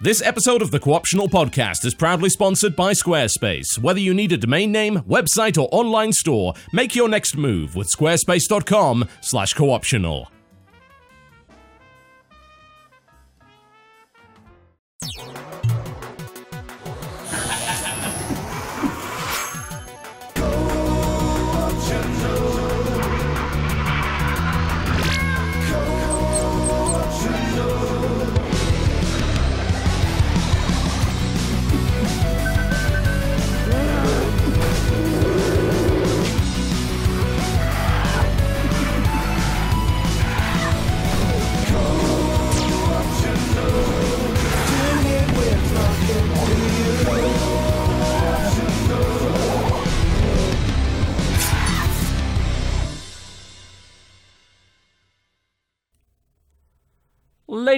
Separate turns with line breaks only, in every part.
This episode of the Co-optional Podcast is proudly sponsored by Squarespace. Whether you need a domain name, website, or online store, make your next move with squarespace.com/cooptional.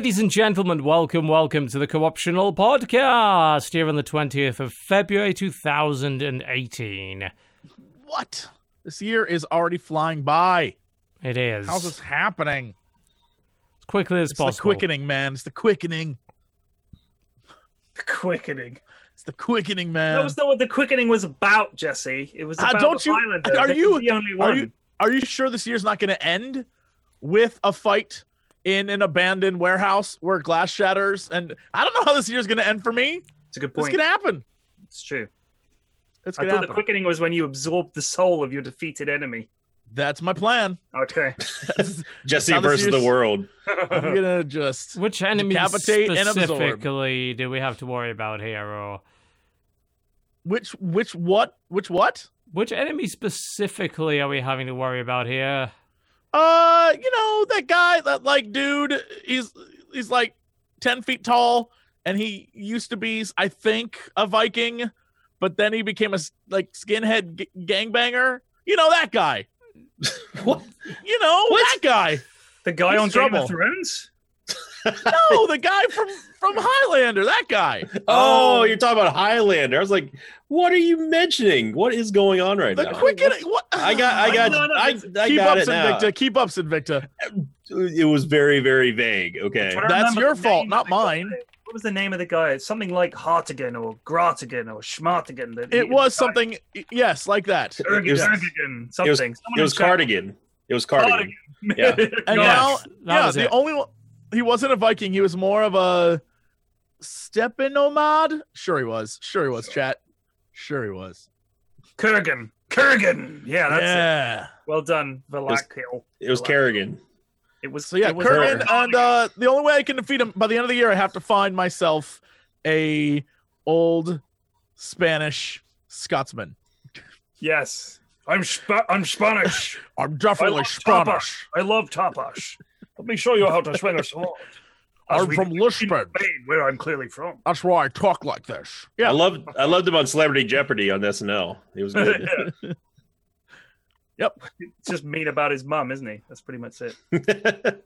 Ladies and gentlemen, welcome, welcome to the Co-optional Podcast here on the 20th of February 2018.
What? This year is already flying by.
It is.
How's this happening?
As quickly as
It's
possible.
the quickening, man. It's the quickening.
The quickening.
It's the quickening, man.
That was not what the quickening was about, Jesse. It was
Ah,
about
don't
the
you-
Highlander.
are you-
the only
Are you are you sure this year's not going to end with a fight in an abandoned warehouse where glass shatters? And I don't know how this year's going to end for me.
It's a good point.
It's going to happen.
It's true.
It's
I
going to
thought the quickening was when you absorbed the soul of your defeated enemy.
That's my plan.
Okay.
Jesse
How
versus the world.
I'm going to just
Which enemy
Decapitate and
specifically do we have to worry about here, or
which which what which what?
which enemy specifically are we having to worry about here?
Uh, you know that guy, that like dude. He's he's like ten feet tall, and he used to be, I think, a Viking, but then he became a like skinhead g- gangbanger. You know that guy.
What?
You know
What?
that guy.
the guy
He's
on Game
trouble.
of Thrones?
No, the guy from from Highlander. That guy.
Oh, you're talking about Highlander. I was like, what are you mentioning? What is going on right
The
now?
quicken. What?
I got, I got,
No, no,
I,
it's-
I
Keep
got
up,
it now.
Invicta. Keep up, Sinvicta.
It was very, very vague. Okay.
That's your fault, not
of guy.
mine.
What was the name of the guy? It's something like Hartigan or Gratigan or Schmartigan. The-
It was
the guy-
something. Yes, like that.
Erg-
It was-
Ergigan, something.
It was, it was Cardigan. It was Cardigan. Yeah.
And
God.
now, yeah, the
it.
only one he wasn't a Viking. He was more of a steppe nomad. Sure, he was. Sure, he was. Chat. Sure, he was.
Kurgan. Kurgan. Yeah, that's it.
yeah.
Well done, Valakil.
It was Kerrigan.
It was
So yeah,
it was
Kurgan,
Kurgan.
and uh, the only way I can defeat him by the end of the year, I have to find myself a old Spanish Scotsman.
Yes. I'm Sp- I'm Spanish.
I'm definitely
love
Spanish.
I love tapas. Let me show you how to swing a sword. As
I'm from
do in
Lisbon.
Spain, where I'm clearly from.
That's why I talk like this.
Yeah, I
Yeah.
loved, I loved him on Celebrity Jeopardy on SNL. He was good.
Yep.
It's just mean about his mum, isn't he? That's pretty much it.
It's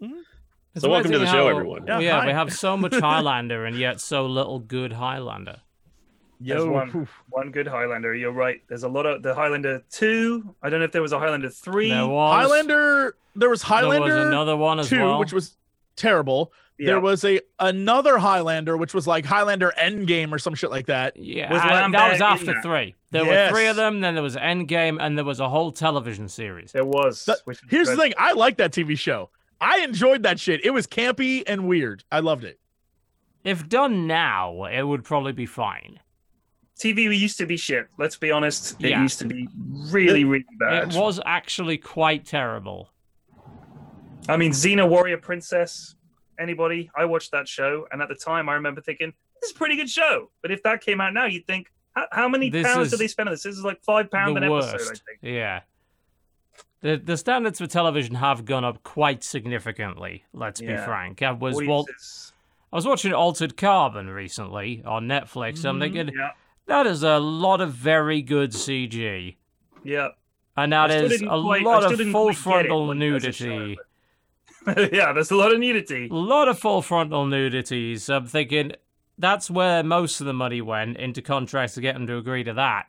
So welcome to
amazing
the show, everyone.
Yeah,
Yeah,
we have so much Highlander and yet so little good Highlander.
There's one. One good Highlander. You're right. There's a lot of the Highlander two. I don't know if there was a Highlander three.
There was
Highlander. There was
There
Highlander.
was another one as
two,
well.
which was terrible.
Yeah.
There was a another Highlander, which was like Highlander Endgame or some shit like that.
yeah,
Was
that
Lambert
was after
that?
three. There
Yes.
were three of them. Then there was Endgame, and there was a whole television series.
There was.
That-
which was
Here's
good.
the thing: I like that TV show. I enjoyed that shit. It was campy and weird. I loved it.
If done now, it would probably be fine.
TV used to be shit. Let's be honest. It
Yeah.
used to be really, really bad.
It was actually quite terrible.
I mean, Xena Warrior Princess. Anybody? I watched that show, and at the time, I remember thinking this is a pretty good show. But if that came out now, you'd think, how, how many
This
pounds do they spend on this? This is like five pound an
worst.
episode, I think.
Yeah. The the standards for television have gone up quite significantly. Let's be frank. I was well, I was watching Altered Carbon recently on Netflix. I'm
Mhm.
thinking
Yeah,
that is a lot of very good CG,
yeah.
and that is a
quite-
lot of full frontal
when it was show,
nudity.
yeah, there's a lot of nudity.
A lot of full frontal nudities. I'm thinking that's where most of the money went into contracts to get them to agree to that.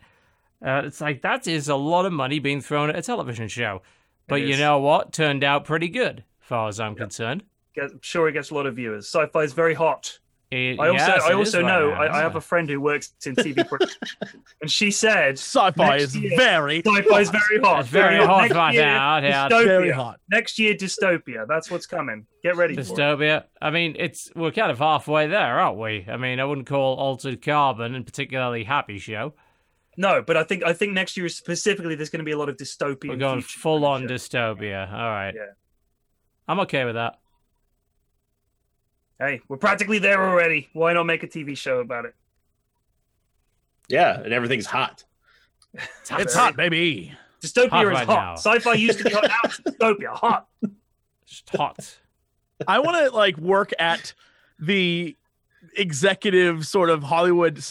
Uh, it's like that is a lot of money being thrown at a television show. But you know what? Turned out pretty good, as far as I'm concerned.
Get, I'm sure it gets a lot of viewers. Sci-fi is very hot.
It-
I also
yes,
I also
right
know
now,
I, I have a friend who works in TV production, and she said
Sci-fi is
year-
very
sci-fi is very hot.
It's very
hot.
right
year,
now,
dystopia.
very hot.
Next year, dystopia. That's what's coming. Get ready for it.
Dystopia. I mean, it's we're kind of halfway there, aren't we? I mean, I wouldn't call Altered Carbon and particularly Happy Show.
No, but I think I think next year specifically there's going to be a lot of dystopian.
We're going full on dystopia. All right.
Yeah.
I'm okay with that.
Hey, we're practically there already. Why not make a TV show about it?
Yeah, and everything's hot.
It's hot, baby.
Dystopia
Hot
is
right
hot.
now.
Sci-fi used to be hot. Now it's dystopia. Hot.
Just hot.
I want to like work at the executive sort of Hollywood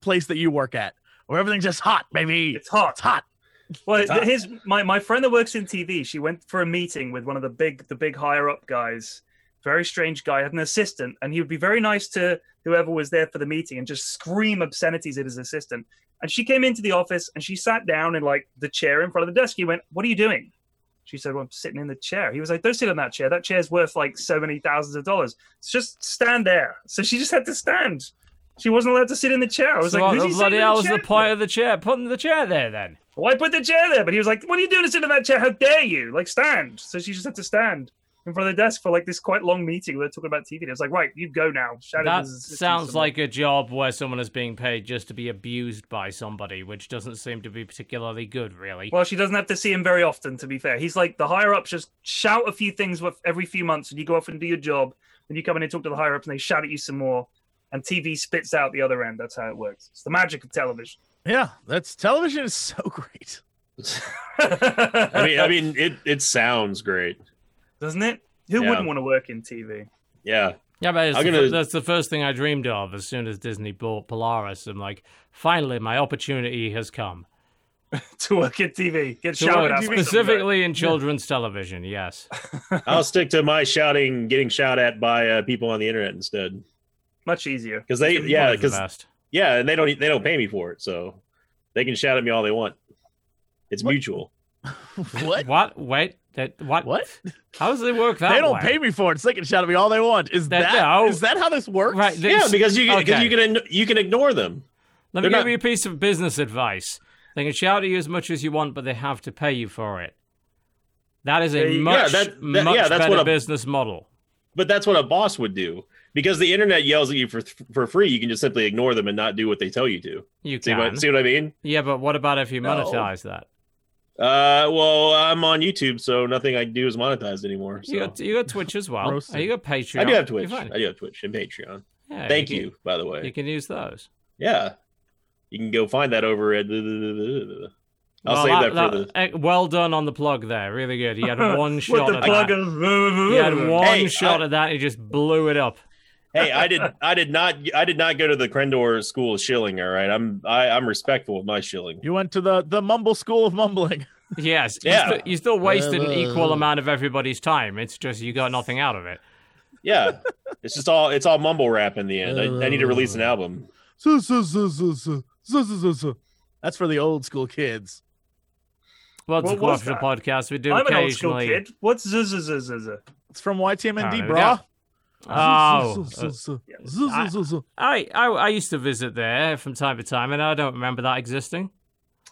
place that you work at, where everything's just hot, baby.
It's hot.
It's hot.
Well,
It's hot.
his my, my friend that works in TV, she went for a meeting with one of the big the big higher up guys. Very strange guy, had an assistant, and he would be very nice to whoever was there for the meeting and just scream obscenities at his assistant. And she came into the office and she sat down in like the chair in front of the desk. He went, What are you doing? She said, Well, I'm sitting in the chair. He was like, Don't sit on that chair. That chair's worth like so many thousands of dollars. Just stand there. So she just had to stand. She wasn't allowed to sit in the chair. I was
so
like, Who's he
bloody hell was the point
for?"
of the chair? Putting the chair there then.
Why put the chair there? But he was like, "What are you doing to sit in that chair? How dare you? Like stand!" So she just had to stand in front of the desk for like this quite long meeting. where They're talking about TV. And it was like, "Right, you go now." Shout at
That sounds like a job where someone is being paid just to be abused by somebody, which doesn't seem to be particularly good, really.
Well, she doesn't have to see him very often. To be fair, he's like the higher ups just shout a few things every few months, and you go off and do your job. And you come in and talk to the higher ups, and they shout at you some more. And TV spits out the other end. That's how it works. It's the magic of television.
Yeah, that's television is so great.
I mean, I mean, it it sounds great.
Doesn't it? Who
Yeah.
wouldn't want to work in TV?
Yeah,
Yeah, but it's the
gonna-
that's the first thing I dreamed of as soon as Disney bought Polaris. I'm like, finally, my opportunity has come.
to work in TV, get
To
shouted
work
at. by some guy.
specifically in children's television, yes.
I'll stick to my shouting, getting shot at by uh, people on the internet instead.
Much easier.
Because they,
Always
yeah, because yeah, and they don't they don't pay me for it, so they can shout at me all they want. It's
What?
mutual.
what?
What? Wait, that what?
What?
How does it work that
They don't
way?
pay me for it. So they can shout at me all they want. Is
That-
that is
no.
that how this works?
Right.
Yeah, because you because
okay.
you can you can ignore them.
Let me
they're
give
not-
you a piece of business advice. They can shout at you as much as you want, but they have to pay you for it. That is
Yeah,
a
yeah,
much,
that- that-
much
yeah, that's
better
what a-
business model.
But that's what a boss would do. Because the internet yells at you for for free, you can just simply ignore them and not do what they tell you to.
You
See
can.
what see what I mean?
Yeah, but what about if you
No.
monetize that?
Uh, well, I'm on YouTube, so nothing I do is monetized anymore. So.
You got you got Twitch as well.
Roasted.
Oh, you got Patreon.
I do have Twitch. I do have Twitch and Patreon.
Yeah,
Thank
can-
you, by the way.
You can use those.
Yeah, you can go find that over at. I'll
well,
save that, for the.
eh, well done on the plug there. Really good. He had one shot at
plug
that.
of-
He had one
Hey,
shot
I-
at that. And he just blew it up
hey, I did I did not I did not go to the Crendor School of Shilling. All right, I'm I, I'm respectful of my shilling.
You went to the the Mumble School of Mumbling.
Yes.
Yeah.
You, st- you still wasted an equal amount of everybody's time. It's just you got nothing out of it.
Yeah. it's just all it's all mumble rap in the end. I, I need to release an album.
That's for the old school kids.
Well, the,
what
podcast. We do
I'm an old school kid. What's z
z z z
z? It's from YTMND,
brah.
Oh,
so.
I, I I used to visit there from time to time, and I don't remember that existing.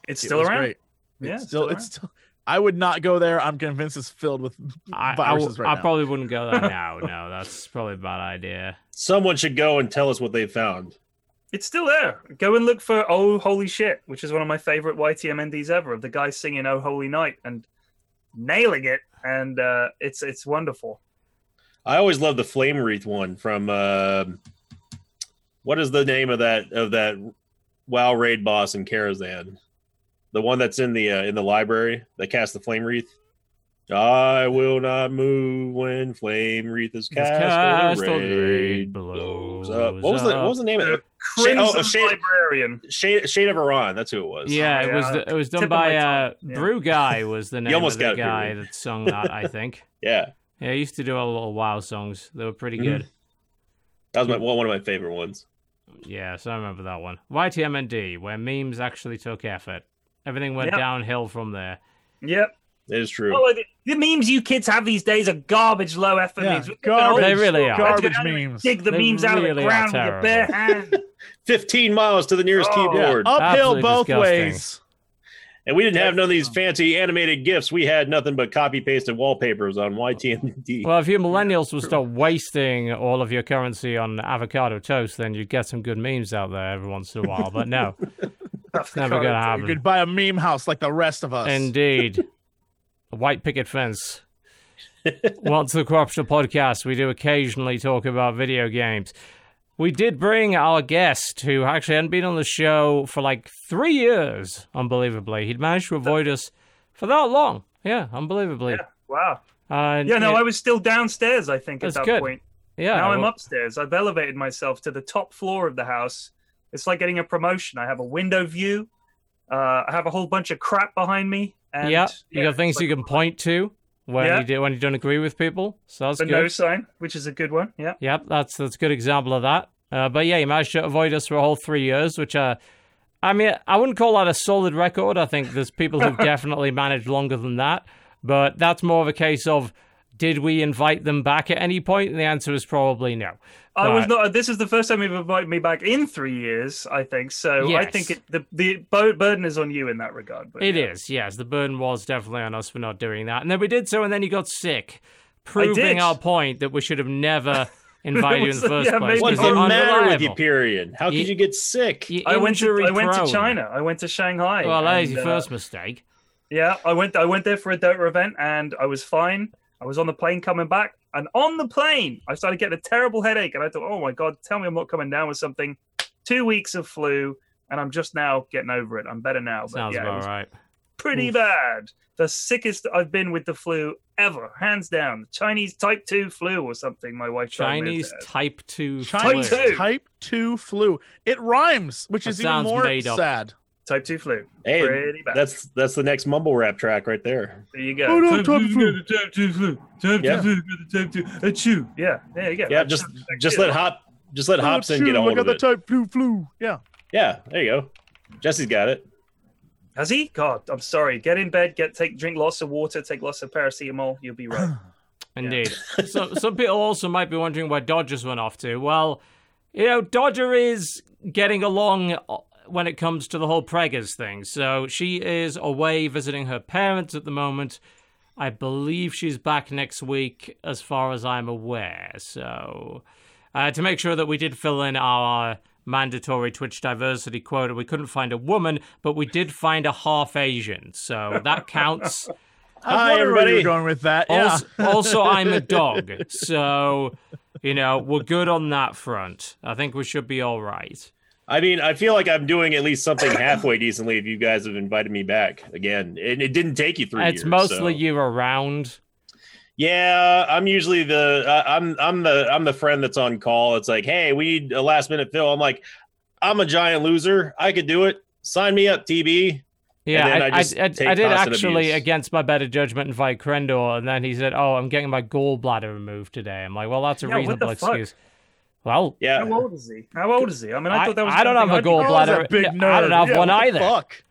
It's still
was
around.
great.
Yeah,
It's
it's
still,
still
it's still. I would not go there. I'm convinced it's filled with
I, I,
viruses right
I
now.
probably wouldn't go there now. No, that's probably a bad idea.
Someone should go and tell us what they found.
It's still there. Go and look for "Oh Holy Shit," which is one of my favorite YTMNDs ever. Of the guy singing "Oh Holy Night" and nailing it, and uh, it's it's wonderful.
I always love the flame wreath one from. Uh, what is the name of that of that WoW raid boss in Karazhan? The one that's in the uh, in the library that casts the flame wreath. I will not move when flame wreath is cast.
cast
or
or
the
the
raid
raid
blows
blows
up. What was the what was the name of
The
it?
Crimson
oh, a shade-
Librarian.
Shade Shade of Aran. That's who it was.
Yeah, it was the, it was done
Tip
by
my
uh,
yeah.
Brew Guy was the name
almost
of the
got
guy that sung that. I think.
yeah.
Yeah, he used to do a little WoW songs. They were pretty
Mhm.
good.
That was my well, one of my favorite ones.
Yeah, so I remember that one. YTMND, where memes actually took effort. Everything went
Yep.
downhill from there.
Yep.
It is true.
Oh, I did, The memes you kids have these days are garbage, low effort
Yeah,
memes.
garbage,
They really are.
garbage memes.
Dig the
They
memes out of the ground with your bare hand.
15 miles to the nearest
Oh.
Yeah,
keyboard.
uphill
Absolutely
both
disgusting.
ways.
And we didn't have none of these fancy animated gifs. We had nothing but copy pasted wallpapers on YTMND.
Well, if you millennials will stop wasting all of your currency on avocado toast, then you'd get some good memes out there every once in a while. But no, it's never going to happen.
You could buy a meme house like the rest of us.
Indeed. A white picket fence. Once to the Co-optional Podcast. We do occasionally talk about video games. We did bring our guest, who actually hadn't been on the show for like three years, unbelievably. He'd managed to avoid us for that long. Yeah, unbelievably.
Yeah, wow.
Uh,
Yeah, no, I was still downstairs, I think, at
That's
that
good.
point.
yeah,
now I'm upstairs. I've elevated myself to the top floor of the house. It's like getting a promotion. I have a window view. Uh, I have a whole bunch of crap behind me. And,
yeah, you got things
like
you can point to when
Yeah.
you do when you don't agree with people. So that's
the
good.
no sign, which is a good one. Yeah.
Yep, that's that's a good example of that. Uh, but yeah, you managed to avoid us for a whole three years, which uh, I mean, I wouldn't call that a solid record. I think there's people who've definitely managed longer than that. But that's more of a case of did we invite them back at any point? And the answer is probably no.
I was not. This is the first time you've invited me back in three years. I think so. I think it, the the burden is on you in that regard. But
It
yeah.
is, yes. The burden was definitely on us for not doing that. And then we did so, and then you got sick, proving our point that we should have never invited you in the first
yeah,
place.
What's the matter with you, period? How could
You-
you get sick?
I went to I went to. China. I went to Shanghai.
Well, that is
and,
your
uh,
first mistake.
Yeah, I went. I went there for a Dota event, and I was fine. I was on the plane coming back, and on the plane, I started getting a terrible headache, and I thought, "Oh my god, tell me I'm not coming down with something." Two weeks of flu, and I'm just now getting over it. I'm better now, but
Sounds
yeah,
about right.
pretty bad. The sickest I've been with the flu ever, hands down. Chinese type two flu or something. My wife told me
Chinese type 2
Chinese
flu.
two.
type two flu. It rhymes, which
That
is even more
made up.
Sad.
type two flu.
Hey,
pretty bad.
that's that's the next mumble rap track right there.
there you go.
Oh, no, type flu.
Type two flu. Type
Yeah.
two flu. Type two. Achoo. Yeah, there you go.
Yeah, just just let Hop just let Hobson get a
I
hold
got
of
the
it.
type flu flu. Yeah.
Yeah, there you go. Jesse's got it.
Has he? God, I'm sorry. Get in bed. Get take drink lots of water. Take lots of paracetamol. You'll be right.
Indeed. so some people also might be wondering where Dodgers went off to. Well, you know, Dodger is getting along when it comes to the whole Preggers thing. So she is away visiting her parents at the moment. I believe she's back next week, as far as I'm aware. So, uh, to make sure that we did fill in our mandatory Twitch diversity quota, we couldn't find a woman, but we did find a half Asian. So that counts.
I
Hi,
wondered where you going with that. Yeah.
Also, also, I'm a dog, so you know we're good on that front. I think we should be all right.
I mean, I feel like I'm doing at least something halfway decently if you guys have invited me back again. And it didn't take you three
it's
years.
mostly
so-
you around.
Yeah, I'm usually the I I'm I'm the I'm the friend that's on call. It's like, hey, we need a last minute fill. I'm like, I'm a giant loser. I could do it. Sign me up, TB.
Yeah, I,
I
I, I, I did actually,
abuse.
against my better judgment, invite Crendor, and then he said, "Oh, I'm getting my gallbladder removed today." I'm like, "Well, that's a
Yeah, what the
reasonable
fuck?
Excuse." Well,
Yeah.
How old is he? How old is he? I mean, I,
I-
thought that was.
I don't have
something
a
I'd be-
gallbladder.
Oh, a big nerd.
I don't have
Yeah,
one
what the
either.
Fuck.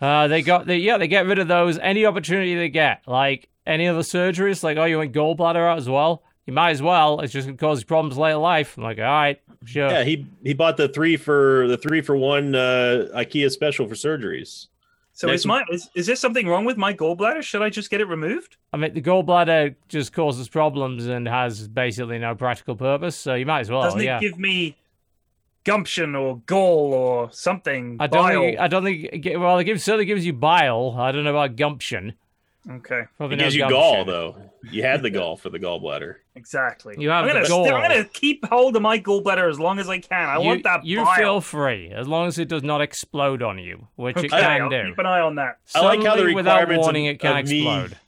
uh, they got, they, yeah, they get rid of those any opportunity they get. Like any other surgeries, like, oh, you want gallbladder out as well? You might as well. It's just gonna cause you problems later in life. I'm like, all right, sure.
Yeah, he he bought the three for the three for one uh IKEA special for surgeries.
So
Next
is my is, is there something wrong with my gallbladder? Should I just get it removed?
I mean, the gallbladder just causes problems and has basically no practical purpose. So you might as well.
Doesn't it
yeah.
give me gumption or gall or something?
I don't
bile?
think. I don't think. it Well, it gives, certainly gives you bile. I don't know about gumption.
Okay,
Probably
It gives you
gumption.
gall though. You had the gall for the gallbladder.
exactly.
You have
I'm
the
gonna,
gall.
I'm gonna keep hold of my gallbladder as long as I can. I
you,
want that
You
bile.
feel free as long as it does not explode on you, which it can
I'll
do.
keep an eye on that.
I like how the
Suddenly, without
requirements of-
warning, it can
of me-
explode.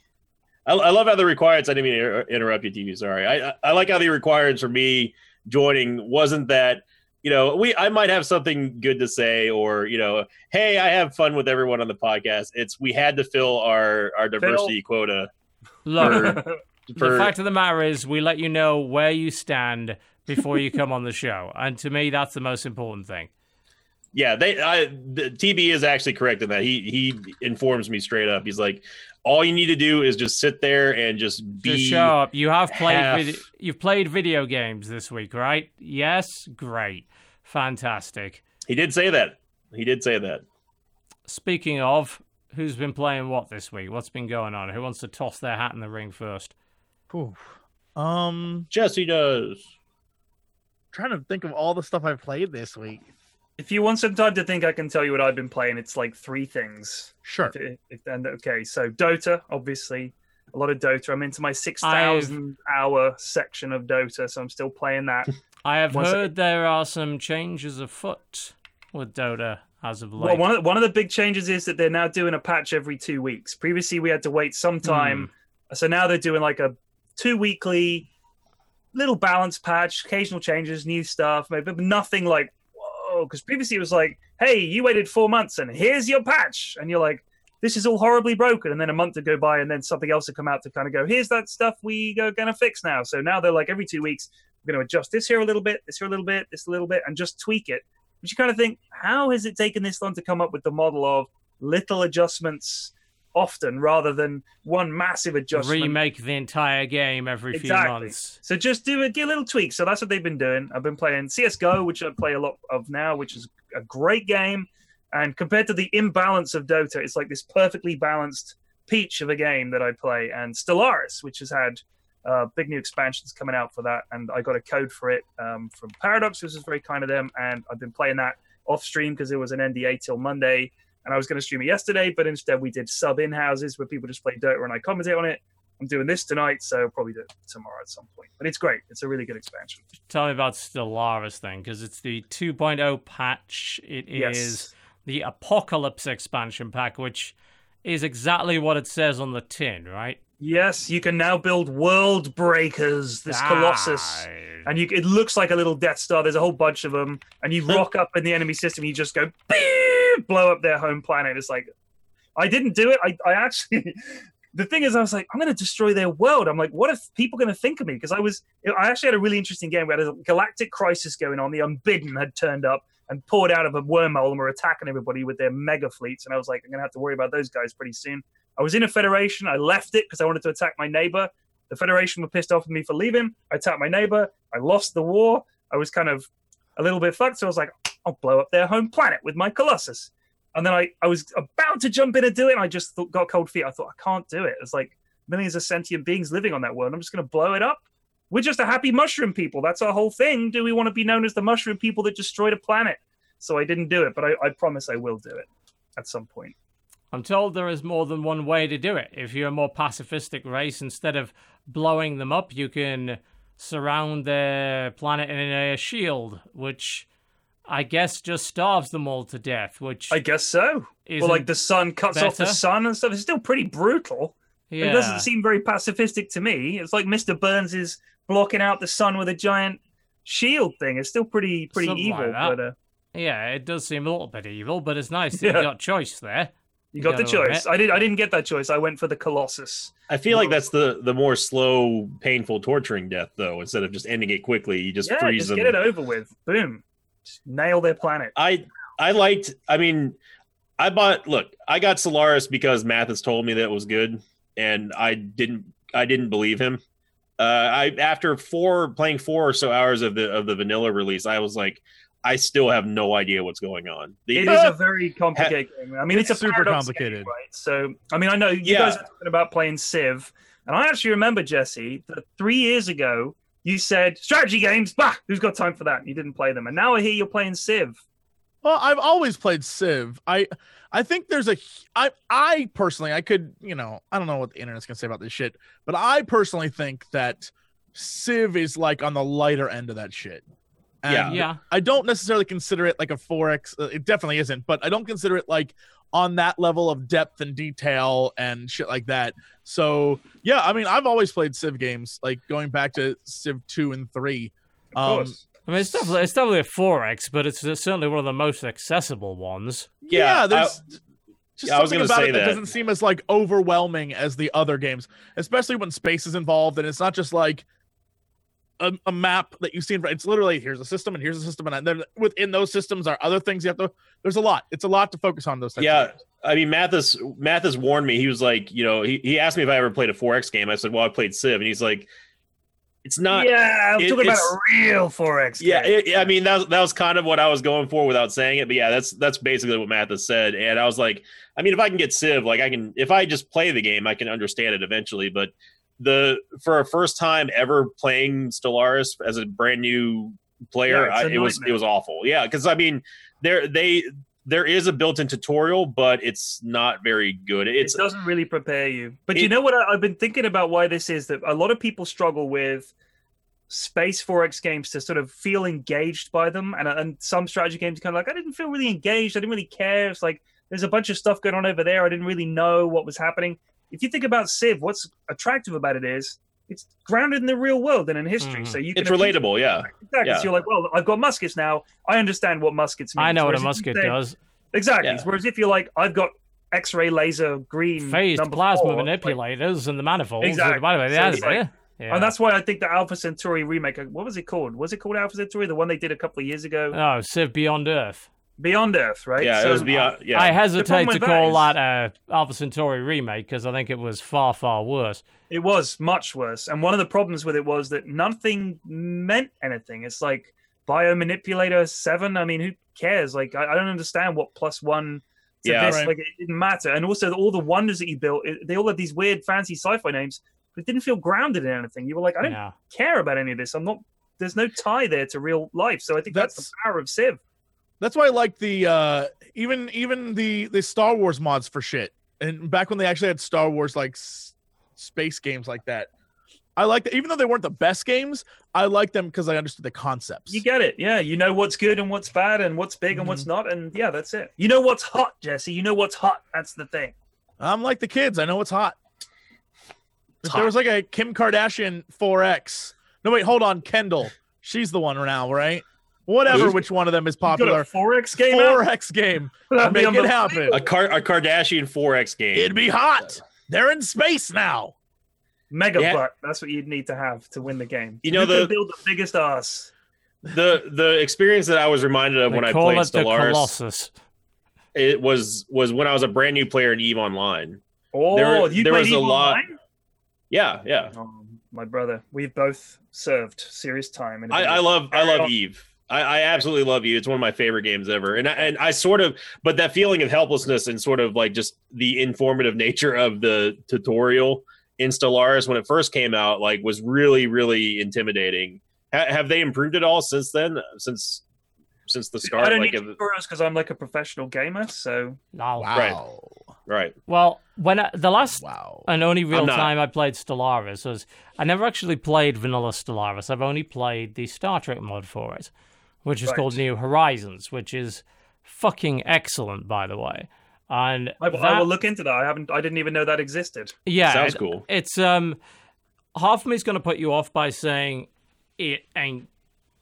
I, I love how the requirements. I didn't mean to interrupt you, TV. Sorry. I I- I like how the requirements for me joining wasn't that you know we I might have something good to say or you know hey I have fun with everyone on the podcast. It's we had to fill our our diversity quota.
Look,
for-
the fact of the matter is, we let you know where you stand before you come on the show, and to me, that's the most important thing.
Yeah, they I the, TB is actually correct in that. He he informs me straight up. He's like, all you need to do is just sit there and just be.
Just show up. You have played.
half-
Vid- you've played video games this week, right? Yes. Great. Fantastic.
He did say that. He did say that.
Speaking of, who's been playing what this week? What's been going on? Who wants to toss their hat in the ring first?
Ooh. Um,
Jesse does.
trying to think of all the stuff I've played this week.
If you want some time to think, I can tell you what I've been playing. It's like three things.
Sure.
If, if, and okay, so Dota, obviously, a lot of Dota. I'm into my six thousand hour section of Dota, so I'm still playing that.
I have
Once-
heard there are some changes afoot with Dota as of late.
Well, one of, one of the big changes is that they're now doing a patch every two weeks. Previously, we had to wait some hmm. time, so now they're doing like a two weekly little balance patch, occasional changes, new stuff, maybe but nothing like Because previously it was like, hey, you waited four months and here's your patch, and you're like, this is all horribly broken, and then a month would go by, and then something else would come out to kind of go, here's that stuff we are gonna fix now. So now they're like every two weeks, we're gonna adjust this here a little bit, this here a little bit, this a little bit, and just tweak it. But you kind of think, how has it taken this long to come up with the model of little adjustments often rather than one massive adjustment?
remake the entire game every few
Exactly.
months.
So just do a, a little tweak. So that's what they've been doing. I've been playing CS:GO, which I play a lot of now, which is a great game. And compared to the imbalance of Dota, it's like this perfectly balanced peach of a game that I play. And Stellaris, which has had uh, big new expansions coming out for that, and I got a code for it um, from Paradox, which is very kind of them. And I've been playing that off stream because it was an NDA till Monday, and I was going to stream it yesterday, but instead we did sub in houses where people just play Dota and I commentate on it. I'm doing this tonight, so I'll probably do it tomorrow at some point. But it's great. It's a really good expansion.
Tell me about Stellaris thing, because it's the 2.0 patch. It is
Yes.
the Apocalypse expansion pack, which is exactly what it says on the tin, right?
Yes, you can now build world breakers, this colossus. And you, it looks like a little Death Star. There's a whole bunch of them, and you rock up in the enemy system. You just go beep, blow up their home planet. It's like, I didn't do it. I, I actually, the thing is, I was like, I'm going to destroy their world. I'm like, what if people going to think of me? Because I was, I actually had a really interesting game. We had a galactic crisis going on. The Unbidden had turned up and poured out of a wormhole and were attacking everybody with their mega fleets. And I was like, I'm going to have to worry about those guys pretty soon. I was in a federation. I left it because I wanted to attack my neighbor. The Federation were pissed off at me for leaving. I attacked my neighbor. I lost the war. I was kind of a little bit fucked. So I was like, I'll blow up their home planet with my Colossus. And then I, I was about to jump in and do it. And I just thought, got cold feet. I thought, I can't do it. It's like millions of sentient beings living on that world. I'm just going to blow it up. We're just a happy mushroom people. That's our whole thing. Do we want to be known as the mushroom people that destroyed a planet? So I didn't do it, but I, I promise I will do it at some point.
I'm told there is more than one way to do it. If you're a more pacifistic race, instead of blowing them up, you can surround their planet in a shield, which I guess just starves them all to death. Which
I guess so.
is
Well, like the sun cuts off the sun and stuff. It's still pretty brutal.
yeah.
It doesn't seem very pacifistic to me. It's like Mr. Burns is blocking out the sun with a giant shield thing. It's still pretty pretty
Something
evil,
that.
but uh,
Yeah, it does seem a little bit evil, but it's nice that
Yeah.
you got choice there.
you got the
gotta admit.
choice. I did. I didn't get that choice. I went for the Colossus.
I feel like that's the the more slow, painful, torturing death, though. Instead of just ending it quickly, you just
yeah,
freeze
just
them.
get it over with. Boom, just nail their planet.
I I liked. I mean, I bought. Look, I got Stellaris because Mathas told me that it was good, and I didn't. I didn't believe him. Uh, I after four playing four or so hours of the of the vanilla release, I was like, I still have no idea what's going on. The,
It is a very complicated game. I mean, it's,
It's
a
super complicated.
game, right? So, I mean, I know you
Yeah.
guys are talking about playing Civ, and I actually remember Jesse that three years ago you said strategy games. Bah, who's got time for that? You didn't play them, and now I hear you're playing Civ.
Well, I've always played Civ. I I think there's a I I personally I could, you know, I don't know what the internet's going to say about this shit, but I personally think that Civ is like on the lighter end of that shit. And
Yeah.
Yeah.
I don't necessarily consider it like a 4X. uh, It definitely isn't, but I don't consider it like on that level of depth and detail and shit like that. So, yeah, I mean, I've always played Civ games, like going back to Civ 2 and 3.
Of
Um,
course.
I mean, it's definitely, it's definitely a 4X, but it's certainly one of the most accessible ones.
Yeah,
Yeah,
there's just
yeah, I was
something
gonna
about
say
it that,
that.
doesn't seem as like overwhelming as the other games, especially when space is involved and it's not just like a, a map that you see in front. It's literally here's a system and here's a system, and then within those systems are other things you have to. There's a lot. It's a lot to focus on those. Types
Yeah.
Of.
I mean, Mathas Mathas warned me. He was like, you know, he, he asked me if I ever played a 4X game. I said, well, I played Civ, and he's like, it's not.
yeah, I'm
it-
talking about a real 4X.
Yeah, it, I mean that was, that was kind of what I was going for without saying it, but yeah, that's that's basically what Mathas said, and I was like, I mean, if I can get Civ, like I can, if I just play the game, I can understand it eventually. But the for a first time ever playing Stellaris as a brand new player,
Yeah,
I, it was it was awful. Yeah, because I mean, there they there is a built-in tutorial, but it's not very good. It's
it doesn't really prepare you. But
It-
you know what? I, I've been thinking about why this is that a lot of people struggle with space 4x games to sort of feel engaged by them, and and some strategy games kind of like I didn't feel really engaged. I didn't really care. It's like there's a bunch of stuff going on over there. I didn't really know what was happening. If you think about Civ, what's attractive about it is it's grounded in the real world and in history.
Mhm.
So you can
it's relatable. Yeah,
Exactly.
Yeah.
So you're like, well, I've got muskets now. I understand what muskets mean.
I know what a
Whereas if you
musket
say-
does.
Exactly.
Yeah.
Whereas if you're like, I've got X-ray laser green
Phased plasma
four, like-
manipulators and the manifolds.
Exactly.
By the way,
So
yeah,
like-
yeah. yeah.
And that's why I think the Alpha Centauri remake. uh, What was it called? Was it called Alpha Centauri? The one they did a couple of years ago,
oh, Civ Beyond Earth.
Beyond Earth, right?
yeah,
So-
it was beyond. Yeah,
I hesitate to call
is-
that a Alpha Centauri remake because I think it was far, far worse.
It was much worse. And one of the problems with it was that nothing meant anything. It's like Biomanipulator 7. I mean, who cares? Like, I, I don't understand what plus one to
Yeah.
this.
Right.
Like, it didn't matter. And also, all the wonders that you built, it, they all had these weird, fancy sci fi names, but it didn't feel grounded in anything. You were like, I don't
Yeah.
care about any of this. I'm not, there's no tie there to real life. So I think that's,
That's-
the power of Civ.
That's why I like the uh even even the the Star Wars mods for shit. And back when they actually had Star Wars like s- space games like that. I like that even though they weren't the best games, I like them because I understood the concepts.
You get it. Yeah. You know what's good and what's bad and what's big and what's
Mm-hmm.
not. And yeah, that's it. You know what's hot, Jesse. You know what's hot. That's the thing.
I'm like the kids. I know it's hot. If
hot.
there was like a Kim Kardashian 4X. No, wait, hold on. Kendall. She's the one now, right? Whatever
Who's-
which one of them is popular.
4X game out?
4X game.
That'd
Make it happen.
a, Car- a Kardashian 4X game.
It'd be hot. They're in space now.
Mega
Yeah.
butt. That's what you'd need to have to win the game.
You know,
Who can
the-
build the biggest ass.
the the experience that I was reminded of
They
when I played
it the
Stellaris
Colossus.
it was was when I was a brand new player in Eve Online.
Oh,
There-
you
there
played
was a
Eve
lot-
Online?
Yeah, yeah.
Oh, my brother, we've both served serious time. In
I, I love I love. Eve. I, I absolutely love you. It's one of my favorite games ever. And I, and I sort of, but that feeling of helplessness and sort of like just the informative nature of the tutorial in Stellaris when it first came out, like was really really intimidating. Ha- have they improved it all since then? Since since the start?
I don't
like,
need
of-
tutorials because I'm like a professional gamer. So
No.
Wow.
right. right.
Well, when I, the last
Wow.
and only real time I played Stellaris was I never actually played vanilla Stellaris. I've only played the Star Trek mod for it, which is
Right.
called New Horizons, which is fucking excellent, by the way. And
I, will- I will look into that. I haven't. I didn't even know that existed.
yeah,
Sounds
it-
cool.
It's um, half of me's going to put you off by saying it ain't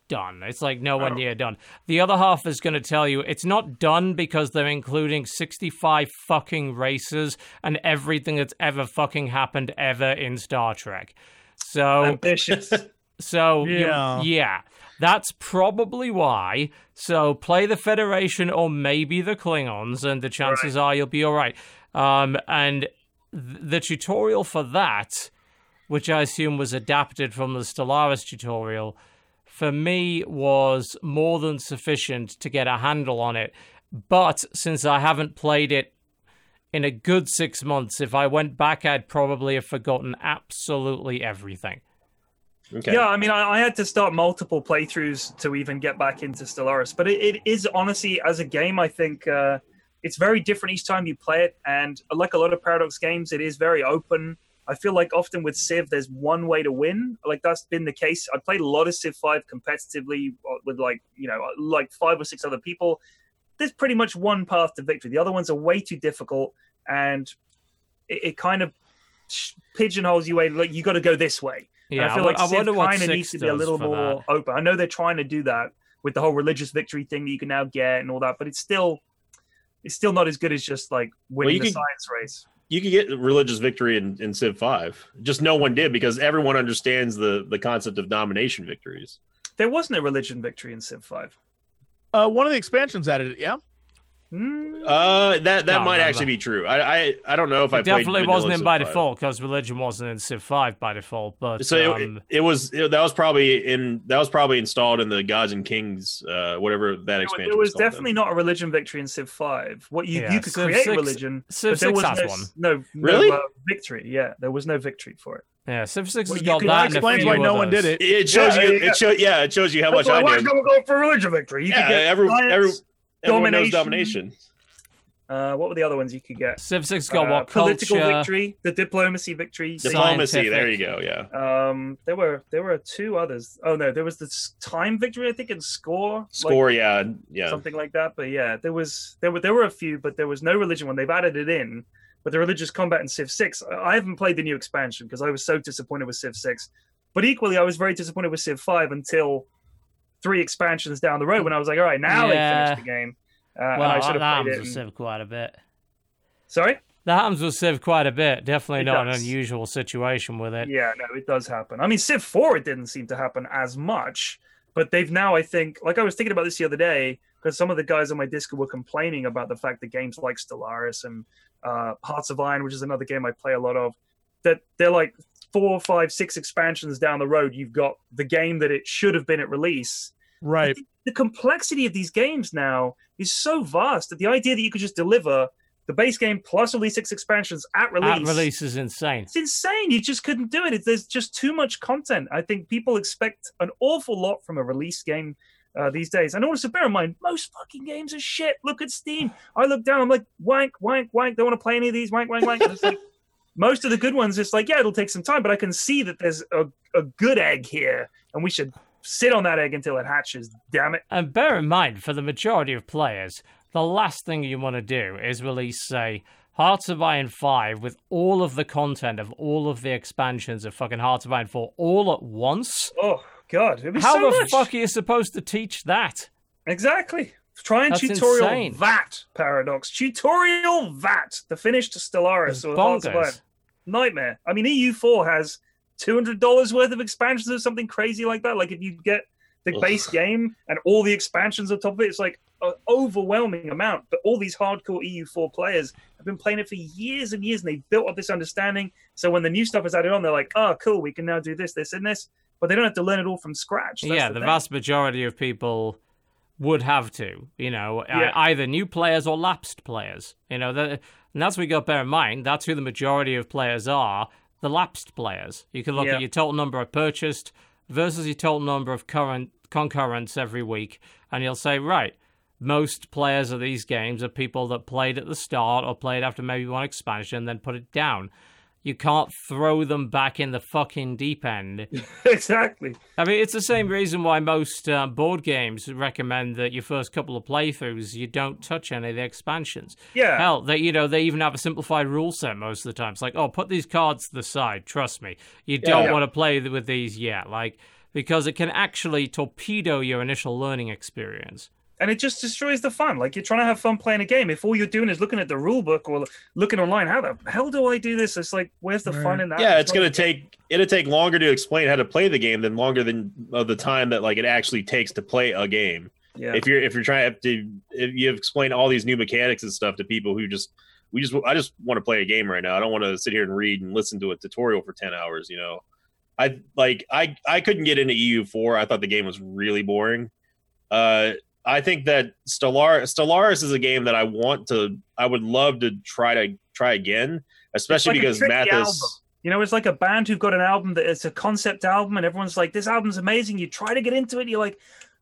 done. It's like nowhere
Oh.
near done. The other half is going to tell you it's not done because they're including 65 fucking races and everything that's ever fucking happened ever in Star Trek. So
Ambitious.
so you-
Yeah.
That's probably why. So play the Federation or maybe the Klingons, and the chances are you'll be all right. Um, and th- the tutorial for that, which I assume was adapted from the Stellaris tutorial, for me was more than sufficient to get a handle on it. But since I haven't played it in a good six months, if I went back, I'd probably have forgotten absolutely everything.
Okay.
Yeah, I mean, I, I had to start multiple playthroughs to even get back into Stellaris, but it, it is honestly, as a game, I think uh, it's very different each time you play it. And like a lot of Paradox games, it is very open. I feel like often with Civ, there's one way to win. Like that's been the case. I played a lot of Civ 5 competitively uh, with like, you know, like five or six other people. There's pretty much one path to victory. The other ones are way too difficult. And it, it kind of pigeonholes you away. Like, you got to go this way. And
Yeah,
I feel
wo-
like Civ
wonder what
kind of needs to be a little more
that.
open. I know they're trying to do that with the whole religious victory thing that you can now get and all that, but it's still it's still not as good as just like winning
you
the
can-
science race.
you could get religious victory in, in Civ Five. Just no one did because everyone understands the the concept of domination victories.
There wasn't a religion victory in Civ Five.
Uh, one of the expansions added it. Yeah.
Hmm.
Uh, that that might
remember.
actually be true. I I, I don't know if I
It
played
definitely
vanilla
wasn't in
Civ
by
5.
default because religion wasn't in Civ 5 by default. But
So it,
um,
it was it, that was probably in that was probably installed in the Gods and Kings, uh, whatever that
was-
expansion.
there was
called then.
definitely not a religion victory in Civ Five. What you
Yeah,
you could
Civ
create
6
a religion,
Civ
but there
6
was
has
no,
one.
no, no
Really?
uh, victory. Yeah, there was no victory for it.
Yeah, Civ 6
Well,
has
you
got
could-
that.
that
and a
explains why no one did it.
It shows
Yeah,
you.
yeah.
It show yeah. It shows you how much I
why
know.
don't go for religion victory? You
Yeah,
could get
every, every, everyone knows
domination.
domination.
Uh, what were the other ones you could get?
Civ 6 got
Uh,
what?
political
Culture.
victory, the diplomacy victory.
Diplomacy.
Diplomacy. There you go. Yeah.
Um, there were there were two others. Oh no, there was the time victory, I think, and score. like,
Score. yeah. Yeah.
something like that. But yeah, there was there were there were a few, but there was no religion when they've added it in. But the religious combat in Civ Six, I I haven't played the new expansion because I was so disappointed with Civ Six. But equally, I was very disappointed with Civ Five until three expansions down the road when I was like, all right, now
Yeah.
they finished the game. Uh, and
Well,
I should have played it. and-
Civ quite a bit.
Sorry.
That happens with Civ quite a bit. Definitely
It
not
does.
an unusual situation with it.
Yeah, no, it does happen. I mean, Civ 4, it didn't seem to happen as much, but they've now, I think, like I was thinking about this the other day, because some of the guys on my Discord were complaining about the fact that games like Stellaris and uh, Hearts of Iron, which is another game I play a lot of, that they're like four, five, six expansions down the road. You've got the game that it should have been at release.
Right.
The complexity of these games now is so vast that the idea that you could just deliver the base game plus at least six expansions at release
At release is insane.
it's insane. You just couldn't do it. It- There's just too much content. I think people expect an awful lot from a release game uh, these days. And also bear in mind, most fucking games are shit. Look at Steam. I look down. I'm like, wank, wank, wank. Don't want to play any of these. Wank, wank, wank. Like most of the good ones. It's like, yeah, it'll take some time, but I can see that there's a, a good egg here, and we should sit on that egg until it hatches. Damn it.
And bear in mind, for the majority of players, the last thing you want to do is release, say, Hearts of Iron 5 with all of the content of all of the expansions of fucking Hearts of Iron 4 all at once.
Oh God,
How
so
the
much.
fuck are you supposed to teach that?
Exactly. Try and
That's
tutorial
insane.
that paradox. Tutorial that the finished Stellaris
It's
or Hearts of Iron. Nightmare. I mean, EU4 has two hundred dollars worth of expansions or something crazy like that. Like if you get the
Ugh.
base game and all the expansions on top of it, it's like an overwhelming amount. But all these hardcore EU4 players have been playing it for years and years, and they've built up this understanding. So when the new stuff is added on, they're like, "Oh, cool, we can now do this, this, and this." But they don't have to learn it all from scratch. That's
yeah,
the
the vast majority of people would have to, you know, uh,
Yeah.
either new players or lapsed players. You know, that, and that's what you got to bear in mind. That's who the majority of players are the lapsed players. You can look
Yeah.
at your total number of purchased versus your total number of current concurrents every week, and you'll say, right, most players of these games are people that played at the start or played after maybe one expansion, and then put it down. You can't throw them back in the fucking deep end.
exactly.
I mean, it's the same reason why most uh, board games recommend that your first couple of playthroughs you don't touch any of the expansions.
Yeah.
Hell, they you know they even have a simplified rule set most of the time. It's like, oh, put these cards to the side. Trust me, you don't
Yeah.
want to play with these yet, like because it can actually torpedo your initial learning experience.
And it just destroys the fun. Like you're trying to have fun playing a game. If all you're doing is looking at the rule book or looking online, how the hell do I do this? It's like, where's the fun in that?
yeah, it's
not-
gonna take it'll take longer to explain how to play the game than longer than of the time that like it actually takes to play a game.
Yeah.
If you're if you're trying to if you explain all these new mechanics and stuff to people who just we just I just want to play a game right now. I don't want to sit here and read and listen to a tutorial for ten hours. You know, I like I I couldn't get into EU four. I thought the game was really boring. Uh, I think that Stellar Stellaris is a game that I want to I would love to try to try again, especially
like
because Mathas.
album. You know, it's like a band who've got an album that it's a concept album, and everyone's like, "This album's amazing." You try to get into it, you're like,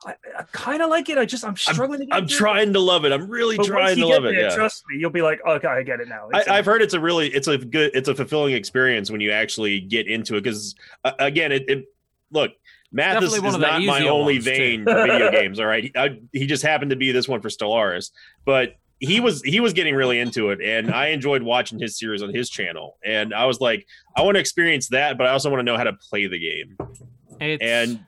"I, I kind of like it. I just I'm struggling to get
I'm
into it."
trying to love it. I'm really
But
trying to love it.
there,
Yeah.
Trust me, you'll be like, "Okay, I get it now."
I,
It's
I've heard it's a really it's a good it's a fulfilling experience when you actually get into it because uh, again it, it look Mathas
Definitely one
is
of
not my only
ones,
vein for video games all right he, I, he just happened to be this one for Stellaris but he was he was getting really into it and I enjoyed watching his series on his channel and I was like I want to experience that but I also want to know how to play the game
It's,
and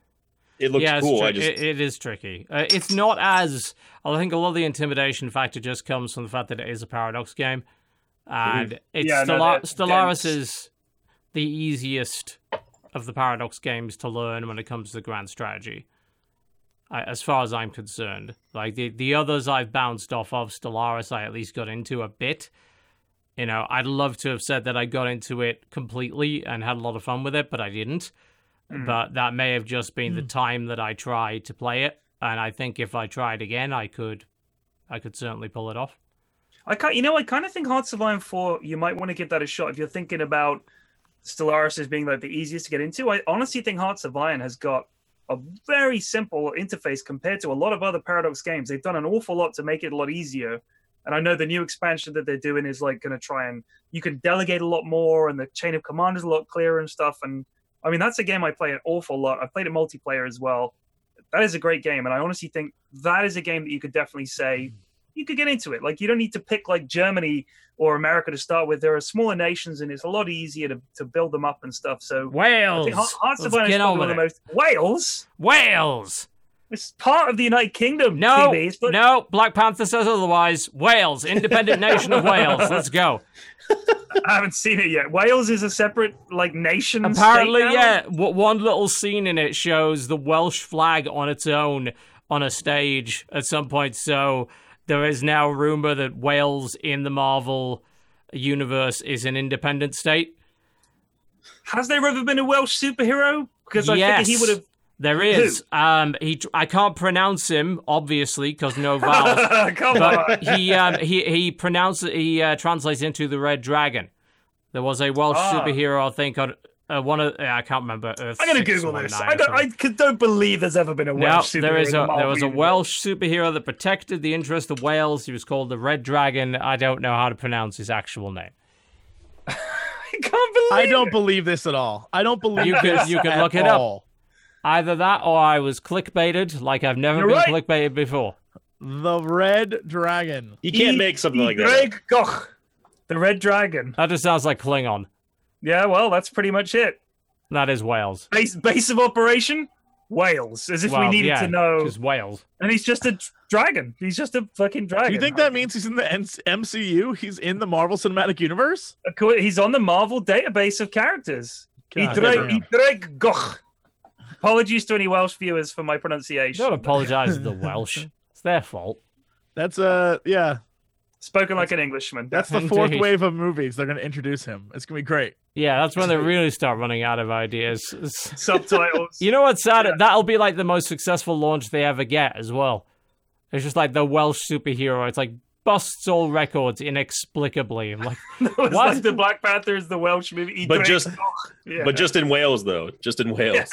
it looks
yeah, it's
cool
tri-
I just
it, it is tricky. Uh, it's not as I think a lot of the intimidation factor just comes from the fact that it is a paradox game. and it's
Yeah, no,
Stellar-
they're
Stellaris
dense.
is the easiest of the Paradox games to learn when it comes to the grand strategy. I, as far as I'm concerned, like the the others I've bounced off of, Stellaris I at least got into a bit. You know, I'd love to have said that I got into it completely and had a lot of fun with it, but I didn't.
Mm.
But that may have just been the time that I tried to play it, and I think if I tried again, I could, I could certainly pull it off.
I can't, you know, I kind of think Hearts of Iron 4, you might want to give that a shot if you're thinking about Stellaris as being like the easiest to get into. I honestly think Hearts of Iron has got a very simple interface compared to a lot of other Paradox games. They've done an awful lot to make it a lot easier. And I know the new expansion that they're doing is like going to try and you can delegate a lot more, and the chain of command is a lot clearer and stuff. And I mean, that's a game I play an awful lot. I've played it multiplayer as well. That is a great game, and I honestly think that is a game that you could definitely say you could get into it. Like you don't need to pick like Germany or America to start with. There are smaller nations, and it's a lot easier to, to build them up and stuff. So
Wales,
Hearts of Iron is
get on
probably one of the most Wales.
Wales.
It's part of the United Kingdom.
No,
TVs, but
no, Black Panther says otherwise. Wales, independent nation of Wales. Let's go.
I haven't seen it yet. Wales is a separate like nation.
Apparently, yeah. w- One little scene in it shows the Welsh flag on its own on a stage at some point. So there is now rumor that Wales in the Marvel universe is an independent state.
Has there ever been a Welsh superhero? Because I
yes,
figured he would have.
There is. Um, he. I can't pronounce him obviously because no vowels.
Come
but
on.
he um, he he pronounces he uh, translates into the Red Dragon. There was a Welsh
Ah.
superhero, I think, on uh, one of uh, I can't remember. Earth
I'm gonna Google
619
this. I don't. I don't believe there's ever been a
No,
Welsh superhero.
there is
in the
a there was a
universe.
Welsh superhero that protected the interest of Wales. He was called the Red Dragon. I don't know how to pronounce his actual name.
I can't believe.
I don't
it.
believe this at all. I don't believe
You can-
this
you can
at
look it up. Either that, or I was clickbaited, like I've never
You're
been
right.
clickbaited before.
The Red Dragon.
You can't
E-
make something
E-
like that.
Greg Koch, the Red Dragon.
That just sounds like Klingon.
Yeah, well, that's pretty much it.
That is Wales.
Base base of operation, Wales. As if we needed
yeah,
to know.
Just Wales.
And he's just a dragon. He's just a fucking dragon.
Do you think that means he's in the N- MCU? He's in the Marvel Cinematic Universe?
he's on the Marvel database of characters?
God
Idreg Goch. Apologies to any Welsh viewers for my pronunciation.
Don't apologize to the Welsh. It's their fault.
That's uh yeah.
Spoken like an Englishman.
That's the fourth
Indeed.
wave of movies. They're gonna introduce him. It's gonna be great.
Yeah, that's when they really start running out of ideas.
Subtitles.
You know what's sad? That'll be like the most successful launch they ever get as well. It's just like the Welsh superhero. It's like busts all records inexplicably. I'm like,
It
What?
like the Black Panther is the Welsh movie.
But just-
Yeah.
But just in Wales, though. Just in Wales.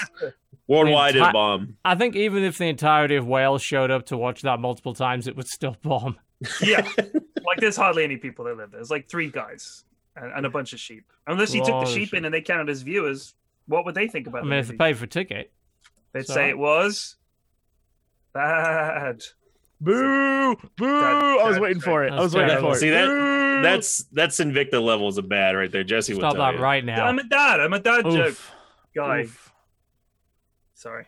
Worldwide,
The
it bomb.
I think even if the entirety of Wales showed up to watch that multiple times, it would still bomb.
Yeah, like there's hardly any people that live there. There's like three guys and, and a bunch of sheep. Unless you took the
of
sheep in and they counted as viewers, what would they think about
I
the
mean, if they paid for a ticket,
They'd
so-
say it was bad.
Boo! Boo!
That-
I was
that's
waiting for it. I
That's
was waiting for it.
See, that-
Boo!
That's that's Invicta levels of bad right there. Jesse would
stop
tell
that
you.
right now.
I'm a dad. I'm a dad joke
Oof.
guy.
Oof.
Sorry,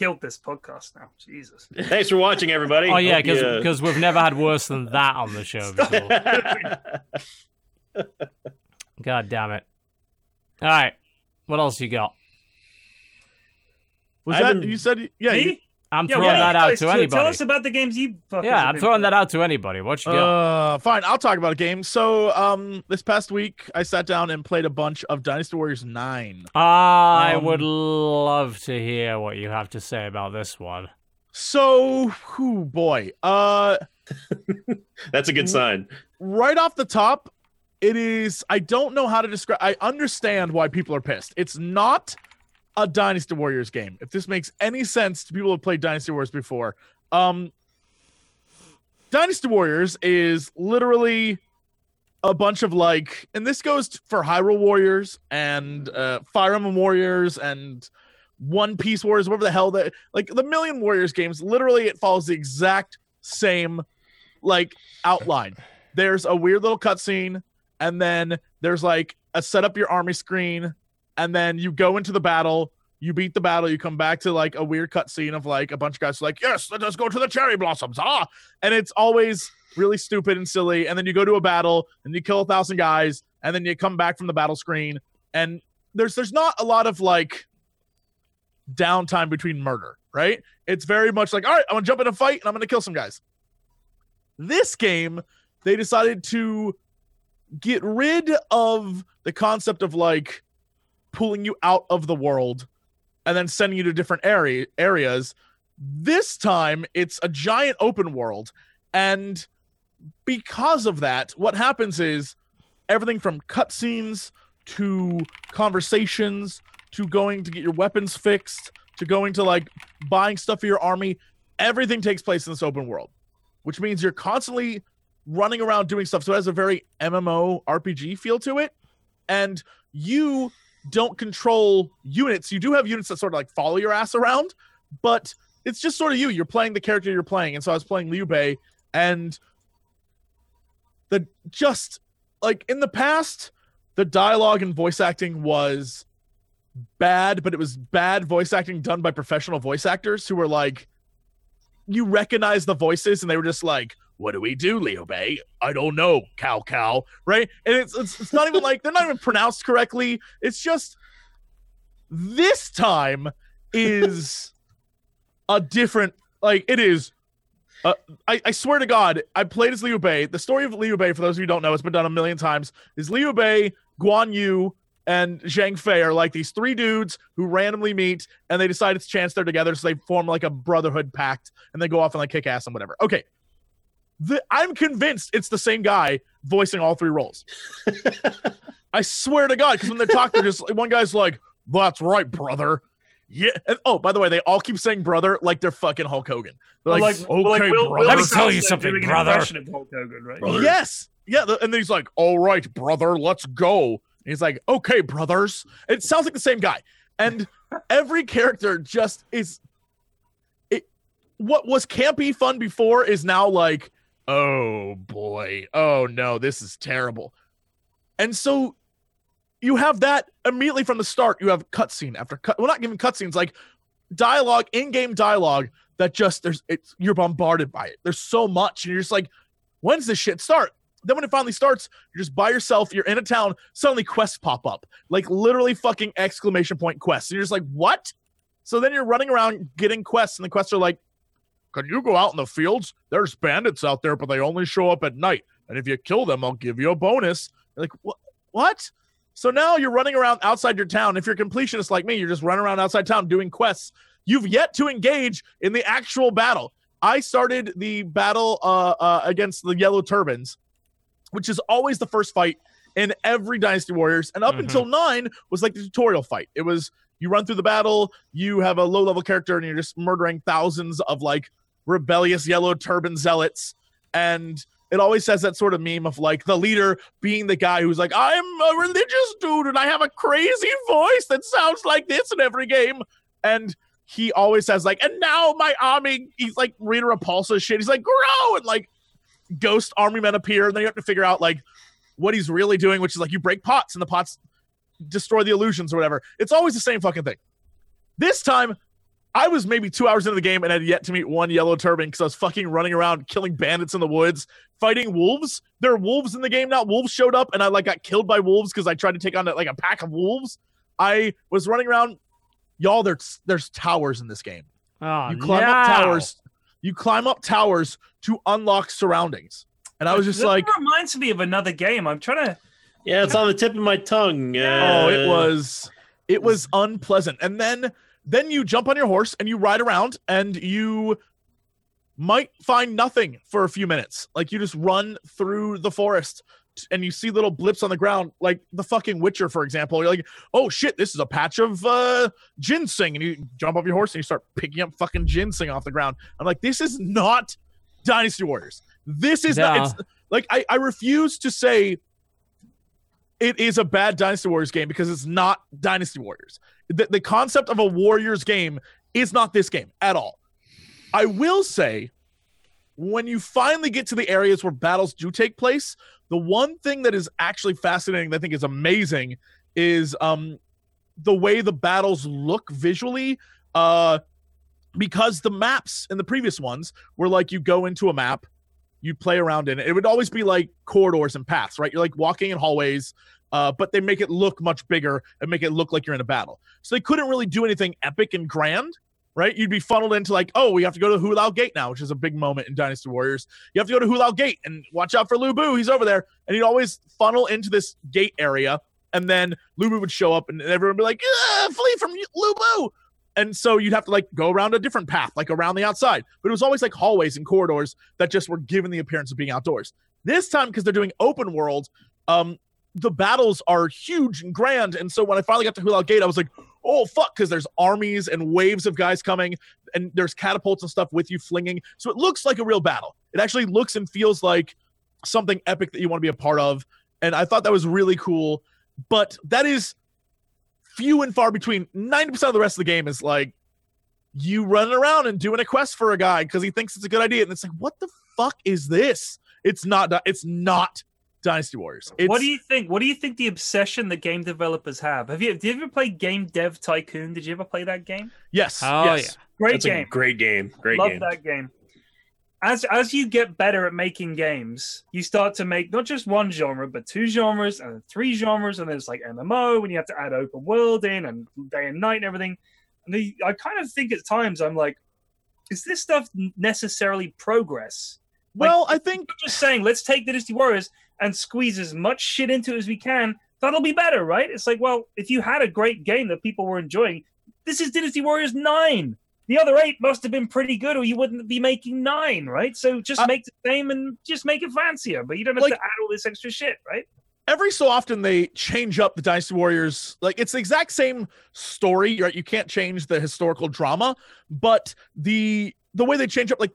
killed this podcast now. Jesus.
Thanks for watching, everybody.
Oh yeah,
Hope you, uh,
because we've never had worse than that on the show before. God damn it! All right, what else you got?
Was
I've
that
been-
you said? Yeah. You,
Me?
I'm
Yeah,
throwing that out to
do?
anybody.
Tell us about the games you. fuckers
yeah, I'm throwing that out to anybody. What you got?
uh, fine. I'll talk about a game. So, um, this past week I sat down and played a bunch of Dynasty Warriors Nine.
I
um,
would love to hear what you have to say about this one.
So, whew, boy. Uh,
That's a good sign.
right off the top, it is. I don't know how to describe. I understand why people are pissed. It's not a Dynasty Warriors game. If this makes any sense to people who have played Dynasty Warriors before, um, Dynasty Warriors is literally a bunch of like, and this goes for Hyrule Warriors and uh, Fire Emblem Warriors and One Piece Warriors, whatever the hell that like the Million Warriors games. Literally, it follows the exact same like outline. There's a weird little cutscene, and then there's like a set up your army screen, and then you go into the battle. you beat the battle, you come back to like a weird cutscene of like a bunch of guys like, yes, let us go to the cherry blossoms. Ah, and it's always really stupid and silly. And then you go to a battle and you kill a thousand guys, and then you come back from the battle screen, and there's there's not a lot of like downtime between murder, right? It's very much like, all right, I'm gonna jump in a fight and I'm gonna kill some guys. This game, they decided to get rid of the concept of like pulling you out of the world and then sending you to different area areas. This time it's a giant open world. And because of that, what happens is everything from cutscenes to conversations to going to get your weapons fixed to going to like buying stuff for your army, everything takes place in this open world, which means you're constantly running around doing stuff. So it has a very MMO RPG feel to it. And you don't control units. You do have units that sort of like follow your ass around, but it's just sort of you. You're playing the character you're playing. And so I was playing Liu Bei and the just like in the past, the dialogue and voice acting was bad, but it was bad voice acting done by professional voice actors who were like, you recognize the voices and they were just like, what do we do, Liu Bei? I don't know, Cao Cao, right? And it's, it's it's not even like they're not even pronounced correctly. It's just this time is a different like it is. Uh, I, I swear to God, I played as Liu Bei. The story of Liu Bei, for those of you who don't know, it's been done a million times. Is Liu Bei, Guan Yu, and Zhang Fei are like these three dudes who randomly meet and they decide it's chance they're together, so they form like a brotherhood pact and they go off and like kick ass and whatever. Okay, the, I'm convinced it's the same guy voicing all three roles. I swear to God, because when they talk, they're just one guy's like, "That's right, brother." Yeah. And, oh, by the way, they all keep saying "brother" like they're fucking Hulk Hogan. They're like,
Well,
"Okay,
like, Will-
brother."
Let me tell you something,
doing
brother.
of Hulk Hogan, right?
Brother.
Yes. Yeah. the- And then he's like, all right, brother, let's go. And he's like, okay, brothers. It sounds like the same guy. And every character just is it what was campy fun before is now like, oh boy, oh no, this is terrible. And so you have that immediately from the start. You have cutscene after cut. Well, not giving cutscenes, like dialogue, in-game dialogue that just there's it's you're bombarded by it. There's so much, and you're just like, when's this shit start? Then when it finally starts, you're just by yourself, you're in a town, suddenly quests pop up. Like literally fucking exclamation point quests. And you're just like, what? So then you're running around getting quests, and the quests are like, Can you go out in the fields? There's bandits out there, but they only show up at night. And if you kill them, I'll give you a bonus. You're like, what what? So now you're running around outside your town. If you're a completionist like me, you're just running around outside town doing quests. You've yet to engage in the actual battle. I started the battle uh, uh, against the Yellow Turbans, which is always the first fight in every Dynasty Warriors. And up
Mhm.
until nine was like the tutorial fight. It was you run through the battle, you have a low level character, and you're just murdering thousands of like rebellious Yellow Turban zealots. And it always says that sort of meme of like the leader being the guy who's like, I'm a religious dude and I have a crazy voice that sounds like this in every game. And he always says like, and now my army, he's like Rita Repulsa shit. He's like, grow and like ghost army men appear, and then you have to figure out like what he's really doing, which is like you break pots and the pots destroy the illusions or whatever. It's always the same fucking thing. This time, I was maybe two hours into the game and had yet to meet one yellow turban because I was fucking running around killing bandits in the woods, fighting wolves. There are wolves in the game now. Wolves showed up and I like got killed by wolves because I tried to take on like a pack of wolves. I was running around. Y'all, there's there's towers in this game.
Oh,
You climb up towers. You climb up towers to unlock surroundings. And I was just
That
like,
reminds me of another game. I'm trying to.
Yeah, it's on the tip of my tongue.
oh,
Uh,
it was it was unpleasant. And then then you jump on your horse and you ride around and you might find nothing for a few minutes. Like you just run through the forest and you see little blips on the ground, like the fucking Witcher, for example. You're like, oh shit, this is a patch of uh ginseng, and you jump off your horse and you start picking up fucking ginseng off the ground. I'm like, this is not Dynasty Warriors. This is not.
No.
It's, like I, I refuse to say it is a bad Dynasty Warriors game because it's not Dynasty Warriors. The, the concept of a Warriors game is not this game at all. I will say, when you finally get to the areas where battles do take place, the one thing that is actually fascinating, that I think is amazing, is um the way the battles look visually uh because the maps in the previous ones were like you go into a map you play around in it. It would always be like corridors and paths right? You're like walking in hallways uh, but they make it look much bigger and make it look like you're in a battle. So they couldn't really do anything epic and grand right? You'd be funneled into like oh we have to go to the hulao gate now which is a big moment in dynasty warriors. You have to go to hulao gate and watch out for lu bu. He's over there. And he'd always funnel into this gate area and then Lu Bu would show up, and everyone would be like, "Ah, "Flee from Lu Bu!" And so you'd have to like go around a different path, like around the outside. But it was always like hallways and corridors that just were given the appearance of being outdoors. This time, because they're doing open world, um, the battles are huge and grand. And so when I finally got to Hulao Gate, I was like, "Oh fuck!" Because there's armies and waves of guys coming, and there's catapults and stuff with you flinging. So it looks like a real battle. It actually looks and feels like something epic that you want to be a part of. And I thought that was really cool but that is few and far between. 90% of the rest of the game is like you running around and doing a quest for a guy because he thinks it's a good idea. And it's like, what the fuck is this? It's not it's not Dynasty Warriors. It's,
what do you think? What do you think the obsession that game developers have? Have you did you ever play Game Dev Tycoon? Did you ever play that game?
Yes.
Oh,
yes.
Great
That's
game.
a great game. Great
Love
game.
that game. As as you get better at making games, you start to make not just one genre, but two genres and three genres, and there's like MMO when you have to add open world in and day and night and everything. And the, I kind of think at times I'm like, is this stuff necessarily progress?
Well, I think
just saying, let's take the Dynasty Warriors and squeeze as much shit into it as we can. That'll be better, right? It's like, well, if you had a great game that people were enjoying, this is Dynasty Warriors 9. The other eight must have been pretty good, or you wouldn't be making nine, right? So just
Uh,
make the same and just make it fancier, but you don't have
Like-
to add all this extra shit, right?
every so often they change up the Dynasty Warriors. Like it's the exact same story, right? You can't change the historical drama, but the the way they change up, like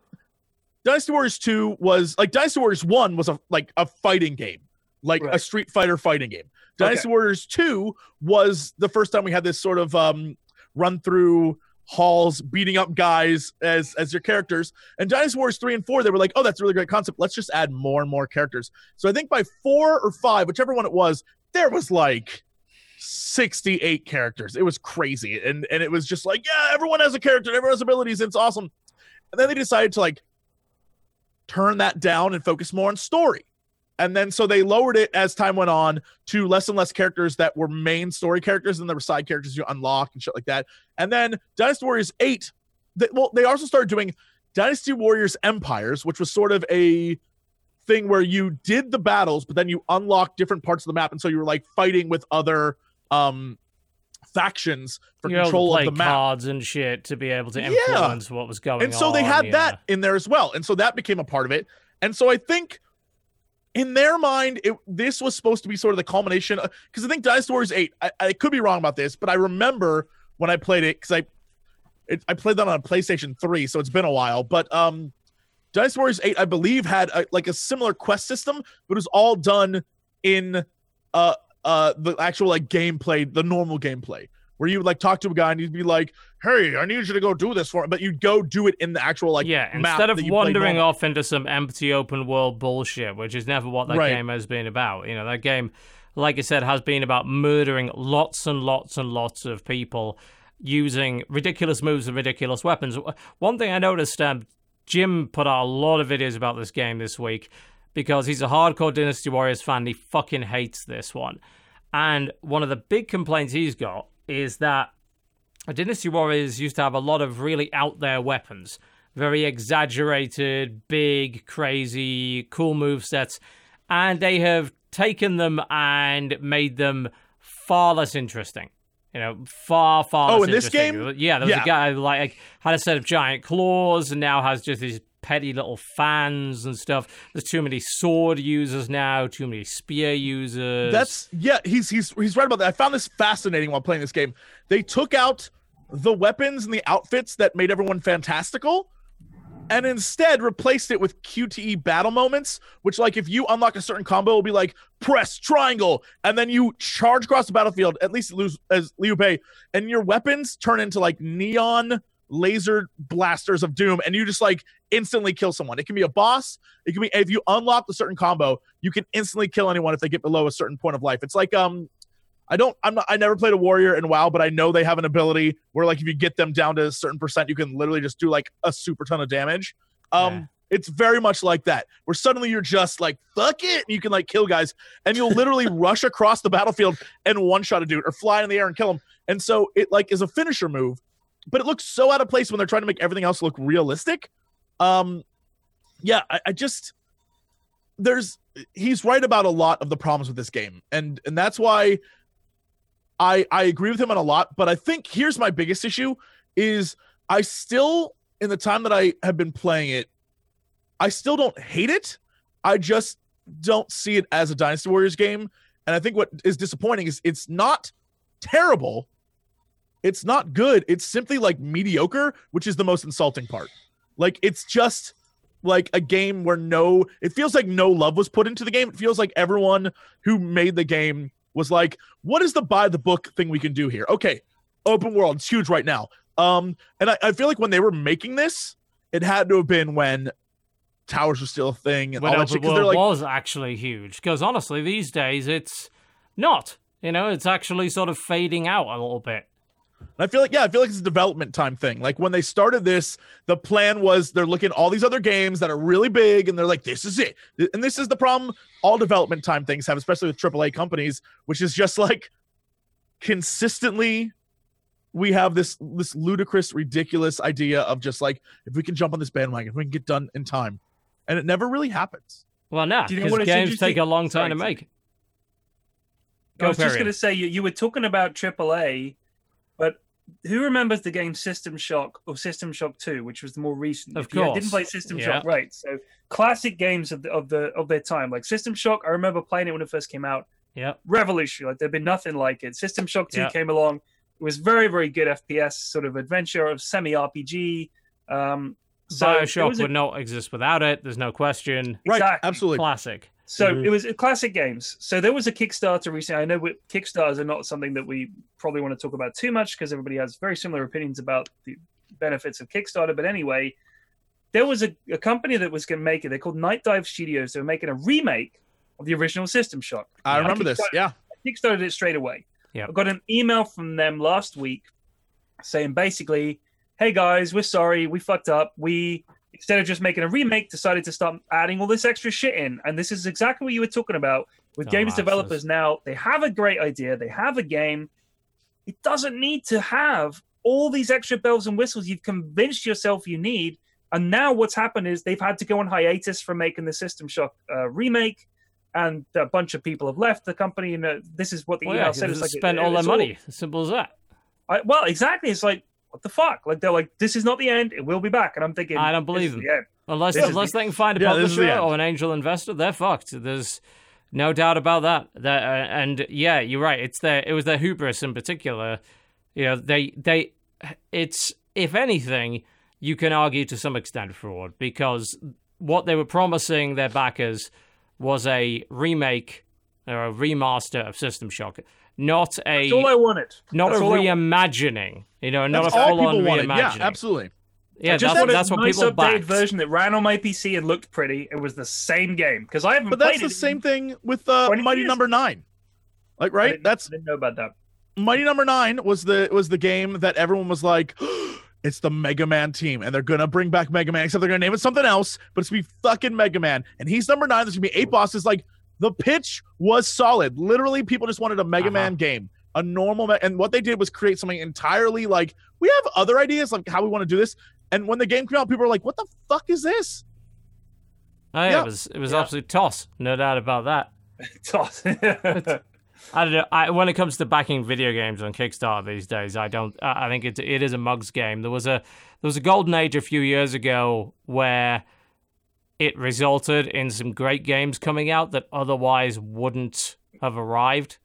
Dynasty Warriors 2 was like Dynasty Warriors 1 was a like a fighting game, like a Street Fighter fighting game. Dynasty Warriors 2 was the first time we had this sort of um run through halls beating up guys as as your characters. And dynasty wars 3 and 4 they were like oh that's a really great concept. Let's just add more and more characters. So i think by 4 or 5 whichever one it was there was like 68 characters. It was crazy. And and it was just like yeah everyone has a character everyone has abilities it's awesome. And then they decided to like turn that down and focus more on story and then so they lowered it as time went on to less and less characters that were main story characters and there were side characters you unlock and shit like that and then dynasty warriors 8 they, well they also started doing dynasty warriors empires which was sort of a thing where you did the battles but then you unlock different parts of the map and so you were like fighting with other um factions for
to
control of the map
cards and shit to be able to
Yeah.
influence what was going on.
and so they had
yeah.
that in there as well and so that became a part of it and so i think in their mind it, this was supposed to be sort of the culmination because i think dynasty warriors 8 I, I could be wrong about this but i remember when i played it because i it, i played that on a playstation 3 so it's been a while but um dynasty warriors 8 i believe had a, like a similar quest system but it was all done in uh uh the actual like gameplay the normal gameplay where you would like talk to a guy and you'd be like hey i need you to go do this for me but you'd go do it in the actual like
yeah, instead of
that you played
wandering off into some empty open world bullshit, which is never what that
Right.
game has been about. You know, that game, like I said, has been about murdering lots and lots and lots of people using ridiculous moves and ridiculous weapons. One thing I noticed, um, Jim put out a lot of videos about this game this week because he's a hardcore Dynasty Warriors fan. He fucking hates this one. And one of the big complaints he's got is that Dynasty Warriors used to have a lot of really out there weapons, very exaggerated, big, crazy, cool move sets, and they have taken them and made them far less interesting. You know, far, far.
Oh, in this game?
yeah, there was
Yeah.
a guy who, like had a set of giant claws and now has just these petty little fans and stuff. There's too many sword users now, too many spear users.
That's yeah, he's he's he's right about that. I found this fascinating while playing this game. They took out the weapons and the outfits that made everyone fantastical and instead replaced it with QTE battle moments, which like if you unlock a certain combo, it'll be like press triangle, and then you charge across the battlefield, at least lose as Liu Bei, and your weapons turn into like neon laser blasters of doom, and you just like instantly kill someone. It can be a boss, it can be if you unlock a certain combo, you can instantly kill anyone if they get below a certain point of life. It's like um I don't. I'm not. I never played a warrior in WoW, but I know they have an ability where, like, if you get them down to a certain percent, you can literally just do like a super ton of damage. Um,
Yeah.
it's very much like that, where suddenly you're just like, fuck it, and you can like kill guys, and you'll literally rush across the battlefield and one shot a dude or fly in the air and kill him. And so it like is a finisher move, but it looks so out of place when they're trying to make everything else look realistic. Um, yeah, I, I just there's he's right about a lot of the problems with this game, and and that's why I I agree with him on a lot. But I think here's my biggest issue is I still in the time that I have been playing it, I still don't hate it. I just don't see it as a Dynasty Warriors game. And I think what is disappointing is it's not terrible. It's not good. It's simply like mediocre, which is the most insulting part. Like it's just like a game where no it feels like no love was put into the game. It feels like everyone who made the game was like, what is the buy the book thing we can do here? Okay, open world, it's huge right now. Um, and I, I feel like when they were making this, it had to have been when towers were still a thing and
when
all that
open
shit.
World
like,
was actually huge. Because honestly, these days it's not. You know, it's actually sort of fading out a little bit.
And I feel like, yeah, I feel like it's a development time thing. Like when they started this, the plan was they're looking at all these other games that are really big and they're like, this is it. And this is the problem all development time things have, especially with AAA companies, which is just like consistently we have this this ludicrous, ridiculous idea of just like if we can jump on this bandwagon, if we can get done in time. And it never really happens.
Well, no,
Do you know
because
it's
games take a long time to
Sorry,
make.
I was just going to say you, you were talking about AAA, but who remembers the game System Shock or System Shock Two, which was the more recent?
Of
If you didn't play System
Yeah.
Shock, right? So classic games of the of the of their time, like System Shock. I remember playing it when it first came out.
Yeah,
Revolutionary, like there'd been nothing like it. System Shock Two
Yeah.
came along. It was very very good FPS sort of adventure of semi RPG. Um, so it
Bioshock
was a-
would not exist without it. There's no question.
Right.
Exactly.
Absolutely.
Classic.
So
Mhm.
it was classic games. So there was a Kickstarter recently. I know we- Kickstarters are not something that we probably want to talk about too much because everybody has very similar opinions about the benefits of Kickstarter. But anyway, there was a, a company that was going to make it. They're called Nightdive Studios. They were making a remake of the original System Shock.
I remember this.
Kickstarter-
Yeah.
Kickstarted it straight away.
Yeah,
I got an email from them last week saying basically, "Hey guys, we're sorry, we fucked up. We instead of just making a remake, decided to start adding all this extra shit in." And this is exactly what you were talking about with games
Dumbasses.
developers. Now they have a great idea, they have a game. It doesn't need to have all these extra bells and whistles you've convinced yourself you need. And now what's happened is they've had to go on hiatus from making the System Shock uh, remake, and a bunch of people have left the company. And uh, this is what the
Well,
email
yeah,
said. It's
they
like
spent
it-
all their money. Simple as that.
I, well, exactly. It's like what the fuck? Like they're like, this is not the end. It will be back. And I'm thinking,
I don't believe
this
them.
the end.
Unless
This
unless
the-
they can find a
Yeah, this is the
publisher or an angel investor, they're fucked. There's no doubt about that. That uh, and yeah, you're right. It's their it was their hubris in particular. You know, they they it's if anything, you can argue to some extent fraud because what they were promising their backers was a remake or a remaster of System Shock, not a
That's all I wanted.
not
That's
a
all I wanted.
reimagining. You know, not
That's
a
all
full on
people wanted. Yeah, absolutely.
Yeah,
just
that's,
wanted
that's
a
what
nice
people
updated
backed.
version that ran on my PC and looked pretty. It was the same game because I haven't
But
played
that's the same thing with uh, Mighty
years.
Number Nine. Like,
I
right?
didn't-
That's
I didn't know about that.
Mighty Number Nine was the was the game that everyone was like, it's the Mega Man team, and they're gonna bring back Mega Man, except they're gonna name it something else, but it's gonna be fucking Mega Man, and he's number nine. There's gonna be eight bosses. Like the pitch was solid. Literally, people just wanted a Mega
Uh-huh.
Man game, a normal, me- and what they did was create something entirely like we have other ideas like how we want to do this. And when the game came out, people were like, "What the fuck is this?"
Oh yeah,
Yeah.
it was it was
Yeah.
absolute toss, no doubt about that.
Toss.
I don't know. I, when it comes to backing video games on Kickstarter these days, I don't. I I think it it is a mugs game. There was a there was a golden age a few years ago where it resulted in some great games coming out that otherwise wouldn't have arrived.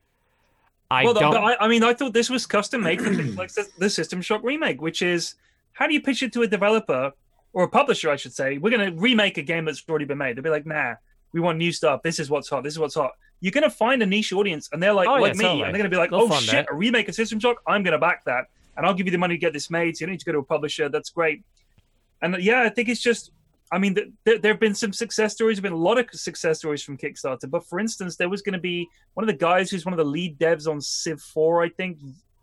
I
well,
don't.
I, I mean, I thought this was custom made for like the, the System Shock remake, which is how do you pitch it to a developer or a publisher, I should say? We're going to remake a game that's already been made. They'll be like, nah, we want new stuff. This is what's hot. This is what's hot. You're going to find a niche audience, and they're like,
Oh, yeah,
like me,
totally.
and they're going to be like,
They'll
oh shit,
it.
a remake of System Shock? I'm going to back that, and I'll give you the money to get this made. So you don't need to go to a publisher. That's great. And yeah, I think it's just I mean, th- th- there have been some success stories. There have been a lot of success stories from Kickstarter. But for instance, there was going to be one of the guys who's one of the lead devs on Civ 4, I think,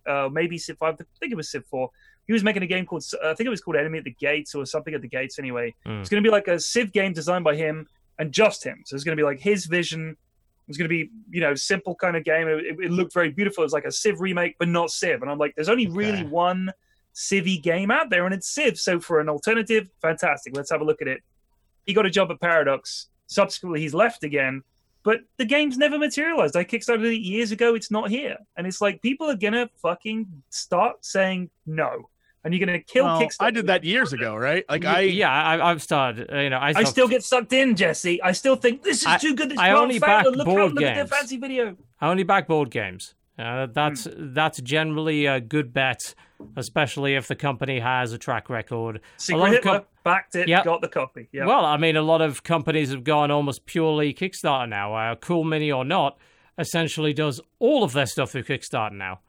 uh, maybe Civ 5. I think it was Civ 4. He was making a game called, I think it was called Enemy at the Gates or something at the Gates anyway.
Mm.
It's going to be like a Civ game designed by him and just him. So it's going to be like his vision. It was going to be, you know, simple kind of game. It, it looked very beautiful. It was like a Civ remake, but not Civ. And I'm like, there's only really one Civvy game out there, and it's Civ. So for an alternative, fantastic. Let's have a look at it. He got a job at Paradox. Subsequently, he's left again. But the game's never materialized. I kickstarted it years ago. It's not here, and it's like people are gonna fucking start saying no, and you're gonna kill
Well,
Kickstarter.
I did that years ago, right? Like I,
yeah, I, I've started. uh, You know, I,
I still get sucked in, Jesse. I still think this is
I-
too good. This
I
can't
only back
look how,
board
look at
games.
fancy video.
I only back board games. Uh, that's
Hmm.
that's generally a good bet, especially if the company has a track record.
Secret Hitler
com-
backed it,
Yep.
got the copy. Yeah.
Well, I mean, a lot of companies have gone almost purely Kickstarter now. Uh, CoolMiniOrNot, essentially does all of their stuff through Kickstarter now,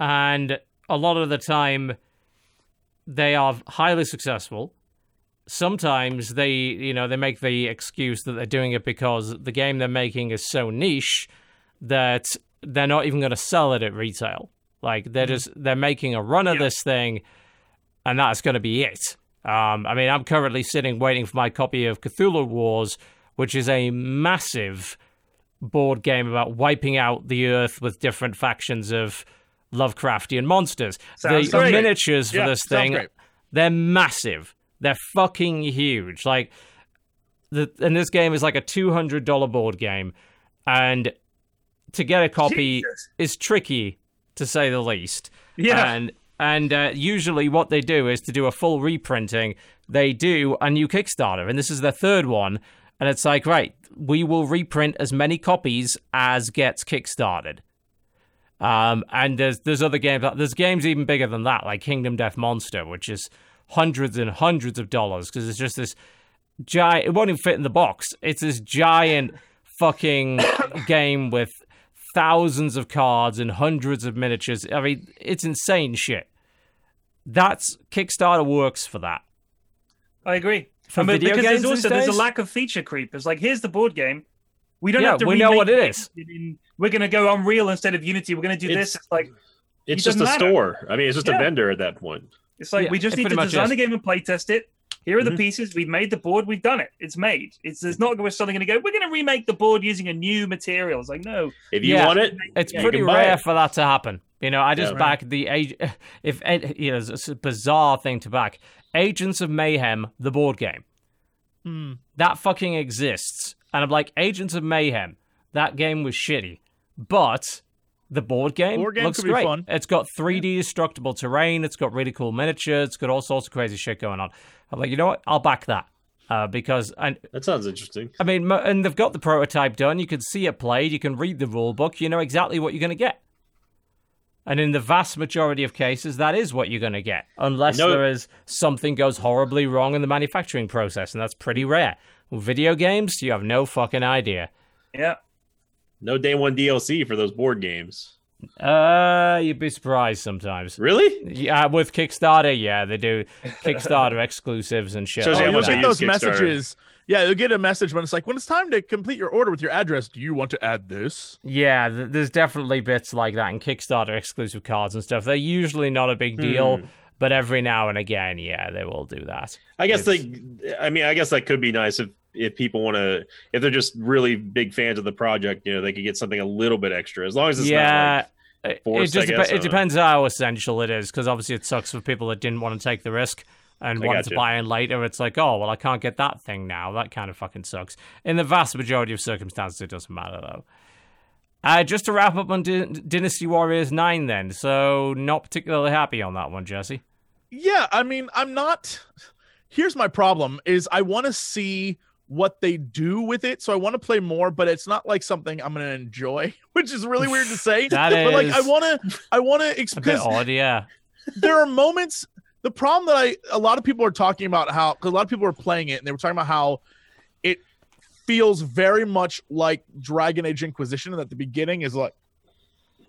and a lot of the time, they are highly successful. Sometimes they, you know, they make the excuse that they're doing it because the game they're making is so niche that they're not even going to sell it at retail. Like they're just they're making a run of
Yeah.
this thing, and that's going to be it. Um, I mean, I'm currently sitting waiting for my copy of Cthulhu Wars, which is a massive board game about wiping out the earth with different factions of Lovecraftian monsters.
Sounds
the
great.
miniatures for
Yeah,
this thing,
great.
they're massive. They're fucking huge. Like the and this game is like a two hundred dollar board game, and to get a copy
Jesus.
is tricky to say the least.
Yeah.
And and uh, usually what they do is to do a full reprinting. They do a new Kickstarter, and this is their third one. And it's like, right, we will reprint as many copies as gets kickstarted. Um, and there's there's other games. There's games even bigger than that, like Kingdom Death Monster, which is hundreds and hundreds of dollars because it's just this giant. It won't even fit in the box. It's this giant fucking game with thousands of cards and hundreds of miniatures. I mean, it's insane shit. That's Kickstarter works for that.
I agree.
For
I mean,
video
because
games
there's
these
also there's a lack of feature creep. It's like here's the board game. We don't
Yeah,
have to.
we know what it is.
We're going to go Unreal instead of Unity. We're going to do
It's-
this. It's like
It's
It
just a
matter.
store. I mean, it's just
Yeah.
a vendor at that point.
it's like
Yeah,
we just need to design
is.
the game and play test it. Here are the
Mhm.
pieces. We've made the board. We've done it. It's made. It's there's not we're suddenly going to go. We're going to remake the board using a new material. It's like no.
If you
Yeah.
want it,
It's
Yeah,
pretty rare
it.
for that to happen. You know, I just
Yeah.
back the age. If you know, it's a bizarre thing to back. Agents of Mayhem, the board game.
Hmm.
That fucking exists, and I'm like, Agents of Mayhem. That game was shitty, but the board game
Board game
looks
could be
great.
fun.
It's got 3D destructible terrain. It's got really cool miniatures. It's got all sorts of crazy shit going on. I'm like, you know what? I'll back that. Uh, because and
that sounds interesting.
I mean, and they've got the prototype done. You can see it played. You can read the rule book. You know exactly what you're going to get. And in the vast majority of cases, that is what you're going to get, unless
No-
there is something goes horribly wrong in the manufacturing process, and that's pretty rare. With video games, you have no fucking idea.
Yeah.
No day one DLC for those board games.
Uh, you'd be surprised sometimes.
Really?
Yeah, with Kickstarter, yeah, they do Kickstarter exclusives and shit.
Shows
Oh,
you how
you'll
much
get those messages. Yeah, you'll get a message when it's like, when it's time to complete your order with your address, do you want to add this?
Yeah, th- there's definitely bits like that in Kickstarter exclusive cards and stuff. They're usually not a big deal,
Hmm.
but every now and again, yeah, they will do that.
I guess
It's-
like I mean, I guess that could be nice if if people want to if they're just really big fans of the project, you know, they could get something a little bit extra as long as it's
yeah,
not like
it-
forced,
it just
guess,
depe- it
don't know.
depends how essential it is because obviously it sucks for people that didn't want to take the risk and
I
wanted to buy in later. It's like, oh well, I can't get that thing now. That kind of fucking sucks. In the vast majority of circumstances, it doesn't matter though. Uh, just to wrap up on Dy- Dynasty Warriors 9 then. So, not particularly happy on that one, Jesse.
Yeah, I mean, I'm not. Here's my problem: is I want to see what they do with it, so I want to play more, but it's not like something I'm gonna enjoy, which is really weird to say.
That
but like, I want to, I want to
A bit odd, yeah.
there are moments. The problem that I, a lot of people are talking about how, because a lot of people are playing it, and they were talking about how it feels very much like Dragon Age Inquisition, and at the beginning is like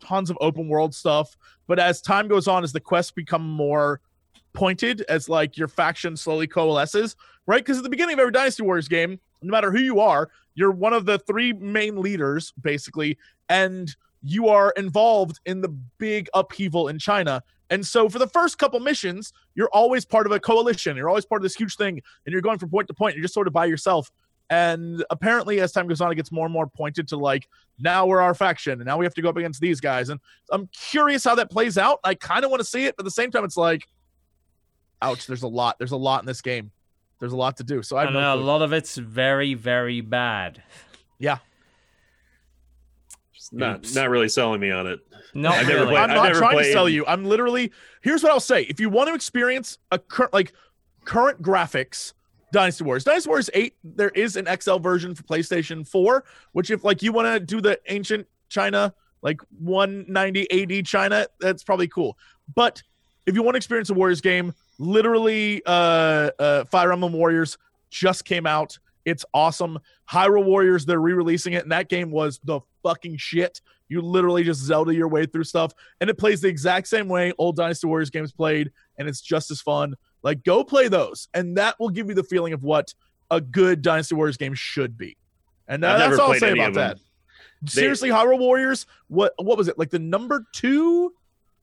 tons of open world stuff, but as time goes on, as the quests become more pointed as like your faction slowly coalesces, right? Because at the beginning of every Dynasty Warriors game, no matter who you are, you're one of the three main leaders, basically, and you are involved in the big upheaval in China. And so for the first couple missions, you're always part of a coalition. You're always part of this huge thing, and you're going from point to point. You're just sort of by yourself. And apparently, as time goes on, it gets more and more pointed to like, now we're our faction, and now we have to go up against these guys. And I'm curious how that plays out. I kind of want to see it, but at the same time, it's like, ouch, there's a lot. There's a lot in this game. There's a lot to do. So I
I
have
know
no
a lot of it's very, very bad.
Yeah.
Just not
Oops.
not really selling me on it.
No,
I've never
really.
played-
I'm
I've
not
never
trying to sell you. I'm literally here's what I'll say. If you want to experience a current like current graphics, Dynasty Wars. Dynasty Wars 8, there is an XL version for PlayStation 4, which if like you want to do the ancient China, like 190 AD China, that's probably cool. But if you want to experience a Warriors game, literally uh uh Fire Emblem Warriors just came out. It's awesome. Hyrule Warriors, they're re-releasing it, and that game was the fucking shit. You literally just Zelda your way through stuff, and it plays the exact same way old Dynasty Warriors games played, and it's just as fun. Like, go play those, and that will give you the feeling of what a good Dynasty Warriors game should be. And
I've
uh, that's all I'll say about that. Seriously, Hyrule Warriors, what what was it like? The number two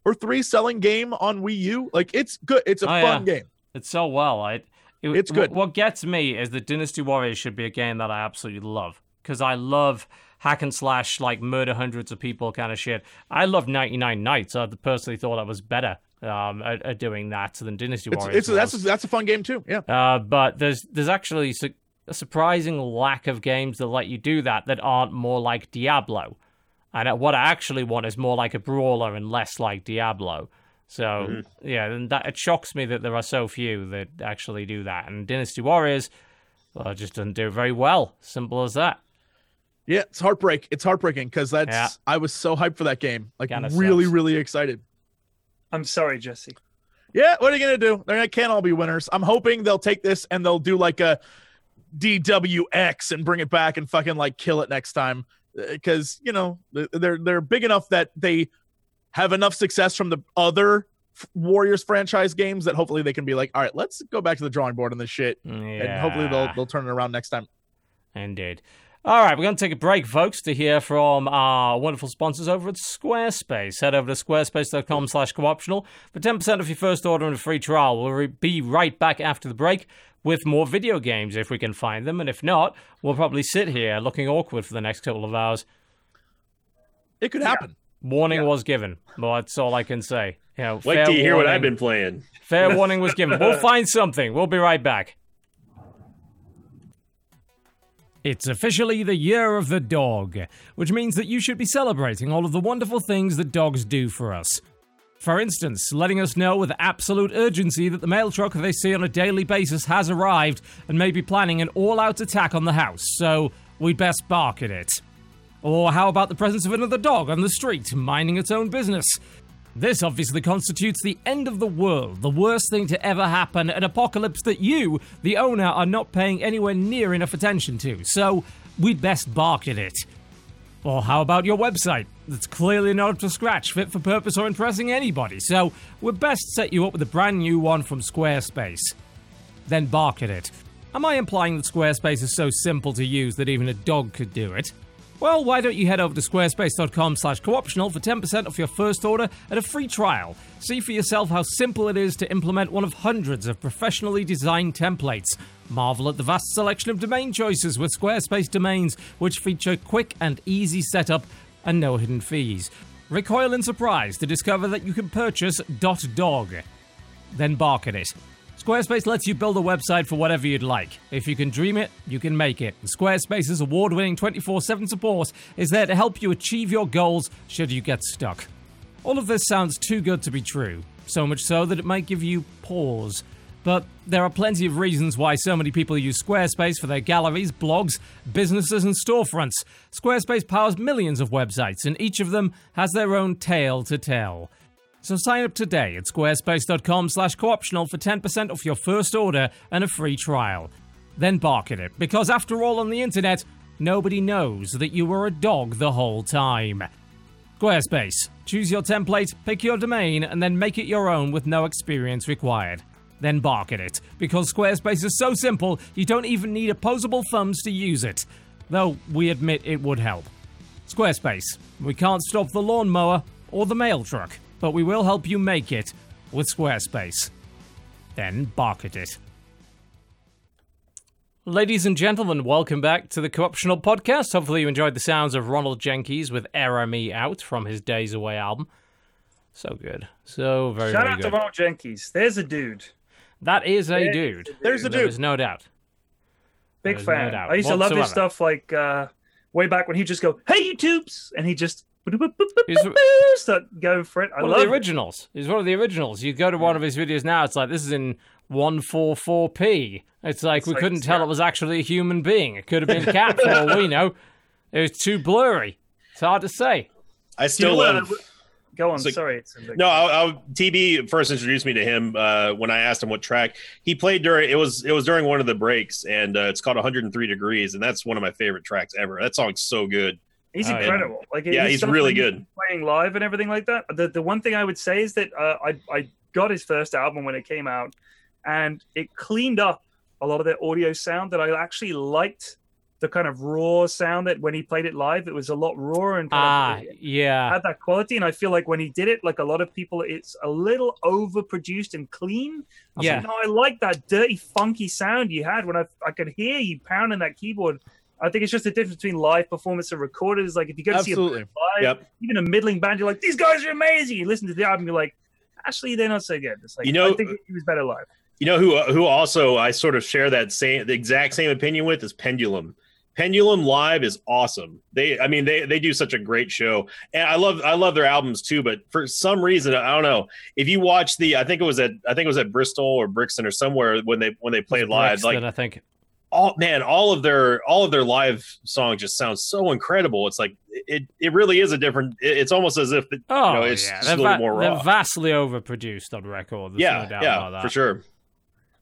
or three selling game on Wii U? Like, it's good. It's a
Oh,
fun
yeah.
game.
It's so well. I, it,
It's good.
What gets me is that Dynasty Warriors should be a game that I absolutely love because I love hack and slash, like murder hundreds of people kind of shit. I love 99 Nights. I personally thought I was better um, at, at doing that than Dynasty Warriors.
it's that's
was.
that's a fun game too. Yeah.
Uh, but there's there's actually su- a surprising lack of games that let you do that that aren't more like Diablo. And what I actually want is more like a brawler and less like Diablo. So
Mm-hmm.
yeah, and that it shocks me that there are so few that actually do that. And Dynasty Warriors, well, just doesn't do it very well. Simple as that.
Yeah, it's heartbreak. It's heartbreaking because that's
Yeah.
I was so hyped for that game. Like
Kinda
really,
sucks.
really excited.
I'm sorry, Jesse.
Yeah, what are you gonna do? They can't all be winners. I'm hoping they'll take this and they'll do like a DWX and bring it back and fucking like kill it next time. Because you know they're they're big enough that they have enough success from the other Warriors franchise games that hopefully they can be like, all right, let's go back to the drawing board on this shit,
Yeah.
and hopefully they'll they'll turn it around next time.
Indeed. All right, we're going to take a break, folks, to hear from our wonderful sponsors over at Squarespace. Head over to squarespace.com slash cooptional for 10% off your first order and a free trial. We'll re- be right back after the break with more video games if we can find them. And if not, we'll probably sit here looking awkward for the next couple of hours.
It could happen.
Warning was given. Well, that's all I can say. You know,
Wait till you hear what I've been playing.
Fair warning was given. We'll find something. We'll be right back. It's officially the year of the dog, which means that you should be celebrating all of the wonderful things that dogs do for us. For instance, letting us know with absolute urgency that the mail truck they see on a daily basis has arrived and may be planning an all out attack on the house, so we'd best bark at it. Or how about the presence of another dog on the street, minding its own business? This obviously constitutes the end of the world, the worst thing to ever happen, an apocalypse that you, the owner, are not paying anywhere near enough attention to, so we'd best bark at it. Or how about your website? That's clearly not up to scratch, fit for purpose, or impressing anybody, so we'd best set you up with a brand new one from Squarespace. Then bark at it. Am I implying that Squarespace is so simple to use that even a dog could do it? Well, why don't you head over to squarespace.com slash cooptional for 10% off your first order and a free trial. See for yourself how simple it is to implement one of hundreds of professionally designed templates. Marvel at the vast selection of domain choices with Squarespace domains, which feature quick and easy setup and no hidden fees. Recoil in surprise to discover that you can purchase .dog. Then bark at it. Squarespace lets you build a website for whatever you'd like. If you can dream it, you can make it. Squarespace's award winning 24 7 support is there to help you achieve your goals should you get stuck. All of this sounds too good to be true, so much so that it might give you pause. But there are plenty of reasons why so many people use Squarespace for their galleries, blogs, businesses, and storefronts. Squarespace powers millions of websites, and each of them has their own tale to tell. So sign up today at squarespace.com slash cooptional for 10% off your first order and a free trial. Then bark at it, because after all on the internet, nobody knows that you were a dog the whole time. Squarespace. Choose your template, pick your domain, and then make it your own with no experience required. Then bark at it, because Squarespace is so simple you don't even need opposable thumbs to use it. Though we admit it would help. Squarespace. We can't stop the lawnmower or the mail truck, but we will help you make it with Squarespace. Then bark at it. Ladies and gentlemen, welcome back to the Co-Optional Podcast. Hopefully, you enjoyed the sounds of Ronald Jenkins with Error Me Out from his Days Away album. So good. So very,
Shout
very
out
good.
to Ronald Jenkins. There's a dude.
that is a dude.
There's a dude.
There's no doubt.
Big
There's no
fan.
doubt
I used to love his stuff like uh, way back when he'd just go, "Hey, YouTubes," and he just start going for it. I
one of
love
the
it.
originals. He's one of the originals. You go to one of his videos now, it's like this is in 144p. It's like
It's
we
like-
couldn't tell
yeah.
it was actually a human being. It could have been a cat for all we know. It was too blurry. It's hard to say.
I still
know
love.
I- Go on.
It's like-
sorry. It's
No, I, I, TB first introduced me to him uh, when I asked him what track he played during. It was it was during one of the breaks, and uh, it's called 103 Degrees, and that's one of my favorite tracks ever. That song's so good.
He's
Oh, yeah.
incredible. Like
Yeah, he's really good.
playing live and everything like that. The the one thing I would say is that uh, I I got his first album when it came out, and it cleaned up a lot of the audio sound that I actually liked. The kind of raw sound that when he played it live, it was a lot rawer and
Ah,
of
yeah.
had that quality. And I feel like when he did it, like a lot of people, it's a little overproduced and clean. I
Yeah.
like, no, I like that dirty, funky sound you had when I I could hear you pounding that keyboard. I think it's just the difference between live performance and recorded. Is like if you go to see a
Absolutely.
band live,
Yep.
even a middling band, you're like, these guys are amazing. You listen to the album, you're like, actually, they're not so good. It's like,
You know-
I think he was better live.
You know who who also I sort of share that same the exact same opinion with is Pendulum. Pendulum live is awesome. They I mean they they do such a great show. And I love I love their albums too, but for some reason I don't know. If you watch the I think it was at I think it was at Bristol or Brixton or somewhere when they when they played live
Brixton,
like
I think.
All man all of their all of their live songs just sound so incredible. It's like it it really is a different it- it's almost as if it,
Oh,
know, it's
yeah.
just
They're,
a little
va-
more
they're vastly overproduced on record. There's
yeah,
no doubt
yeah,
about that.
for sure.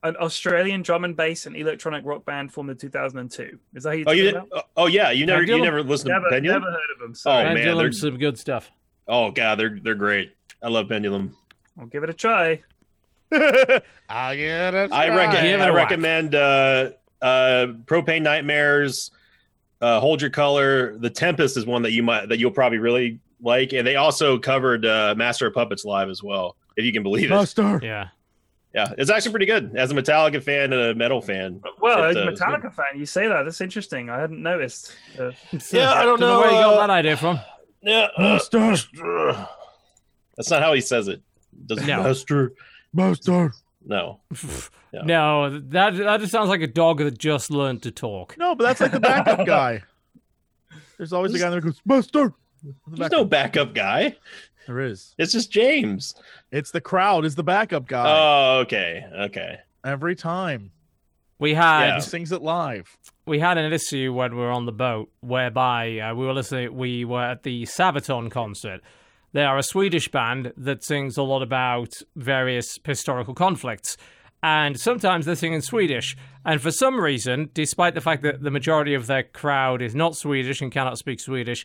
An Australian drum and bass and electronic rock band formed in 2002. Is that who you're
Oh, you did, oh yeah, you never you never listened
Never,
to Pendulum?
never heard of them.
Oh,
Sorry.
man,
Pendulum's
they're-
some good stuff.
Oh god, they're they're great. I love Pendulum.
I'll give it a try.
I get it.
I reckon
Give it
I
a
recommend uh uh Propane Nightmares, uh Hold Your Color. The Tempest is one that you might that you'll probably really like. And they also covered uh Master of Puppets live as well, if you can believe it.
Master.
Yeah.
Yeah, it's actually pretty good. As a Metallica fan and a metal fan.
Well, as a
uh, good.
Metallica fan, you say that. That's interesting. I hadn't noticed. Uh,
Yeah, I don't
know
know,
where you got
uh,
that idea from.
Yeah.
Master.
That's not how he says it. Does
No.
Master?
Master.
No. Yeah.
No, that that just sounds like a dog that just learned to talk.
No, but that's like the backup guy. There's always a guy that goes, Master. The
There's
backup-
no backup guy.
There is.
It's just James.
It's the crowd is the backup guy
Oh, okay. Okay.
every time.
We had
Yeah.
He sings it live.
we had an issue when we were on the boat whereby uh, we were listening. We were at the Sabaton concert. They are a Swedish band that sings a lot about various historical conflicts, and sometimes they sing in Swedish. And for some reason, despite the fact that the majority of their crowd is not Swedish and cannot speak Swedish,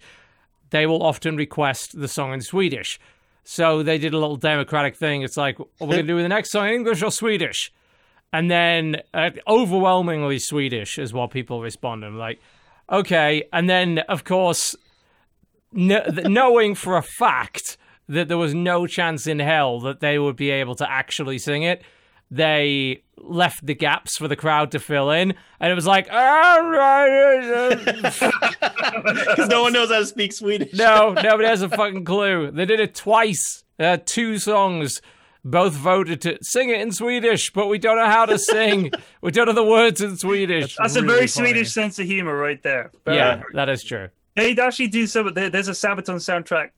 they will often request the song in Swedish. So they did a little democratic thing. It's like, what are we going to do with the next song in English or Swedish? And then uh, overwhelmingly Swedish is what people respond. I'm like, okay. And then, of course, kn- knowing for a fact that there was no chance in hell that they would be able to actually sing it, they left the gaps for the crowd to fill in. And it was like,
Because no one knows how to speak Swedish.
no, nobody has a fucking clue. They did it twice. Uh, two songs. Both voted to sing it in Swedish, but we don't know how to sing. we don't know the words in Swedish.
that's a
really
very
funny.
Swedish sense of humor right there. Very-
yeah, that is true.
They'd actually do some. There's a Sabaton soundtrack,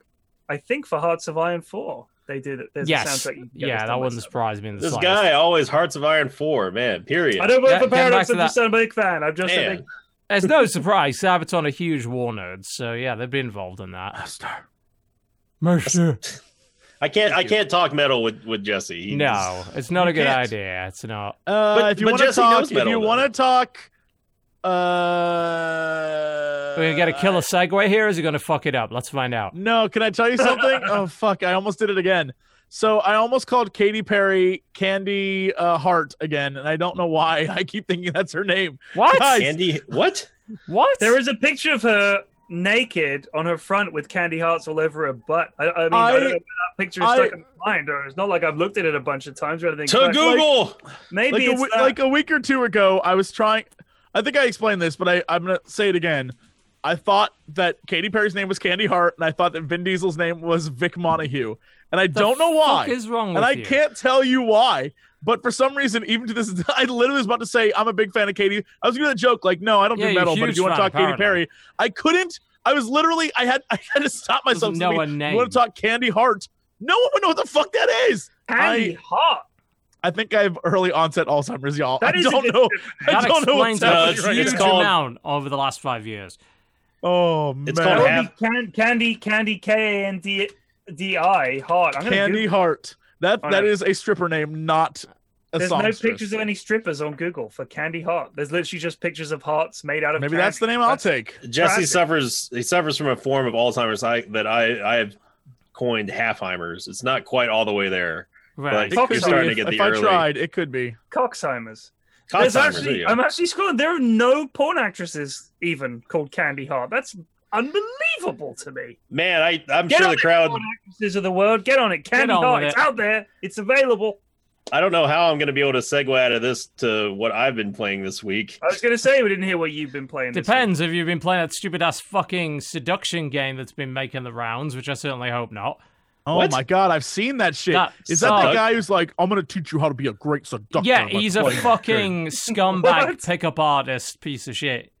I think, for Hearts of Iron 4. They did it. There's a
Yes.
soundtrack. you can get
Yeah, that
done by
wouldn't
Sabaton.
surprise me in the
This
slightest.
guy always Hearts of Iron 4, man. Period.
I don't work
Yeah,
for Paradox.
back to
I'm just a big fan. I'm just a
Man.
big.
There's no surprise. Sabaton are huge war nerds, so yeah, they'd be involved in that.
Master.
Mercer.
I can't I can't talk metal with, with Jesse. He
No, it's not a good
can't.
idea. It's not.
Uh,
But-
if you want to talk,
knows
if you want to talk Uh,
We're gonna kill a segue here. Or is he gonna fuck it up? Let's find out.
No, can I tell you something? oh fuck, I almost did it again. So I almost called Katy Perry Candy uh, Heart again, and I don't know why. I keep thinking that's her name.
What?
Guys,
Andy, what?
What?
There is a picture of her naked on her front with candy hearts all over her butt. I, I mean, I,
I-
don't know if that picture is
I-
stuck in my mind, or it's not like I've looked at it a bunch of times or anything.
To
but
Google.
maybe
Like a,
it's
we-
that.
like a week or two ago, I was trying. I think I explained this, but I, I'm gonna say it again. I thought that Katy Perry's name was Candy Heart, and I thought that Vin Diesel's name was Vic Montague, and I
The
don't know why.
fuck is wrong with
and I
you?
can't tell you why. But for some reason, even to this, I literally was about to say I'm a big fan of Katy. I was gonna joke like, no, I don't
Yeah,
do metal, but if you want to talk Katy. Perry, I couldn't. I was literally, I had, I had to stop myself.
Doesn't know
I
a
mean,
name.
You want to talk Candy Heart? No one would know what the fuck that is.
candy
I-
heart.
I think I have early onset Alzheimer's, y'all.
That
I
is
don't
good
know. I
That
don't know what's
explains a
happening
it's-
right
huge
called-
amount over the last five years.
Oh
It's
man,
called
That
half-
would be can, candy, candy, K A N D D I heart. I'm
Candy
Google-
Heart. That
Oh,
that
no.
is a stripper name, not a song.
There's no pictures of any strippers on Google for Candy Heart. There's literally just pictures of hearts made out of.
Maybe that's the name I'll
That's-
take.
Jesse
Classic.
suffers. He suffers from a form of Alzheimer's I, that I I have coined halfheimers. It's not quite all the way there.
Right.
It
Fuck
could
it.
be.
starting to
If,
get the
if I tried, it could be.
Coxheimer's. There's actually,
you.
I'm actually scrolling. There are no porn actresses even called Candy Heart. That's unbelievable to me.
Man, I I'm
Get
sure
on
the crowd.
porn actresses of the world, get on it. Candy
on
Heart,
with
it's out there. It's available.
I don't know how I'm going to be able to segue out of this to what I've been playing this week.
I was gonna say we didn't hear what you've been playing.
Depends if you've been playing that stupid ass fucking seduction game that's been making the rounds, which I certainly hope not.
Oh
What?
my god, I've seen that shit.
That
Is that the guy who's like, I'm gonna teach you how to be a great seductor?
Yeah, he's a
play."
fucking scumbag
What?
pickup artist piece of shit.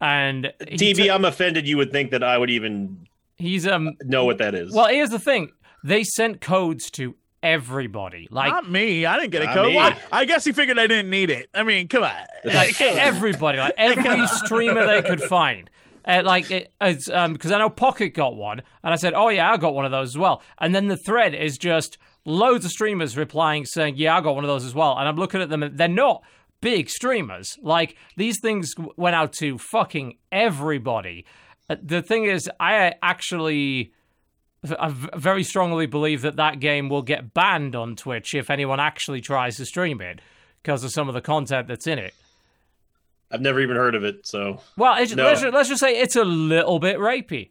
And he
TV,
took-
I'm offended you would think that I would even
he's um
know what that is.
well, here's the thing. They sent codes to everybody. Like
Not me. I didn't get a code.
me.
What? I guess he figured I didn't need it. I mean, come on.
like everybody, like every streamer they could find. Uh, like it, um because I know Pocket got one, and I said, "Oh yeah, I got one of those as well." And then the thread is just loads of streamers replying saying, "Yeah, I got one of those as well." And I'm looking at them, they're not big streamers. Like these things went out to fucking everybody. Uh, the thing is, I actually. I very strongly believe that that game will get banned on Twitch if anyone actually tries to stream it because of some of the content that's in it.
I've never even heard of it. So
Well, it's,
No.
let's, ju- let's just say it's a little bit rapey.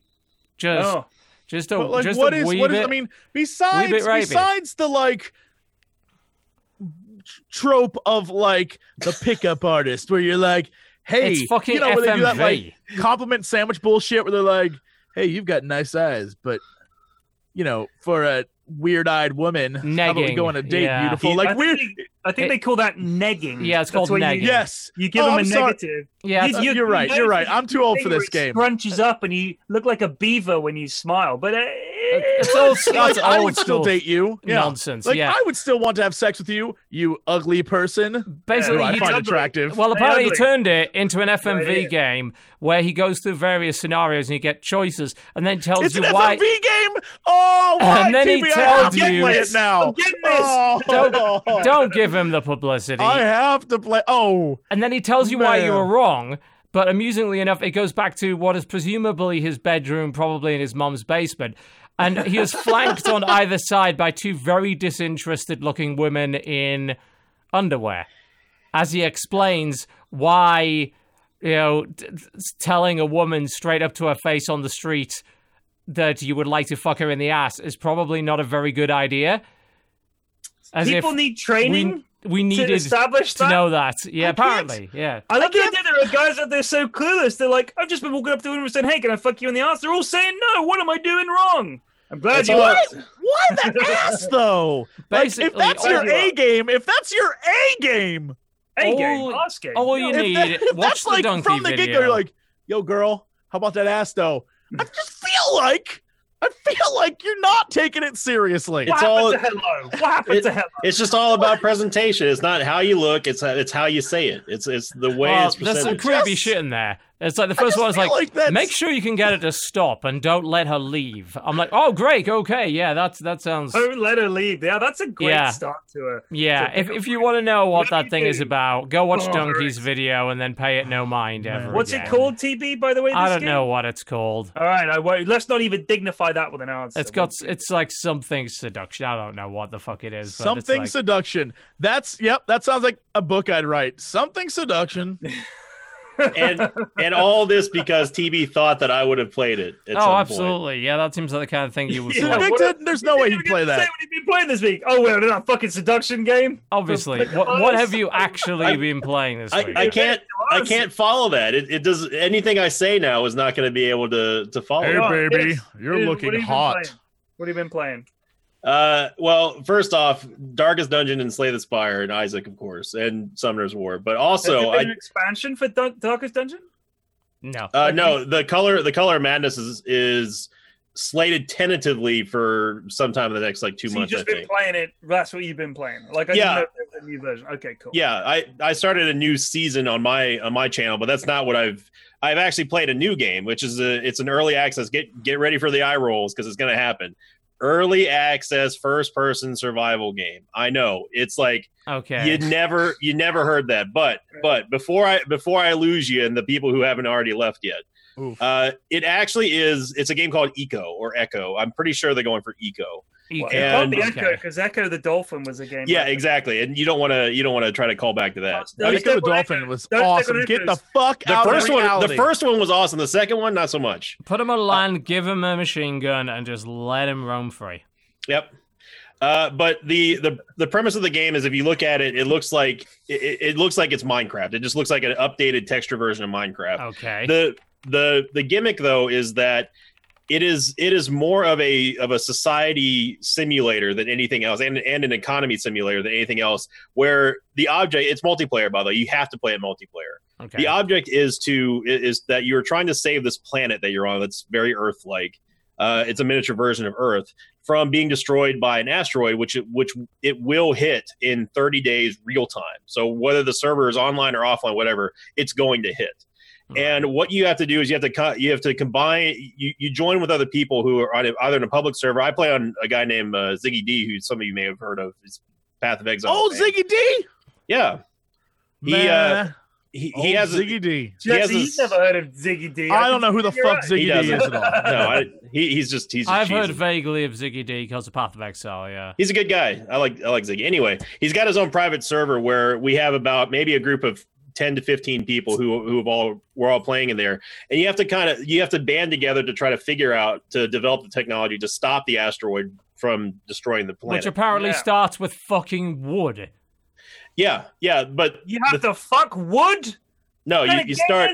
Just,
Oh,
just a,
But like,
just
what
a
is
wee
what is?
bit.
I mean, besides
bit
besides the like trope of like the pickup artist, where you're like, hey,
it's fucking
you know, where they do that like compliment sandwich bullshit, where they're like, hey, you've got nice eyes, but you know, for a weird-eyed woman, how about we go on a date,
yeah.
beautiful?
I
Like weird.
They- I think
It-
they call that negging.
Yeah, it's
That's
called negging.
You,
Yes.
you give
Oh,
them a
I'm sorry.
negative.
yeah,
You-
it's-
you-
You're right.
you
You're right. I'm too old for this game.
Scrunches up and you look like a beaver when you smile, but uh,
it's all
Like,
that's
I would still date you. Yeah.
nonsense.
Like
yeah,
I would still want to have sex with you, you ugly person.
basically,
Who I
he
find
ugly.
attractive.
Well,
Hey,
apparently he turned it into an FMV
Right here.
game where he goes through various scenarios and you get choices, and then tells
it's
you
an
why.
FMV game. Oh, why,
And then he
TV? I have
tells
to
you-
play it now.
I'm this.
Oh,
Don't- Don't give him the publicity.
I have to play. Oh,
And then he tells you why you
Man.
were wrong. But amusingly enough, it goes back to what is presumably his bedroom, probably in his mum's basement. And he is flanked on either side by two very disinterested looking women in underwear. As he explains why, you know, t- t- telling a woman straight up to her face on the street that you would like to fuck her in the ass is probably not a very good idea. As
People need training
we, we
to
needed
establish
to
that.
know that. Yeah,
I can't-
apparently. Yeah.
I like the
can't-
idea there are guys out there so clueless. They're like, I've just been walking up to them and saying, "Hey, can I fuck you in the ass?" They're all saying no. What am I doing wrong? I'm glad
It's
you
all-
asked.
why the ass though? Like, if that's your
you
A
are.
game, if that's your A game,
A game,
All-
ass game.
all you
Yeah.
if,
need-
that, if
watch
that's
the
like
donkey
from the get go, you're like, yo, girl, how about that ass though? I just feel like, I feel like you're not taking it seriously.
What
It's
happened
all-
to hello? What happened
It-
to hello?
it's just all about presentation. It's not how you look. It's it's how you say it. It's it's the way
Well,
it's presented.
there's some
presented.
creepy
Just-
shit in there, It's like the first one is
feel
like, make sure you can get it to stop and don't let her leave. I'm like, oh great, okay, yeah, that's that sounds
Don't let her leave. Yeah, that's a great
Yeah.
start to her.
yeah.
So
If if you want to know what
Let
that
me
thing is about, go watch
Oh,
Donkey's
right.
video and then pay it no mind ever.
What's
again.
it called, TB? By the way, this
I don't
game?
know what it's called.
All right, I won't. Let's not even dignify that with an answer.
It's got it's like something seduction. I don't know what the fuck it is. But
Something
it's like,
seduction. That's yep. That sounds like a book I'd write. Something seduction.
and and all this because TB thought that I would have played it. At oh, some
oh,
point.
absolutely. Yeah, that seems like the kind of thing you would
Yeah,
play.
what-
There's no way he'd play
Say
that.
what have you been playing this week? Oh, well, that fucking seduction game.
Obviously. What what have you actually
I-
been playing this
I,
week?
I can't I can't follow that. It, it does anything I say now is not going to be able to to follow.
Hey,
it.
Baby, you're
Dude,
looking
have you
hot.
playing? What have you been playing?
Uh, well, first off, Darkest Dungeon and Slay the Spire and Isaac, of course, and Summoner's War. But
Has
also,
there been
I
an expansion for Dun- Darkest Dungeon?
No.
uh, no the color the color of madness is is slated tentatively for sometime in the next like two
So you've
months. I
just been
think.
playing it. That's what you've been playing. Like, I
Yeah.
didn't know if there was a new version. Okay, cool.
Yeah, I I started a new season on my on my channel, but that's not what I've I've actually played a new game, which is a it's an early access. Get get ready for the eye rolls because it's going to happen. Early access first person survival game. I know it's like
Okay.
you never you never heard that, but but before I before I lose you and the people who haven't already left yet, uh, it actually is. It's a game called Eco or Echo. I'm pretty sure they're going for Eco.
Eco.
Well, the
And-
Echo because Ecco the Dolphin was a game.
Yeah,
like
exactly. And you don't want to you don't want to try to call back to that.
Don't Ecco
the Dolphin was
Don't
awesome. Get the fuck
The
out
first
of
one, the first one was awesome. The second one, not so much.
Put him on land, give him a machine gun, and just let him roam free.
Yep. Uh, but the, the the premise of the game is if you look at it, it looks like it, it looks like it's Minecraft. It just looks like an updated texture version of Minecraft.
Okay.
The the the gimmick though is that it is it is more of a of a society simulator than anything else, and and an economy simulator than anything else. Where the object it's multiplayer by the way, you have to play it multiplayer.
okay.
The object is to is that you're trying to save this planet that you're on that's very Earth-like. Uh, it's a miniature version of Earth from being destroyed by an asteroid, which it, which it will hit in 30 days real time. So whether the server is online or offline, whatever, it's going to hit. And what you have to do is you have to co- you have to combine you, you join with other people who are on a, either in a public server. I play on a guy named uh, Ziggy D, who some of you may have heard of. It's Path of Exile.
Oh,
fame.
Ziggy D.
Yeah, He,
Man.
uh, he,
Oh,
he has a,
Ziggy D.
he has
Jesse,
a-
you've never heard of Ziggy D.
I don't know who the fuck. Ziggy
He
D
doesn't.
is at all.
no, I, he, he's just he's. Just
I've heard
cheesy.
vaguely of Ziggy D because of Path of Exile, yeah.
He's a good guy. I like I like Ziggy. Anyway, he's got his own private server where we have about maybe a group of ten to fifteen people who who have all we're all playing in there, and you have to kind of you have to band together to try to figure out to develop the technology to stop the asteroid from destroying the planet.
Which apparently
Yeah.
starts with fucking wood.
yeah, yeah, but
You have to fuck wood.
no,
What
you, you start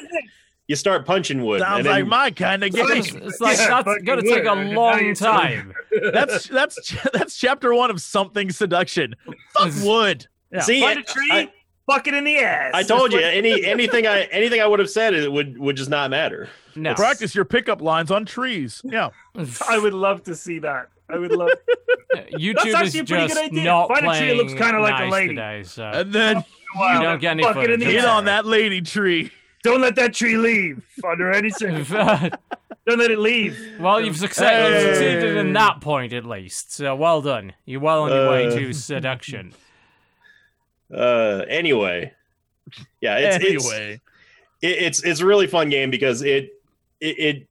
you start punching wood.
Sounds
and then,
like my kind of game.
It's, it's like
Yeah,
that's gonna take a long time.
That's that's that's chapter one of something seduction. Fuck wood. Yeah.
see,
Find a tree,
I,
fuck it in the ass.
I told you
That's
any anything I anything I would have said it would would just not matter.
No.
Practice your pickup lines on trees. Yeah.
I would love to see that. I would love.
YouTube is
actually a pretty good
just
idea.
not
Find a tree that
playing
looks kinda like a
nice
lady.
today, so
And then
Wow.
don't get any
Fuck it in the
get
ass.
on that lady tree.
Don't let that tree leave under any circumstances. Don't let it leave.
well, you've, succeeded,
Hey.
succeeded in that point at least. So well done. You're well on your way
Uh.
to seduction.
Uh, anyway, yeah, it's it's
anyway.
it, it's it's a really fun game because it it, it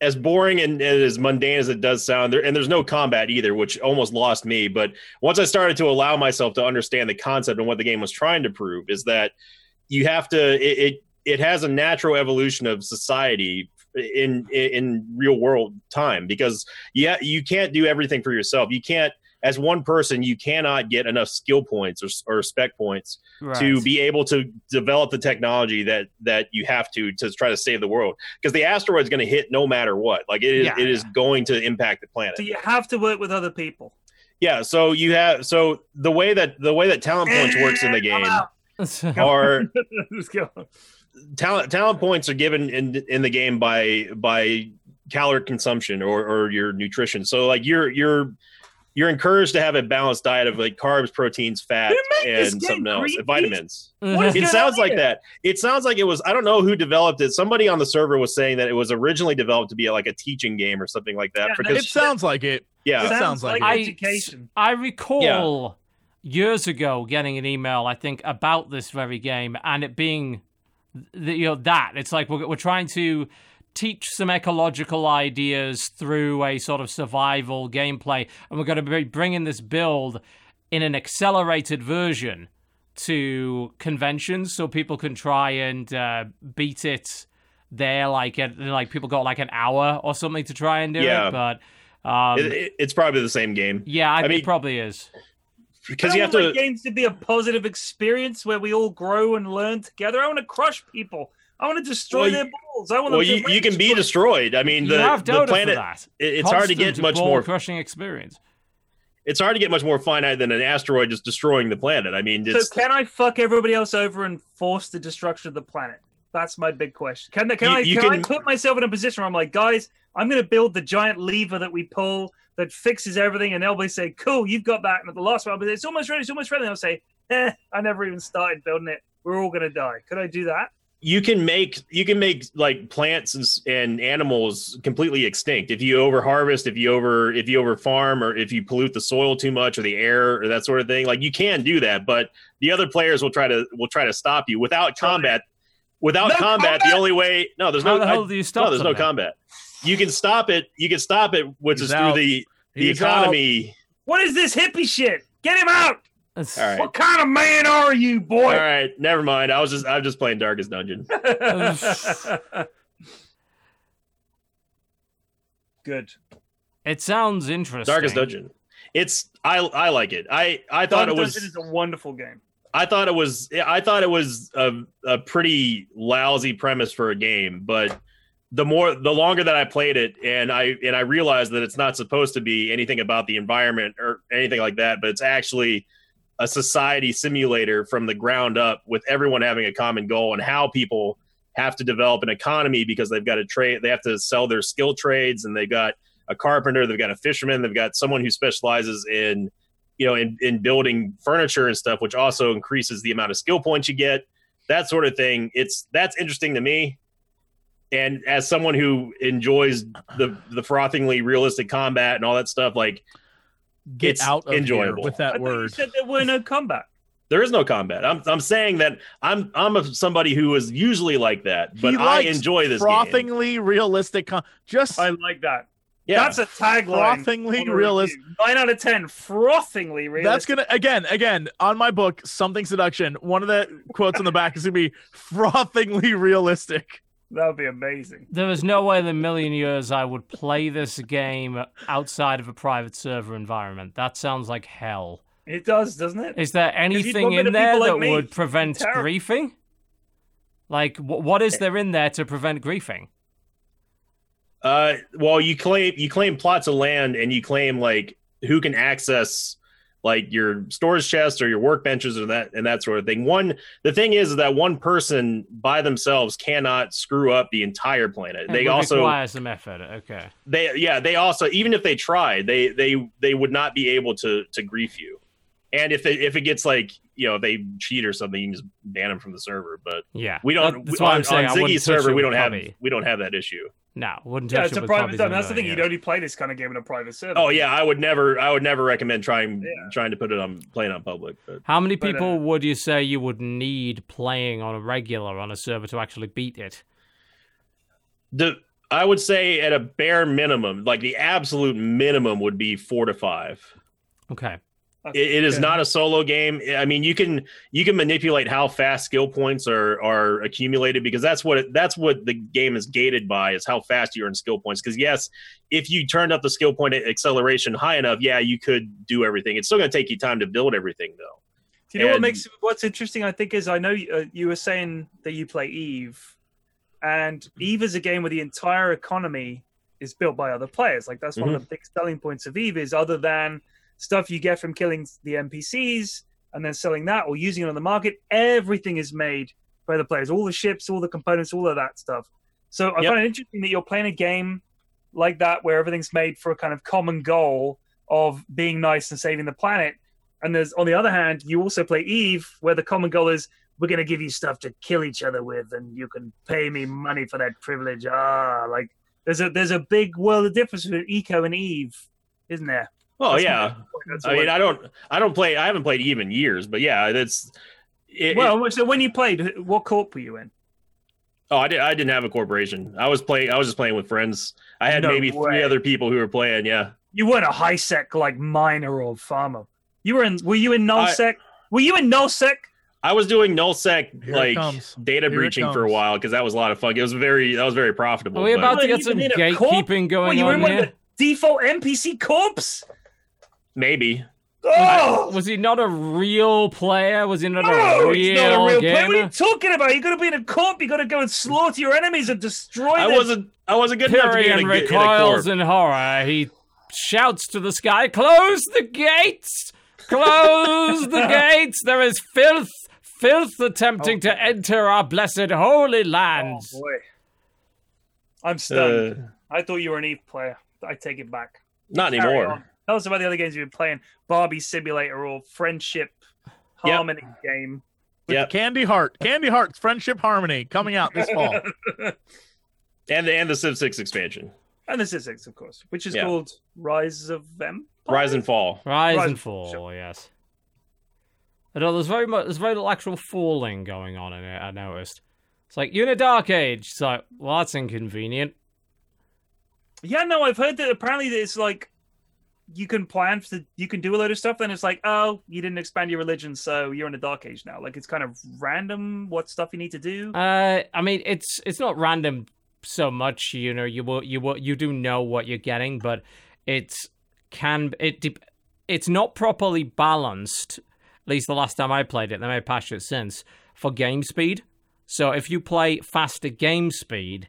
as boring and, and as mundane as it does sound there and there's no combat either which almost lost me but once i started to allow myself to understand the concept and what the game was trying to prove is that you have to it it, it has a natural evolution of society in, in real world time because yeah you can't do everything for yourself you can't as one person you cannot get enough skill points or, or spec points to be able to develop the technology that that you have to to try to save the world. Because the asteroid is going to hit no matter what. Like it is
Yeah,
it is going to impact the planet.
So you have to work with other people.
yeah so you have so the way that the way that talent points works in the game are
Let's go.
talent talent points are given in in the game by by calorie consumption or or your nutrition. So like you're you're you're encouraged to have a balanced diet of like carbs, proteins, fat,
Who made this
and something else, and vitamins.
What is
It sounds like
here?
that. It sounds like it was. I don't know who developed it. Somebody on the server was saying that it was originally developed to be like a teaching game or something like that.
Yeah,
because
It sounds like it.
yeah,
It sounds like
I-
education.
I recall years ago getting an email, I think, about this very game and it being, th- you know, that it's like we're, we're trying to teach some ecological ideas through a sort of survival gameplay, and we're going to be bringing this build in an accelerated version to conventions so people can try and uh, beat it there like at, like people got like an hour or something to try and do
Yeah.
it but um,
it, it- it's probably the same game
yeah I,
I mean-
it probably is
because you have
want
to.
my games to be a positive experience where we all grow and learn together. I want to crush people. I want to destroy
Well,
their balls. I want
Well,
them
you,
to
you can be destroyed. I mean,
you
the,
have
the planet.
for that
it- it's hard to get much more.
crushing experience
It's hard to get much more finite than an asteroid just destroying the planet. I mean,
So can I fuck everybody else over and force the destruction of the planet? That's my big question. Can, can
You-
I
you
can, I put myself in a position where I'm like, guys, I'm going to build the giant lever that we pull that fixes everything, and they'll be say, "Cool, you've got that." And at the last one, I'll be, "It's almost ready. It's almost ready." And I'll say, "Eh, I never even started building it. We're all going to die." Could I do that?
You can make you can make like plants and, and animals completely extinct if you over harvest if you over if you over farm or if you pollute the soil too much or the air or that sort of thing like you can do that but the other players will try to will try to stop you without combat without
No
combat,
combat?
the only way no there's
how
no
the hell do you stop
no there's no combat you can stop it you can stop it which
He's
is
out.
through the the
He's out.
economy
What is this hippie shit? Get him out!
It's-
all right
What kind of man are you, boy?
All right, never mind i was just i'm just playing darkest dungeon
Good.
It sounds interesting.
darkest dungeon it's i i like it i i thought
Dark
it was
Dungeon is a wonderful game.
I thought it was I thought it was a, a pretty lousy premise for a game, but the more the longer that I played it and I and I realized that it's not supposed to be anything about the environment or anything like that, but it's actually a society simulator from the ground up with everyone having a common goal and how people have to develop an economy because they've got to trade they have to sell their skill trades and they've got a carpenter, they've got a fisherman, they've got someone who specializes in you know, in, in building furniture and stuff, which also increases the amount of skill points you get, that sort of thing. It's that's interesting to me. And as someone who enjoys the the frothingly realistic combat and all that stuff, like
Get
It's
out of here
enjoyable.
with
I
that
you
word.
said there were no comeback.
there is no combat. I'm I'm saying that I'm I'm a, somebody who is usually like that, but
He
I enjoy this game.
Frothingly realistic. Con- just
I like that.
Yeah,
That's a tagline.
Frothingly
on a
realis-
review. Nine out of ten. Frothingly realistic.
That's gonna again, again on my book, something seduction. One of the quotes on the back is gonna be frothingly realistic.
That would be amazing.
There is no way in a million years I would play this game outside of a private server environment. That sounds like hell.
It does, doesn't it?
Is there anything in there
people
that
me.
would prevent
Terrible.
griefing? Like, wh- what is there in there to prevent griefing?
Uh, well, you claim you claim plots of land, and you claim like who can access like your storage chests or your workbenches or that and that sort of thing. One, the thing is that one person by themselves cannot screw up the entire planet.
It
They also
require some effort. Okay.
they yeah they also even if they tried they they they would not be able to to grief you. And if they if it gets like you know if they cheat or something, you can just ban them from the server. But
Yeah.
we don't.
That's
we-
why
on,
I'm saying
on Ziggy's server, we don't have we don't have that issue.
No, wouldn't
Yeah,
touch
it's
it
a private
Cubby's
zone. That's the thing.
under,
You'd only play this kind of game in a private server.
Oh yeah, I would never. I would never recommend trying
Yeah.
trying to put it on playing on public. But
How many
But,
people
uh,
would you say you would need playing on a regular on a server to actually beat it?
the I would say at a bare minimum, like the absolute minimum would be four to five.
Okay.
It, it is not a solo game. I mean, you can you can manipulate how fast skill points are are accumulated because that's what it, that's what the game is gated by is how fast you earn skill points. Because yes, if you turned up the skill point acceleration high enough, yeah, you could do everything. It's still going to take you time to build everything though.
Do you know what makes what's interesting? I think is I know uh, you were saying that you play Eve, and Eve is a game where the entire economy is built by other players. Like that's one of the big selling points of Eve is other than stuff you get from killing the NPCs and then selling that or using it on the market. Everything is made by the players. All the ships, all the components, all of that stuff. So I
Yep.
find it interesting that you're playing a game like that where everything's made for a kind of common goal of being nice and saving the planet. And there's on the other hand, you also play Eve, where the common goal is we're gonna give you stuff to kill each other with, and you can pay me money for that privilege. Ah, like there's a there's a big world of difference between Eco and Eve, isn't there?
Oh
That's
yeah.
my point. That's
I mean, I don't, I don't play. I haven't played Eve in years, but yeah, that's. It, it-
well, so when you played, what corp were you in?
oh, I did. I didn't have a corporation. I was playing. I was just playing with friends. I had
No
maybe
way.
three other people who were playing. Yeah.
You weren't a high sec like miner or farmer. You were in. Were you in null sec? Were you in null sec?
I was doing nullsec
Here
like data
Here
breaching for a while because that was a lot of fun. It was very that was very profitable.
Are we
but-
about to get some
even in a corp?
gatekeeping
Were
going
you in
on
one of
here?
the default NPC corps?
Maybe?
Oh,
Was he not a real player? Was he not a real,
not a real player.
gamer?
What are you talking about? You got to be in a corp. You got to go and slaughter your enemies and destroy
I wasn't. I wasn't good enough to be in a,
Pyrion
in a
recoils
corp.
in horror. He shouts to the sky, "Close the gates! Close the gates! There is filth, filth attempting to enter our blessed holy lands."
Oh boy, I'm stunned.
Uh,
I thought you were an Eve player. I take it back.
not
Carry
anymore.
on. Tell us about the other games you've been playing. Barbie Simulator or Friendship
Yep.
Harmony game.
Yeah,
Candy Heart. Candy Heart's Friendship Harmony coming out this fall.
And the and the Civ Six expansion,
And the is six, of course, which is
Yeah.
called Rise of Empire.
Rise and Fall.
Rise
Rise-
and fall, yes. Although there's very much, there's very little actual falling going on in it. I noticed. It's like you're in a dark age. It's like, well, that's inconvenient.
Yeah, no, I've heard that apparently it's like you can plan to you can do a load of stuff, then it's like, oh, you didn't expand your religion, so you're in a dark age now. Like it's kind of random what stuff you need to do.
Uh, I mean, it's it's not random so much. You know, you will you will you do know what you're getting, but it's can it it's not properly balanced. At least the last time I played it, they may have patched it since for game speed. So if you play faster game speed,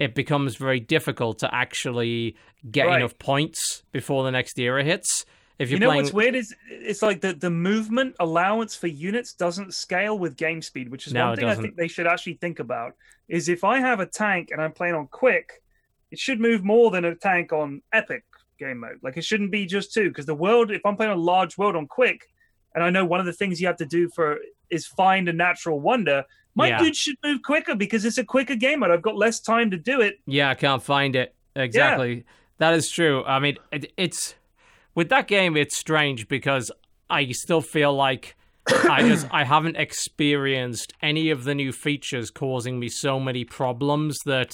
it becomes very difficult to actually get
Right.
enough points before the next era hits. If you're
you know
playing,
what's weird is it's like the, the movement allowance for units doesn't scale with game speed, which is
No,
one thing I think they should actually think about. Is if I have a tank and I'm playing on quick, it should move more than a tank on epic game mode. Like it shouldn't be just two, because the world, if I'm playing a large world on quick, and I know one of the things you have to do for is find a natural wonder, my
Yeah.
dude should move quicker because it's a quicker game mode. I've got less time to do it.
Yeah, I can't find it. Exactly. That is true. I mean, it, it's with that game it's strange because I still feel like I just I haven't experienced any of the new features causing me so many problems that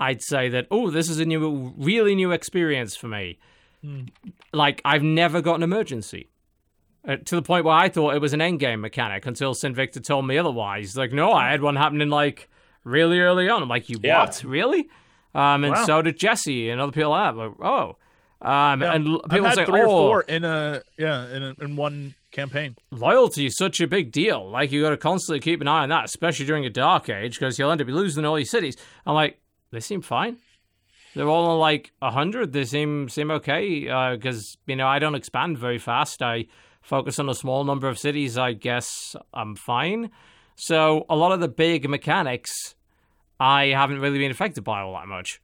I'd say that oh, this is a new really new experience for me.
Hmm.
Like I've never got an emergency. Uh, to the point where I thought it was an endgame mechanic until Sinvicta told me otherwise. Like, no, I had one happening like really early on. I'm like, you
Yeah.
what? Really? Um, and
Wow.
so did Jesse and other people like. Like, oh. Um,
Yeah,
and l-
I've
people
had
say,
three
oh,
or four in a yeah in a, in one campaign.
loyalty is such a big deal. Like, you got to constantly keep an eye on that, especially during a dark age, because you'll end up losing all your cities. I'm like, they seem fine. They're all on like hundred. They seem seem okay. Because you know, I don't expand very fast. I focus on a small number of cities. I guess I'm fine. So a lot of the big mechanics, I haven't really been affected by all that much.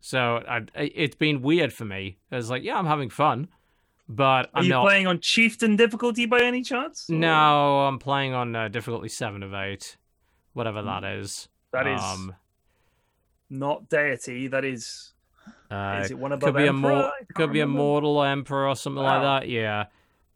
So I, it's been weird for me. It's like, yeah, I'm having fun, but
Are
I'm
you
not.
playing on chieftain difficulty by any chance? Or-
No, I'm playing on uh, difficulty seven of eight, whatever that is.
That is
Um,
not deity. That is.
uh,
is it one above
could be a
Emperor?
mor-
can't
could be a mortal emperor or something like that. Yeah,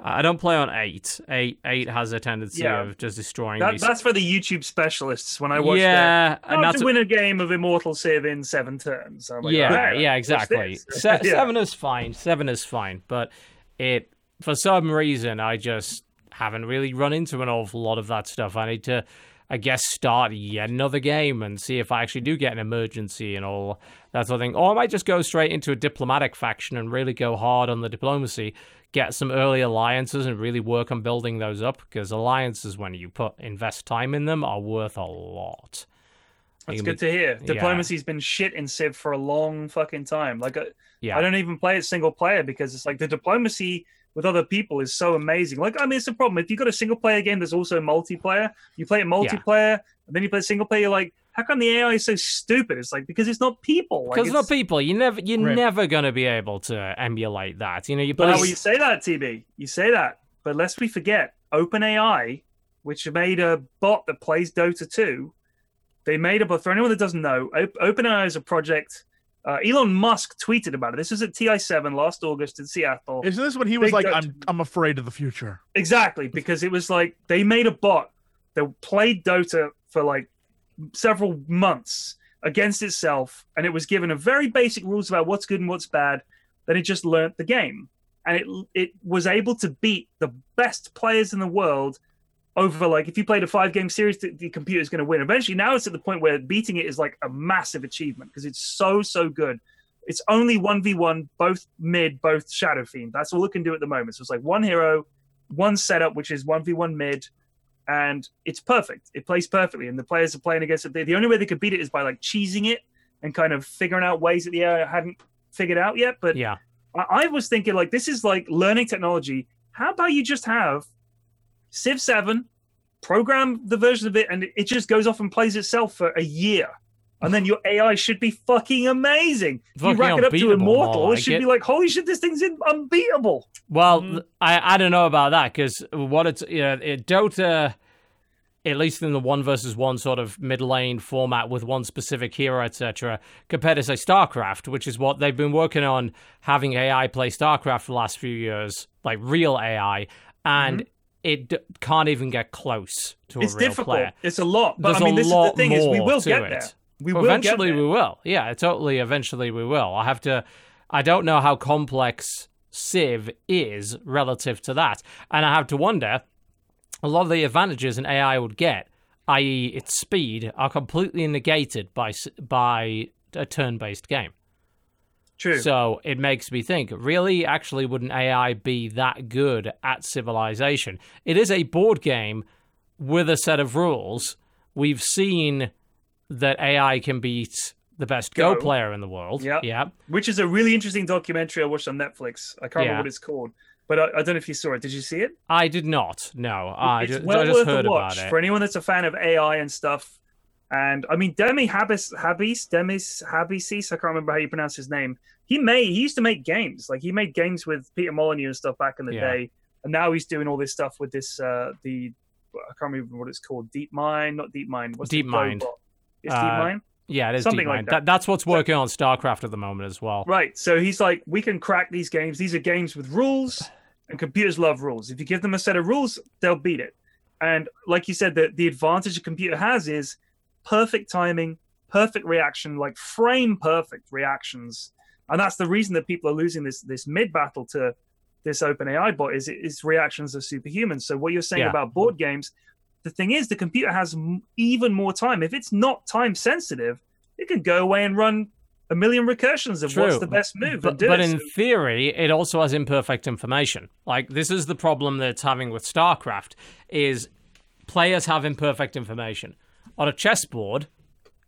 I don't play on eight. Eight eight has a tendency
Yeah.
of just destroying
That,
me.
that's for the YouTube specialists. When I watch
yeah,
their,
and that's
to win a game of Immortal Civ in seven turns. Oh I'm like,
yeah,
"Okay,
yeah, exactly. Se-
Yeah.
Seven is fine. Seven is fine, but it for some reason I just haven't really run into an awful lot of that stuff. I need to, I guess, start yet another game and see if I actually do get an emergency and all that sort of thing. Or I might just go straight into a diplomatic faction and really go hard on the diplomacy, get some early alliances and really work on building those up because alliances, when you put invest time in them, are worth a lot.
That's good
be-
to hear.
yeah.
Diplomacy's been shit in Civ for a long fucking time. Like, I,
Yeah.
I don't even play it single player because it's like the diplomacy with other people is so amazing. Like, I mean, it's a problem. If you've got a single player game that's also multiplayer, you play it multiplayer, and then you play single player, you're like, how come the AI is so stupid? It's like because it's not people. Like,
Because
it's,
not people, you never, you're
Right.
never gonna be able to emulate that. You know, you
But
put
how you say that, TB? You say that, but lest we forget, OpenAI, which made a bot that plays Dota 2, they made a bot. For anyone that doesn't know, OpenAI is a project. Uh, Elon Musk tweeted about it. This was at TI7 last August in Seattle.
Isn't this when he was
Big
like,
Dutch-
"I'm I'm afraid of the future"?
Exactly, because it was like they made a bot that played Dota for like several months against itself, and it was given a very basic rules about what's good and what's bad. Then it just learnt the game, and it it was able to beat the best players in the world over like if you played a five game series, the, the is going to win. Eventually, now it's at the point where beating it is like a massive achievement because it's so so good. It's only one v one, both mid, both shadow fiend. That's all it can do at the moment. So it's like one hero, one setup, which is one v one mid, and it's perfect. It plays perfectly, and the players are playing against it. The, only way they could beat it is by like cheesing it and kind of figuring out ways that the AI hadn't figured out yet. But
yeah,
I, I was thinking like this is like learning technology. How about you just have Civ Seven, program the version of it, and it just goes off and plays itself for a year. And then your AI should be fucking amazing. If you rack it up to
unbeatable,
immortal,
more
it should
it.
be like, holy shit, this thing's in- unbeatable.
Well, th- I I don't know about that because what it's you know, it, Dota, at least in the one versus one sort of mid lane format with one specific hero, etc., compared to say StarCraft, which is what they've been working on having AI play StarCraft for the last few years, like real AI, and it d- can't even get close to
Mm-hmm. It's
a real
difficult.
player.
It's a lot. But
There's
I mean,
a
this is
lot
the thing is we
more
will
to
get
it.
We
Well,
will
eventually we will. Yeah, totally. Eventually we will. I have to. I don't know how complex Civ is relative to that, and I have to wonder. A lot of the advantages an AI would get, i.e., its speed, are completely negated by by a turn-based game.
True.
So it makes me think, really, actually, wouldn't AI be that good at civilization? It is a board game with a set of rules. We've seen that AI can beat the best Go,
Go.
player in the world.
Yeah.
Yeah.
Which is a really interesting documentary I watched on Netflix. I can't
Yeah.
remember what it's called, but I, I don't know if you saw it. Did you see it?
I did not. No. I,
it's
ju-
well
I just
worth
heard
a
about
watch
it.
for anyone that's a fan of AI and stuff. And I mean, Demi Habis, Habis, Demis Habisis, I can't remember how you pronounce his name. He made, he used to make games. Like he made games with Peter Molyneux and stuff back in the
Yeah.
day. And now he's doing all this stuff with this, uh, the, I can't remember what it's called. Deep Mind, not Deep Mind. What's
Deep Mind.
robot? It's
Uh, Yeah, it is
Something
Deep
like
Mind.
that.
That's what's working on StarCraft at the moment as well.
Right. So he's like, we can crack these games. These are games with rules, and computers love rules. If you give them a set of rules, they'll beat it. And like you said, the, the advantage a computer has is perfect timing, perfect reaction, like frame perfect reactions. And that's the reason that people are losing this this mid battle to this open AI bot is its reactions are superhuman. So what you're saying
Yeah.
about board games, the thing is, the computer has m- even more time. If it's not time sensitive, it can go away and run a million recursions of what's the best move.
But,
and do
but in
So-
theory, it also has imperfect information. Like this is the problem that it's having with StarCraft is players have imperfect information. On a chessboard,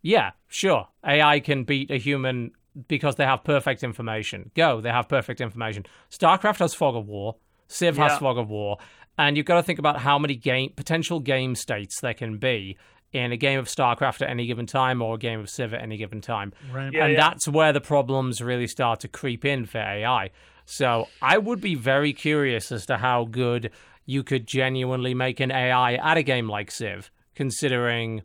yeah, sure, AI can beat a human because they have perfect information. Go, they have perfect information. StarCraft has fog of war. Civ has fog of war, and you've got to think about how many game potential game states there can be in a game of StarCraft at any given time or a game of Civ at any given time
Right.
Yeah,
and
yeah.
that's where the problems really start to creep in for AI. So I would be very curious as to how good you could genuinely make an AI at a game like Civ, considering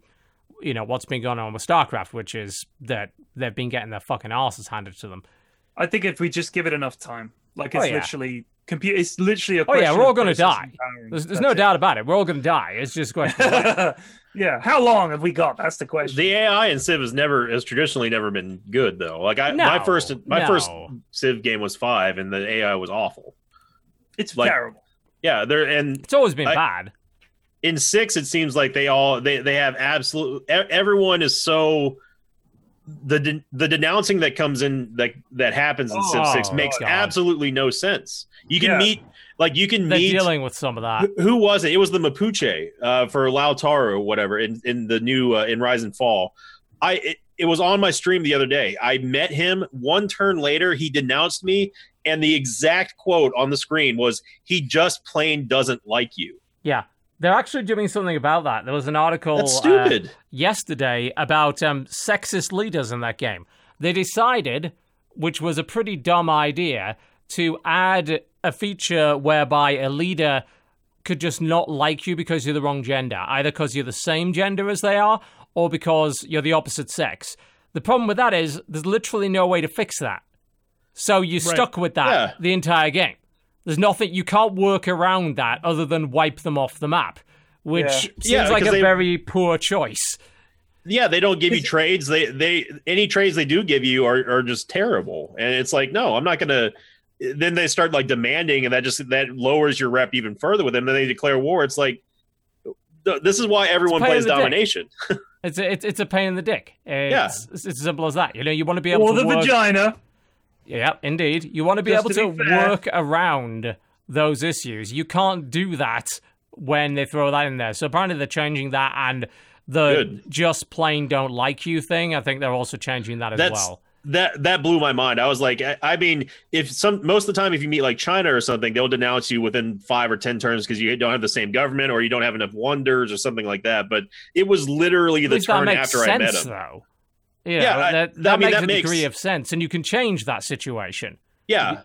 you know what's been going on with StarCraft, which is that they've been getting their fucking asses handed to them.
I think if we just give it enough time, like
Oh,
it's
yeah.
literally computer, it's literally a.
Oh, yeah, we're all gonna die. There's, there's no
it.
doubt about it. We're all going to die. It's just a question.
yeah, how long have we got? That's the question.
The AI in Civ has never has traditionally never been good though. Like I my first my first. Civ game was five and the AI was awful.
it's
like-
terrible.
Yeah, there and
It's always been
I-
bad.
in six it seems like they all they they have absolute e- everyone is so the the denouncing that comes in that that happens in Civ six
Oh,
makes
God.
absolutely no sense. You can
Yeah.
meet like you can
They're
meet
dealing with some of that.
who, who was it? It was the Mapuche uh, for Lautaro, whatever, in in the new uh, in Rise and Fall. I it, it was on my stream the other day. I met him. One turn later, he denounced me, and the exact quote on the screen was, "He just plain doesn't like you."
Yeah. They're actually doing something about that. There was an article
That's
uh, yesterday about um, sexist leaders in that game. They decided, which was a pretty dumb idea, to add a feature whereby a leader could just not like you because you're the wrong gender, either because you're the same gender as they are or because you're the opposite sex. The problem with that is there's literally no way to fix that. So you're
Right.
stuck with that
Yeah.
the entire game. There's nothing you can't work around that other than wipe them off the map, which
Yeah.
seems
Yeah,
like a
they-
very poor choice.
Yeah, they don't give you trades. They they any trades they do give you are, are just terrible. And it's like, no, I'm not gonna then they start like demanding and that just that lowers your rep even further with them. Then they declare war. It's like this is why everyone plays domination.
It's a, it's, it's a pain in the dick. It's, it's as simple as that. You know, you want to be able
Or
to
the
work.
vagina.
Yeah, indeed. You want to be
Just
able
to
to,
be fair.
work around those issues. You can't do that when they throw that in there. So apparently they're changing that and the
Good.
just plain don't like you thing. I think they're also changing that as
That's
well.
that that blew my mind. I was like, I, I mean, if some most of the time, if you meet like China or something, they'll denounce you within five or ten turns because you don't have the same government or you don't have enough wonders or something like that. But it was literally the turn after
sense,
I met him.
though. You
Yeah,
know,
I-
that,
I mean,
makes
that
a degree of sense, and you can change that situation.
Yeah.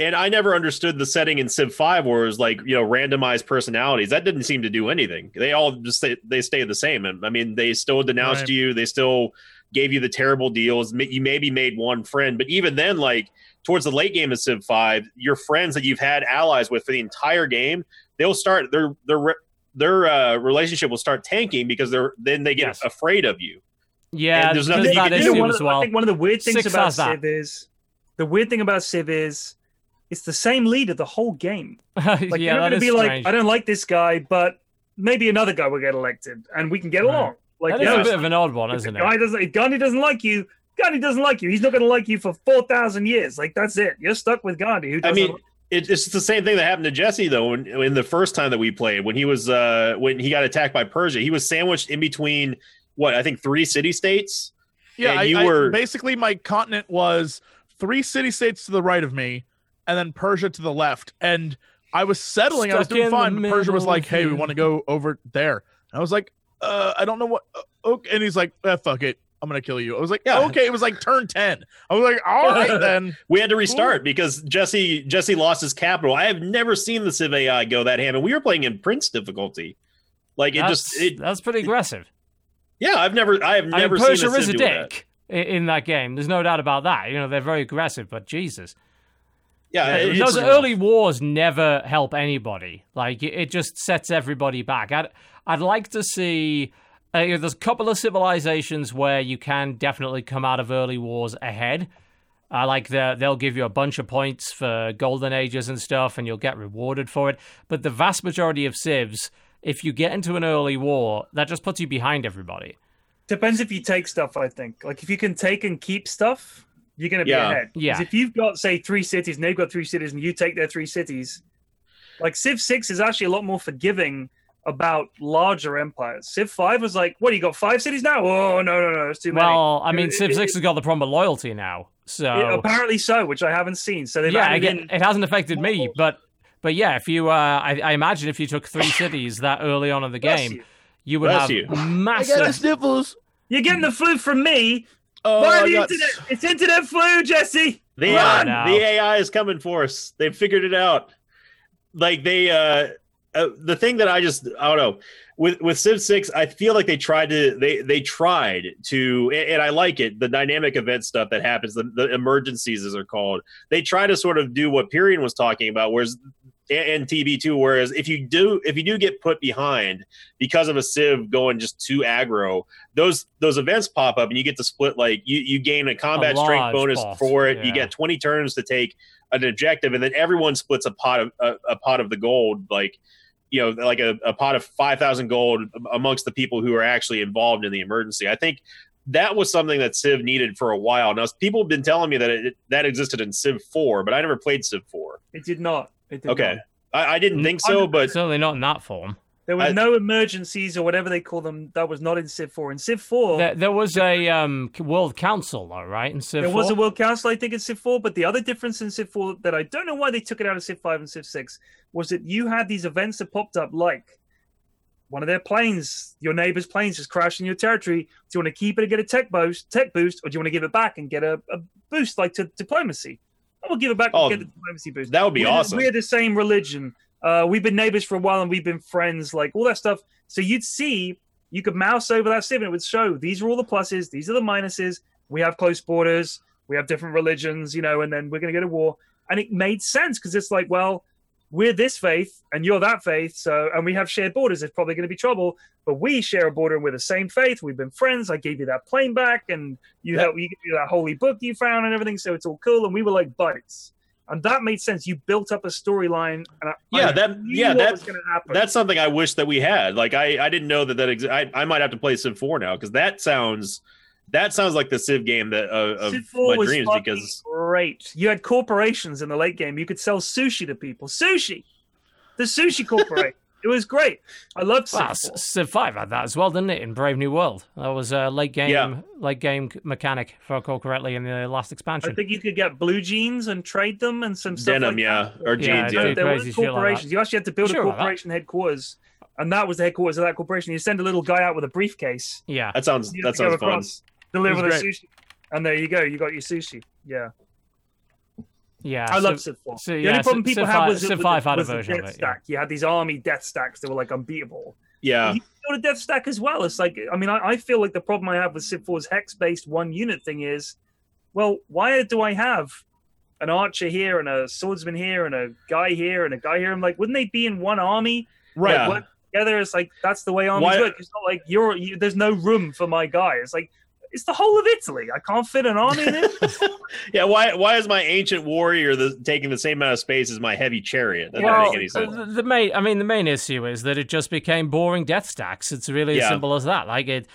And I never understood the setting in Civ 5 where it was like, you know, randomized personalities. That didn't seem to do anything. They all just stay, they stay the same. And I mean, they still denounced
Right.
you. They still gave you the terrible deals. You maybe made one friend, but even then, like towards the late game of Civ 5, your friends that you've had allies with for the entire game, they'll start their their their uh, relationship will start tanking because they're then they get
Yes.
afraid of you.
Yeah,
there's
there's
nothing you
that
can do.
Issue
one of
as
the-
well.
I think one of the weird things
Six
about
has.
Civ is the weird thing about Civ is it's the same leader the whole game. Like
yeah,
you're gonna be
strange.
like, I don't like this guy, but maybe another guy will get elected and we can get
Right.
along. Like
that is
no,
a bit of an odd one, isn't
the
it?
guy doesn't, if Gandhi doesn't like you, Gandhi doesn't like you. He's not going to like you for four thousand years. Like that's it. You're stuck with Gandhi. Who
I mean, it, it's the same thing that happened to Jesse though. In, in the first time that we played, when he was uh when he got attacked by Persia, he was sandwiched in between what I think three city states.
Yeah,
And
I,
you
I-
were-
basically my continent was three city states to the right of me, and then Persia to the left. And I was settling. I was doing fine. but Persia was like, "Hey, we want to go over there." And I was like, uh, "I don't know what." Uh, okay, and he's like, eh, "Fuck it, I'm gonna kill you." I was like,
Yeah.
"Okay." It was like turn ten. I was like, "All right then."
We had to restart because Jesse Jesse lost his capital. I have never seen the Civ AI go that ham, and we were playing in Prince difficulty. Like it
That's,
just it,
that's pretty aggressive.
Yeah. I've never I have
I
never
mean, Persia
seen a
is a
do that.
dick in that game. There's no doubt about that. You know, they're very aggressive, but Jesus.
Yeah, it's-
those early wars never help anybody. Like it, it just sets everybody back. I'd I'd like to see. Uh, you know, there's a couple of civilizations where you can definitely come out of early wars ahead. Uh, like the, they'll give you a bunch of points for golden ages and stuff, and you'll get rewarded for it. But the vast majority of civs, if you get into an early war, that just puts you behind everybody.
Depends if you take stuff. I think. Like if you can take and keep stuff, you're going to be
Yeah.
ahead. 'Cause
Yeah.
If you've got say three cities and they've got three cities and you take their three cities, like Civ Six is actually a lot more forgiving about larger empires. Civ Five was like, what? You got five cities now? Oh no no no, it's too many.
Well, I mean,
It-
Civ
it-
Six has got the problem of loyalty now, so
Yeah, apparently so, which I haven't seen. So they've
yeah, again,
in.
it hasn't affected me, but but yeah, if you, uh, I, I imagine if you took three cities that early on in the
Bless
game,
you.
you would
Bless
have
you.
I got a
massive.
sniffles.
You're getting the flu from me.
Oh,
Why the
got
internet? It's internet flu, Jesse.
The,
Run!
uh, the AI is coming for us. They've figured it out. Like they, uh, uh, the thing that I just, I don't know, with with Civ Six, I feel like they tried to, they they tried to, and, and I like it, the dynamic event stuff that happens, the, the emergencies as they're called. They try to sort of do what Pyrion was talking about, whereas and TB two. Whereas if you do, if you do get put behind because of a Civ going just too aggro, those those events pop up and you get to split like you you gain a combat strength bonus
buff,
for it.
yeah.
You get 20 turns to take an objective and then everyone splits a pot of a, a pot of the gold like you know like a, a pot of 5000 gold amongst the people who are actually involved in the emergency. I think that was something that Civ needed for a while. Now people have been telling me that it, that existed in Civ 4, but I never played Civ 4.
It did not. It did
Okay. I, I didn't think so, but
Certainly not in that form.
There were
I-
no emergencies or whatever they call them. That was not in Civ Four. In Civ Four,
There, there was a um, World Council, though, right? In Civ
There was a World Council, I think, in Civ 4, but the other difference in Civ 4 that I don't know why they took it out of Civ 5 and Civ 6 was that you had these events that popped up like one of their planes, your neighbor's planes, just crashed in your territory. Do you want to keep it and get a tech boost, tech boost, or do you want to give it back and get a, a boost like to diplomacy? I will give it back
Oh,
get the diplomacy boost.
That would be
we're,
awesome.
We're the same religion. Uh, we've been neighbors for a while and we've been friends, like all that stuff. So you'd see, you could mouse over that civ and it would show these are all the pluses, these are the minuses. We have close borders, we have different religions, you know, and then we're going to go to war. And it made sense because it's like, well, we're this faith and you're that faith, so and we have shared borders. it's probably going to be trouble, but we share a border and we're the same faith. We've been friends. I gave you that plane back, and you
That-
helped you get that holy book you found and everything. So it's all cool, and we were like buddies, and that made sense. You built up a storyline,
Yeah,
I
that- yeah, that-
was going to happen.
That's something I wish that we had. Like I, I didn't know that that I, I might have to play Civ Four now because that sounds, that sounds like the Civ game that uh, of
Civ 4
my
was
dreams. Because
great. You had corporations in the late game. You could sell sushi to people. Sushi, the sushi corporation. it was great. I loved Civ
Wow,
4.
Civ 5 had that as well, didn't it? In Brave New World, that was a late game,
Yeah.
late game mechanic, if I recall correctly, in the last expansion.
I think you could get blue jeans and trade them and some stuff
denim,
like
yeah,
that.
or jeans,
dude.
yeah.
there were
crazy like
corporations. you actually had to build
Sure
a corporation headquarters, and that was the headquarters of that corporation. You send a little guy out with a briefcase,
yeah,
That sounds that
have to
sounds fun.
Across, deliver the
It was
sushi, and there you go. You got your sushi. Yeah,
yeah.
I love
Civ-
Civ 4.
so,
the
yeah,
only problem people
Civ
had was,
Civ
with
five
the,
had a
was the
version of
death
it, yeah.
stack. You had these army death stacks that were like unbeatable.
Yeah,
You can build a death stack as well. It's like, I mean, I, I feel like the problem I have with Civ 4's hex based one unit thing is, well, why do I have an archer here and a swordsman here and a guy here and a guy here? I'm like, wouldn't they be in one army?
Right.
Yeah.
Together. It's like that's the way armies
Why-
work. It's not like you're you, there's no room for my guy. It's like it's the whole of Italy. I can't fit an army in it.
yeah. Why why is my ancient warrior the, taking the same amount of space as my heavy chariot? That doesn't
Well,
make any sense.
the, the main, I mean, the main issue is that it just became boring death stacks. It's really as simple as that. Like it,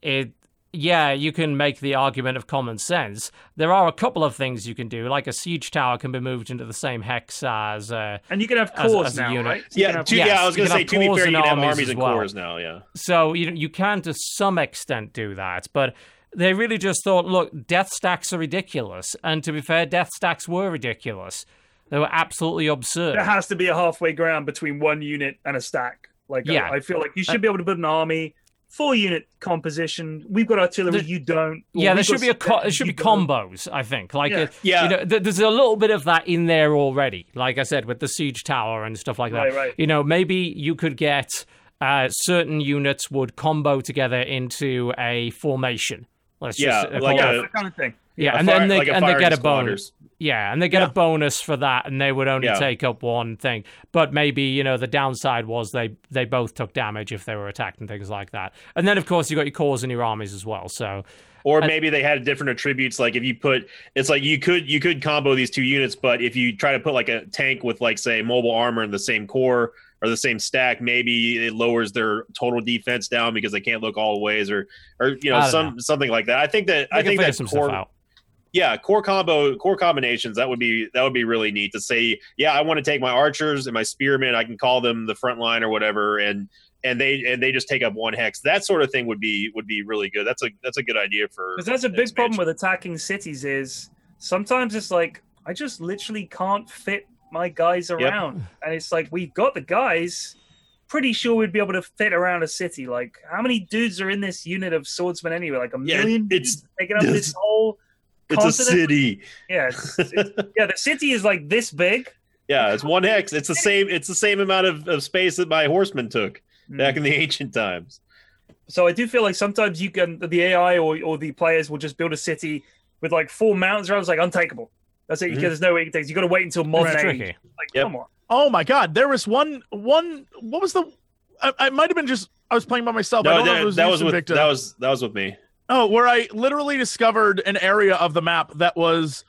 it, yeah, you can make the argument of common sense. There are a couple of things you can do, like a siege tower can be moved into the same hex as. Uh,
and you can have corps
as a
now,
unit.
right? So
Yeah,
have-
to,
yes,
yeah. I was gonna say
have
to be
corps
fair,
and
you can have
armies
armies
as
and
well.
corps now. Yeah,
So you you can to some extent do that, but they really just thought, look, death stacks are ridiculous, and to be fair, death stacks were ridiculous. They were absolutely absurd.
there has to be a halfway ground between one unit and a stack. Like I-
Yeah.
I, feel like you should be able to build an army. Four unit composition. We've got artillery.
There-
you don't.
Yeah, there should be a co- there should be
you don't.
combos. I think, like
Yeah.
it,
yeah.
you know, th- there's a little bit of that in there already. Like I said, with the siege tower and stuff like that.
Right, right.
You know, maybe you could get uh, certain units would combo together into a formation. Let's
Yeah,
just uh,
like a-
that kind of thing.
Yeah,
A
and
fire-
then they
like
and they get a bonus. Yeah, and they get
Yeah.
a bonus for that, and they would only
Yeah.
take up one thing. But maybe you know the downside was they they both took damage if they were attacked and things like that. And then of course you got your corps and your armies as well. So
Or
I-
maybe they had different attributes. Like if you put, it's like you could you could combo these two units, but if you try to put like a tank with like say mobile armor in the same corps or the same stack, maybe it lowers their total defense down because they can't look all ways, or or you know
I
some something like that. I think that
they
I think that core. Yeah core combo core combinations that would be that would be really neat to say yeah i want to take my archers and my spearmen i can call them the front line or whatever and and they and they just take up one hex that sort of thing would be would be really good that's a that's a good idea for
Because that's a big problem with attacking cities is sometimes it's like I just literally can't fit my guys around, and it's like we've got the guys. Pretty sure we'd be able to fit around a city. Like, how many dudes are in this unit of swordsmen anyway? Like a
Yeah,
million.
it's-
dudes taking up this whole.
It's a city
Yeah, it's, it's, yeah. The city is like this big.
yeah it's one hex it's the same it's the same amount of, of space that my horsemen took
Mm.
back in the ancient times
So I do feel like sometimes you can the AI or, or the players will just build a city with like four mountains around. It's like untakeable. That's it. You
Mhm.
can, there's no way you can take. You got to wait until modern
It's
age.
tricky.
Like,
Yep.
come on.
Oh my god, there was one one what was the I, I might have been just I was playing by myself. I
no
don't know if
that,
it was
that was with
Victor.
that was that was with me
Oh, where I literally discovered an area of the map that was,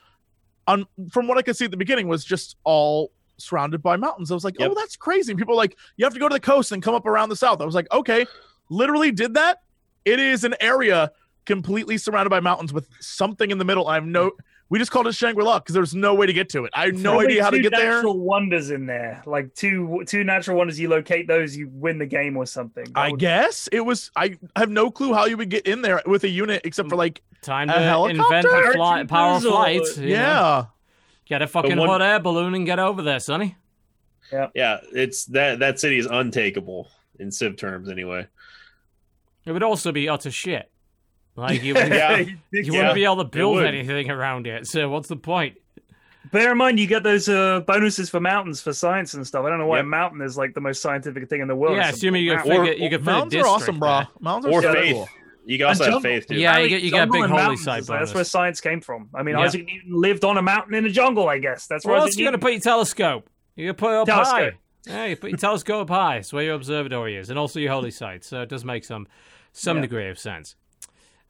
on from what I could see at the beginning, was just all surrounded by mountains. I was like, oh,
Yep.
oh, that's crazy. And people like, you have to go to the coast and come up around the south. I was like, okay, literally did that. It is an area completely surrounded by mountains with something in the middle. I have no. We just called it Shangri La because there's no way to get to it. I have no idea how to
two
get there.
Natural wonders in there, like two two natural wonders. You locate those, you win the game or something. That
I
would-
guess it was. I have no clue how you would get in there with a unit except for like,
Time
A
to
helicopter?
invent a fly, power of flight. you know.
yeah.
Get a fucking
one-
hot air balloon and get over there, sonny.
Yeah, yeah it's that that city is untakeable in Civ terms, anyway.
It would also be utter shit. Like you, wouldn't-
Yeah.
you
Yeah.
wouldn't be able to build anything around it. So what's the point?
Bear in mind, you get those uh, bonuses for mountains for science and stuff. I don't know why
Yep.
a mountain is like the most scientific thing in the world.
yeah,
It's
assuming you could
mountain.
figure, you could fit a
Mountains are awesome, bro. Mountains are
Or
so
faith.
cool.
You can also
And
have faith too.
Yeah, you
Apparently,
get- you get a big
and
holy
mountains
site
is- That's where science came from. I mean,
Yeah.
Isaac Newton lived on a mountain in a jungle. I guess that's where
Where else
Isaac
you gonna put your telescope? You can put it up
Telescope.
high. Yeah, you put your telescope up high. It's where your observatory is, and also your holy site. So it does make some some
Yeah.
degree of sense.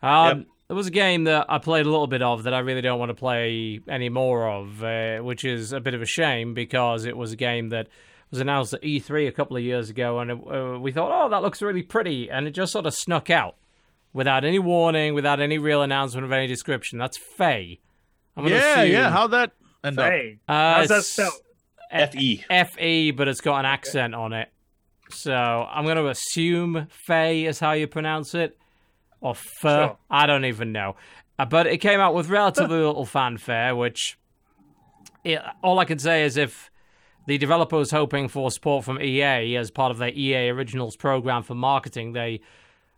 Um,
Yep.
There was a game that I played a little bit of that I really don't want to play any more of, uh, which is a bit of a shame because it was a game that was announced at E3 a couple of years ago, and uh, we thought, oh, that looks really pretty, and it just sort of snuck out without any warning, without any real announcement of any description. That's Faye. I'm gonna
Yeah, yeah. How'd that end up?
Hey,
Uh,
how's that
it's-
spelled?
F E.
F-E, but it's got an accent on it. So I'm going to assume Faye is how you pronounce it. Or Fer.
Sure.
I don't even know. Uh, but it came out with relatively little fanfare, which it, all I can say is if the developer was hoping for support from EA as part of their EA Originals program for marketing, they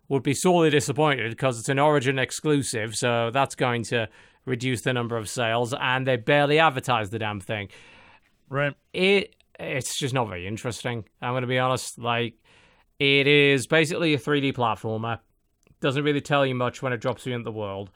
would be sorely disappointed because it's an Origin exclusive, so that's going to reduce the number of sales, and they barely advertised the damn thing
Right.
it it's just not very interesting. I'm going to be honest. Like, it is basically a 3D platformer. Doesn't really tell you much when it drops you into the world.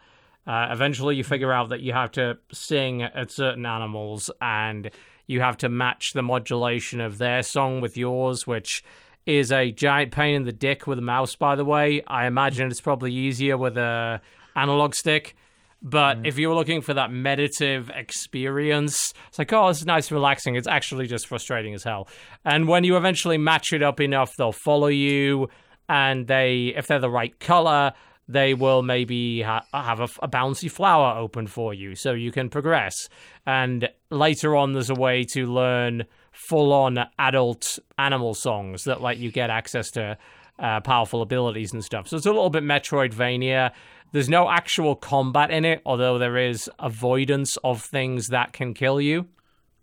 Uh, eventually, you figure out that you have to sing at certain animals, and you have to match the modulation of their song with yours, which is a giant pain in the dick with a mouse. By the way, I imagine it's probably easier with a analog stick. But if you're looking for that meditative experience, it's like, oh, this is nice and relaxing. It's actually just frustrating as hell. And when you eventually match it up enough, they'll follow you. And they, if they're the right color, they will maybe ha- have a, a bouncy flower open for you so you can progress. And later on, there's a way to learn full on adult animal songs that let you get access to uh, powerful abilities and stuff. So it's a little bit Metroidvania. There's no actual combat in it, although there is avoidance of things that can kill you.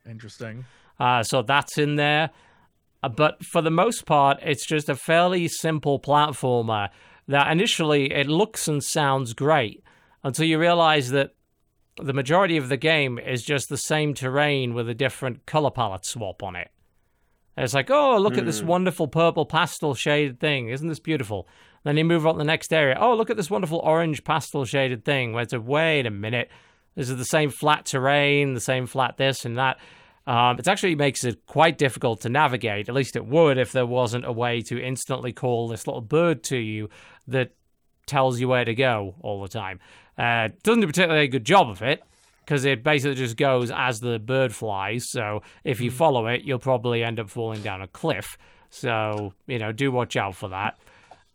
Interesting.
Uh, so that's in there. Uh, But for the most part, it's just a fairly simple platformer that initially it looks and sounds great until you realize that the majority of the game is just the same terrain with a different color palette swap on it. And it's like, oh, look at this
Hmm.
wonderful purple pastel shaded thing. Isn't this beautiful? Then you move on to the next area. Oh, look at this wonderful orange pastel shaded thing. Where it's a, wait a minute. This is the same flat terrain, the same flat this and that. Um, it actually makes it quite difficult to navigate. At least it would if there wasn't a way to instantly call this little bird to you that tells you where to go all the time. Uh, doesn't do particularly a good job of it because it basically just goes as the bird flies. So if you follow it, you'll probably end up falling down a cliff. So you know, do watch out for that.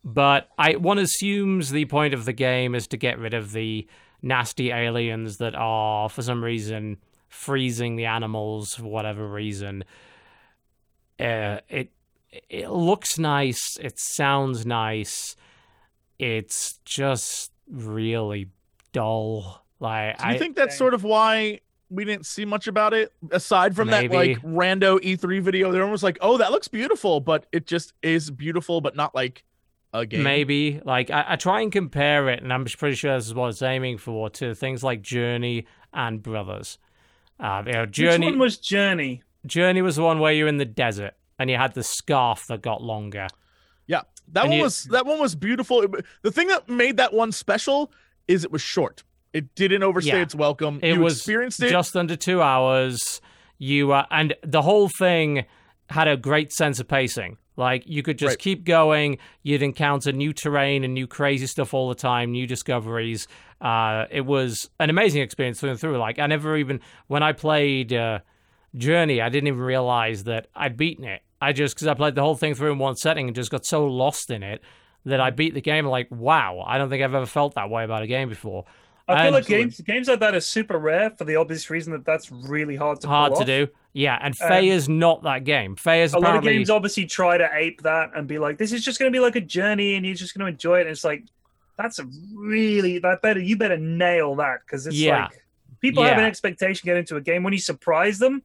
But I one assumes the point of the game is to get rid of the nasty aliens that are for some reason freezing the animals for whatever reason. Uh, it it looks nice. It sounds nice. It's just really dull. Like
Do you
I
think that's
Okay.
sort of why we didn't see much about it aside from
Maybe.
that like rando E3 video? They're almost like, oh, that looks beautiful, but it just is beautiful, but not like a game.
Maybe like I, I try and compare it, and I'm pretty sure this is what it's aiming for to things like Journey and Brothers. Uh, you know,
Which
Journey
one was Journey?
Journey was the one where you're in the desert and you had the scarf that got longer.
Yeah, that
And
one
you-
was that one was beautiful. The thing that made that one special is it was short. It didn't overstay
Yeah.
its welcome.
It
you
was
experienced it.
just under two hours. You uh, and the whole thing had a great sense of pacing. Like you could just
Right.
keep going. You'd encounter new terrain and new crazy stuff all the time, new discoveries. Uh, it was an amazing experience through and through. Like I never even when I played uh, Journey, I didn't even realize that I'd beaten it. I just because I played the whole thing through in one setting and just got so lost in it that I beat the game. Like wow, I don't think I've ever felt that way about a game before.
I feel
And-
like games games like that are super rare for the obvious reason that that's really hard to
hard to do. Yeah, and Faye
Um,
is not that game. Faye is
A lot of games obviously try to ape that and be like, "This is just going to be like a journey, and you're just going to enjoy it." And it's like, that's a really that better. You better nail that because it's
Yeah.
like people have an
Yeah.
expectation get into a game when you surprise them.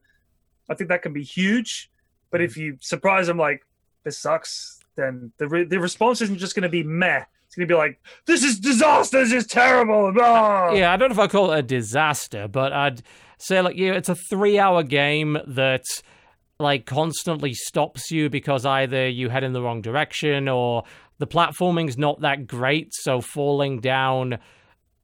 I think that can be huge, but if mm. you surprise them like this sucks, then the re- the response isn't just going to be meh. It's going to be like, "This is disaster. This is terrible." Blah.
Yeah, I don't know if I call it a disaster, but I'd say like yeah, it's a three-hour game that like constantly stops you because either you head in the wrong direction or the platforming's not that great, so falling down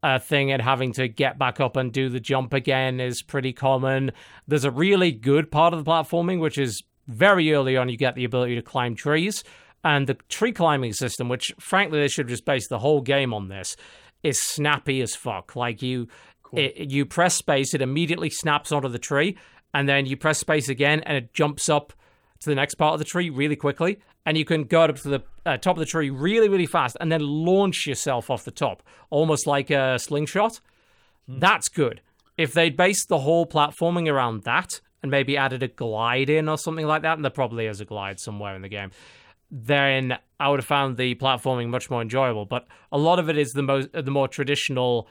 a thing and having to get back up and do the jump again is pretty common. There's a really good part of the platforming, which is very early on, you get the ability to climb trees. And the tree climbing system, which frankly they should just base the whole game on this, is snappy as fuck. Like you, it, you press space, it immediately snaps onto the tree, and then you press space again, and it jumps up to the next part of the tree really quickly, and you can go up to the uh, top of the tree really, really fast, and then launch yourself off the top, almost like a slingshot. That's good. If they'd based the whole platforming around that, and maybe added a glide in or something like that, and there probably is a glide somewhere in the game, then I would have found the platforming much more enjoyable. But a lot of it is the most, the more traditional.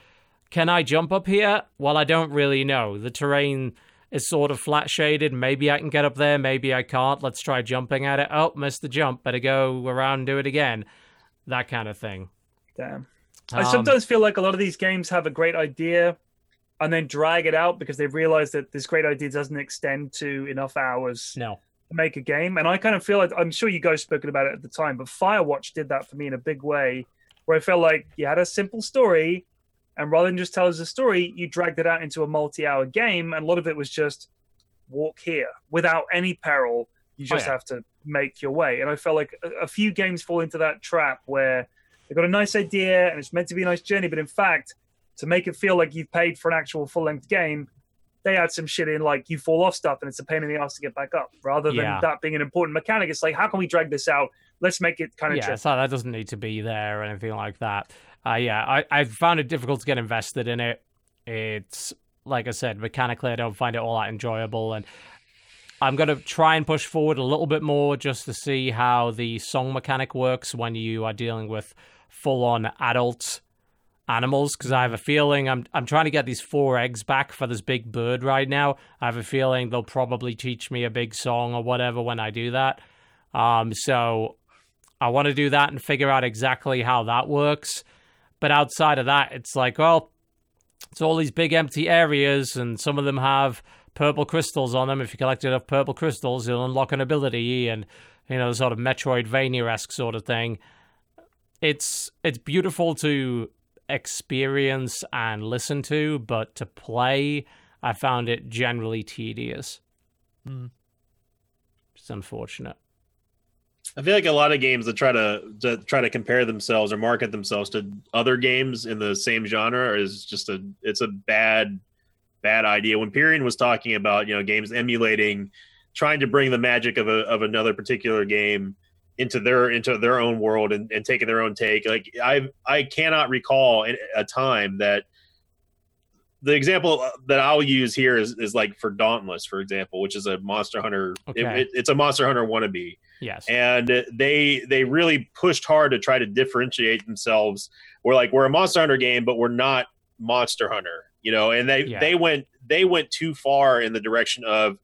Can I jump up here? Well, I don't really know. The terrain is sort of flat shaded. Maybe I can get up there. Maybe I can't. Let's try jumping at it. Oh, missed the jump. Better go around and do it again. That kind of thing.
Damn. I
Um,
sometimes feel like a lot of these games have a great idea and then drag it out because they've realized that this great idea doesn't extend to enough hours
no.
to make a game. And I kind of feel like I'm sure you guys spoken about it at the time, but Firewatch did that for me in a big way, where I felt like you had a simple story, and rather than just tell us a story, you dragged it out into a multi-hour game, and a lot of it was just walk here without any peril. You
Oh,
just
yeah.
have to make your way. And I felt like a, a few games fall into that trap where they've got a nice idea and it's meant to be a nice journey, but in fact, to make it feel like you've paid for an actual full-length game, they add some shit in like you fall off stuff and it's a pain in the ass to get back up. Rather than
Yeah.
that being an important mechanic, it's like how can we drag this out? Let's make it kind of
yeah, so that doesn't need to be there or anything like that. Uh, yeah, I, I found it difficult to get invested in it. It's like I said, mechanically, I don't find it all that enjoyable, and I'm gonna try and push forward a little bit more just to see how the song mechanic works when you are dealing with full-on adult animals. Because I have a feeling I'm I'm trying to get these four eggs back for this big bird right now. I have a feeling they'll probably teach me a big song or whatever when I do that. Um, so I want to do that and figure out exactly how that works. But outside of that, it's like, well, it's all these big empty areas, and some of them have purple crystals on them. If you collect enough purple crystals, you'll unlock an ability, and you know, the sort of Metroidvania-esque sort of thing. It's it's beautiful to experience and listen to, but to play, I found it generally tedious.
Hmm.
It's unfortunate.
I feel like a lot of games that try to, to try to compare themselves or market themselves to other games in the same genre is just a it's a bad bad idea. When Pyrion was talking about you know games emulating, trying to bring the magic of a of another particular game into their into their own world and, and taking their own take, like I I cannot recall a time that the example that I'll use here is, is like for Dauntless, for example, which is a Monster Hunter. it-
Okay.
it- it's a Monster Hunter wannabe
Yes.
and they they really pushed hard to try to differentiate themselves. We're like we're a Monster Hunter game, but we're not Monster Hunter, you know. And they
Yeah.
they went they went too far in the direction of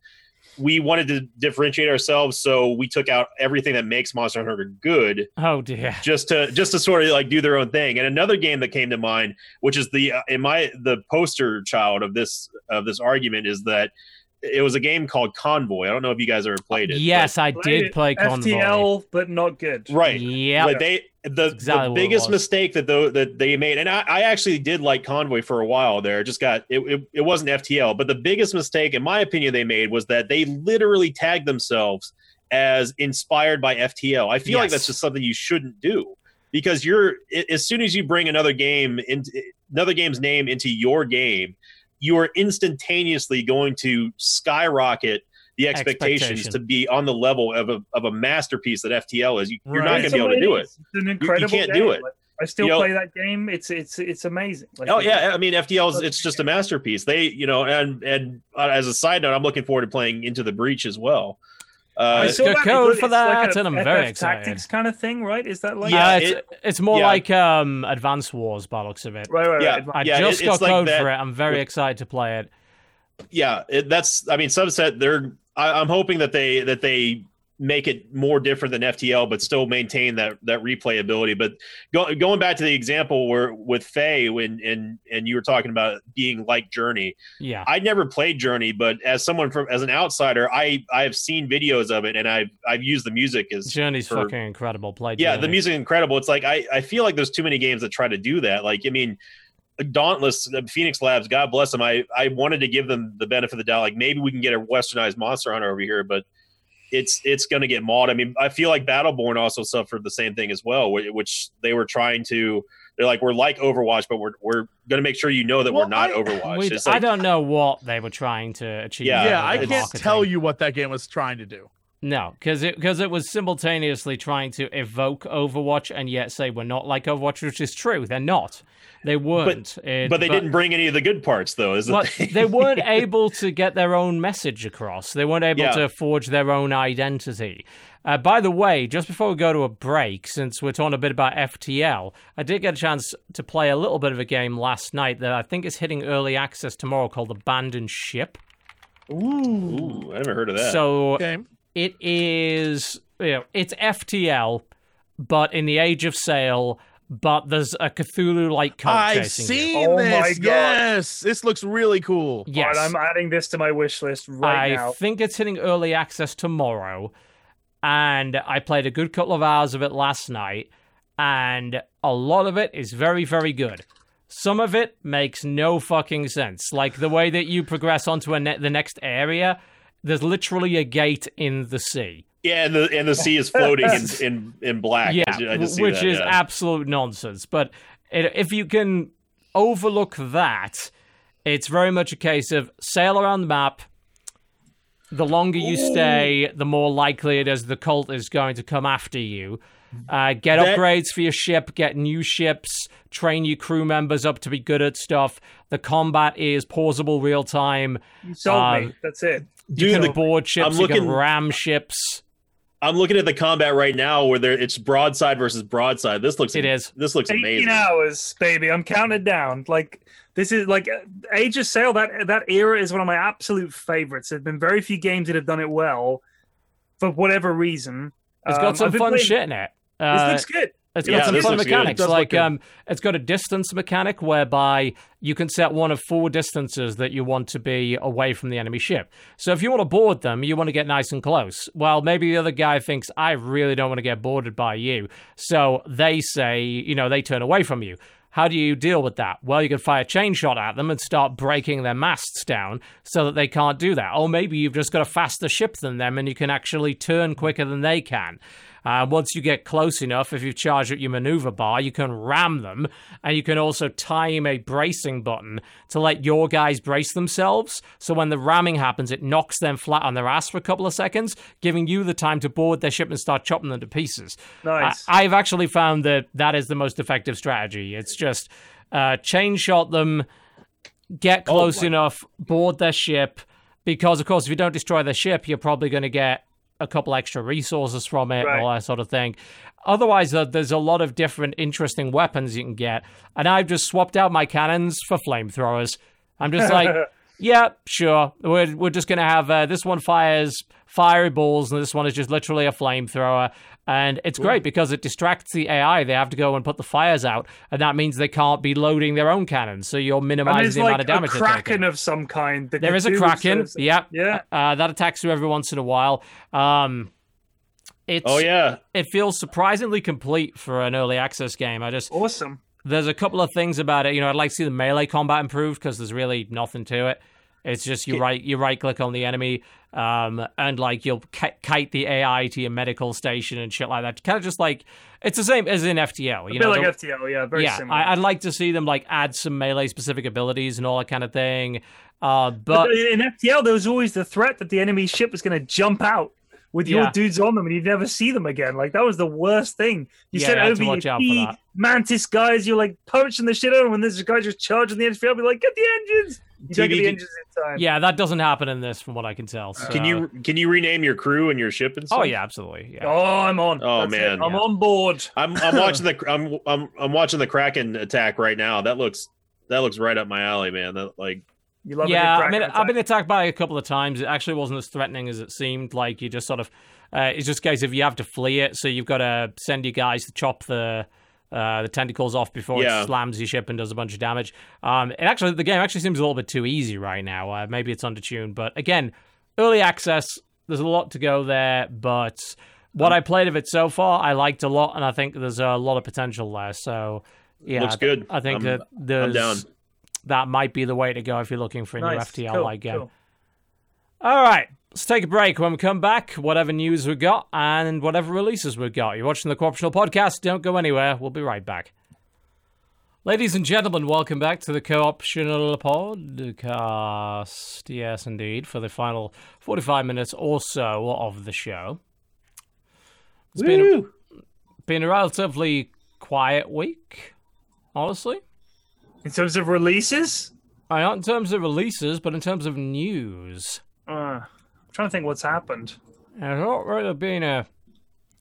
we wanted to differentiate ourselves, so we took out everything that makes Monster Hunter good
oh dear.
just to just to sort of like do their own thing. And another game that came to mind, which is the uh, in my the poster child of this of this argument, is that it was a game called Convoy. I don't know if you guys ever played it.
Yes, I did
it.
play Convoy.
FTL, but not good.
right
Yeah.
like they the,
exactly
the biggest mistake that though that they made and I, I actually did like convoy for a while there just got it, it, it wasn't ftl but the biggest mistake in my opinion they made was that they literally tagged themselves as inspired by ftl i feel like that's just something you shouldn't do because you're as soon as you bring another game into another game's name into your game you are instantaneously going to skyrocket the expectations
Expectation.
to be on the level of a, of a masterpiece that FTL is. You, you're
Right.
not going to be able to do it.
It's an incredible
can't
game.
do it.
Like, I still
You know-
play that game. It's it's it's amazing. Like,
Oh yeah, I mean FTL is it's just a masterpiece. They, you know, and and uh, as a side note, I'm looking forward to playing Into the Breach as well.
I
Uh,
saw
Good
that.
code for that,
a
and I'm very excited.
Tactics kind of thing, right? Is that like
Yeah,
uh, it's,
it-
it's more
yeah.
like um Advance Wars by looks of it.
right, right,
Yeah.
right.
I
Yeah,
just
it-
got
it's like
code
that
for it. I'm very
with-
excited to play it.
yeah, it, that's. I mean, Subset. They're. I, I'm hoping that they that they make it more different than FTL, but still maintain that that replayability. But go, going back to the example where with Faye, when and and you were talking about being like Journey,
Yeah.
I never played Journey, but as someone from as an outsider, I I've seen videos of it and I've I've used the music as
Journey's
for-
fucking incredible. Play
yeah, the music incredible. It's like I I feel like there's too many games that try to do that. Like I mean. Dauntless, uh, Phoenix Labs, God bless them. I, I wanted to give them the benefit of the doubt. Like maybe we can get a westernized Monster Hunter over here, but it's it's going to get mauled. I mean, I feel like Battleborn also suffered the same thing as well, which they were trying to. They're like, we're like Overwatch, but we're we're going to make sure you know that
Well,
we're not
I-
Overwatch.
We-
It's
I don't know what they were trying to achieve.
Yeah,
yeah, I can't
marketing.
tell you what that game was trying to do.
No, because it because it was simultaneously trying to evoke Overwatch and yet say we're not like Overwatch, which is true. They're not. They weren't. It-
but they didn't bring any of the good parts, though. Is the
But
thing.
they weren't able to get their own message across. They weren't able
Yeah.
to forge their own identity. Uh, by the way, just before we go to a break, since we're talking a bit about FTL, I did get a chance to play a little bit of a game last night that I think is hitting early access tomorrow called Abandon Ship.
Ooh, I haven't heard of that.
So
Game.
It is, you know, it's FTL, but in the Age of Sail, but there's a Cthulhu-like cult
I've
chasing you.
seen
Oh my
this.
God.
Yes, this looks really cool.
Yes.
Alright, I'm adding this to my wish list right
I
now.
I think it's hitting early access tomorrow. And I played a good couple of hours of it last night. And a lot of it is very, very good. Some of it makes no fucking sense. Like the way that you progress onto a ne- the next area, there's literally a gate in the sea.
yeah, and the and the sea is floating in in, in black.
yeah,
I ju- I just see
which
that,
is
yeah.
absolute nonsense. But it, if you can overlook that, it's very much a case of sail around the map. The longer you stay, the more likely it is the cult is going to come after you. Uh, get
That-
upgrades for your ship, get new ships, train your crew members up to be good at stuff. The combat is pausable real time.
You sold me.
um,
That's it.
You can
the-
board ships,
I'm
you can
looking-
ram ships.
I'm looking at the combat right now where there it's broadside versus broadside. This looks
It is.
This looks
18
amazing.
hours, baby. I'm counting down. Like this is like uh, Age of Sail. That that era is one of my absolute favorites. There've been very few games that have done it well, for whatever reason.
It's
Um,
got some fun
playing-
shit in it.
This
Uh,
looks good.
It's
Yeah,
got some fun mechanics. Like um, it's got a distance mechanic whereby you can set one of four distances that you want to be away from the enemy ship. So if you want to board them, you want to get nice and close. Well, maybe the other guy thinks I really don't want to get boarded by you, so they say, you know, they turn away from you. How do you deal with that? Well, you can fire chain shot at them and start breaking their masts down so that they can't do that. Or maybe you've just got a faster ship than them and you can actually turn quicker than they can. Uh, once you get close enough, if you charge at your maneuver bar, you can ram them, and you can also time a bracing button to let your guys brace themselves. So when the ramming happens, it knocks them flat on their ass for a couple of seconds, giving you the time to board their ship and start chopping them to pieces.
Nice.
I, I've actually found that that is the most effective strategy. It's just uh, chain shot them, get
Oh,
close
my-
enough, board their ship, because of course, if you don't destroy their ship, you're probably going to get a couple extra resources from it
Right.
and all that sort of thing. Otherwise, uh, there's a lot of different interesting weapons you can get, and I've just swapped out my cannons for flamethrowers. I'm just like, yeah, sure. We're we're just gonna have uh, this one fires fiery balls, and this one is just literally a flamethrower. And it's great because it distracts the AI. They have to go and put the fires out, and that means they can't be loading their own cannons. So you're minimizing
there's
the amount of damage
a
they're
kraken
taking.
of some kind. that
There a
do
kraken.
sort of-
Yeah,
Yeah.
uh, that attacks you every once in a while. Um, it's
Oh yeah,
it feels surprisingly complete for an early access game. I just
Awesome.
there's a couple of things about it. You know, I'd like to see the melee combat improved because there's really nothing to it. It's just you right you right click on the enemy, um, and like you'll ki- kite the AI to your medical station and shit like that. Kind of just like it's the same as in FTL.
A
You
bit
know,
like FTL. Yeah. Very
yeah,
similar.
I, I'd like to see them like add some melee specific abilities and all that kind of thing. Uh,
But
but
in FTL, there was always the threat that the enemy ship was going to jump out with your
Yeah.
dudes on them, and you'd never see them again. Like that was the worst thing. You
Yeah, had
over your
watch out for
key
that.
mantis guys. You're like punching the shit out of them, and there's a guy just charging the engine. I'll Be like, get the engines. You don't
TV
get the engines in time.
yeah, that doesn't happen in this, from what I can tell. So.
can you can you rename your crew and your ship and stuff?
Oh yeah, absolutely. Yeah.
Oh, I'm on.
Oh,
That's it.
man.
I'm
Yeah.
on board.
I'm I'm watching the I'm I'm I'm watching the Kraken attack right now. That looks that looks right up my alley, man. That like
You love a
yeah, I mean,
Kraken
I've been attacked by a couple of times. It actually wasn't as threatening as it seemed. Like you just sort of Uh, it's just a case of you have to flee it, so you've got to send your guys to chop the uh, the tentacles off before
Yeah.
it slams your ship and does a bunch of damage. Um, and actually, the game actually seems a little bit too easy right now. Uh, maybe it's under undertuned, but again, early access. There's a lot to go there, but what I played of it so far, I liked a lot, and I think there's a lot of potential there. So, yeah,
Looks good.
I think
I'm-
that there's
down.
that might be the way to go if you're looking for a new
Nice.
FTL
Cool,
like game.
cool.
All right, let's take a break. When we come back, whatever news we got and whatever releases we got. You're watching the Co-optional Podcast. Don't go anywhere. We'll be right back. Ladies and gentlemen, welcome back to the Co-optional Podcast. Yes, indeed, for the final 45 minutes or so of the show. It's been a, been a relatively quiet week, honestly.
In terms of releases,
Uh, Not in terms of releases, but in terms of news.
uh, I'm trying to think what's happened.
There's not really been a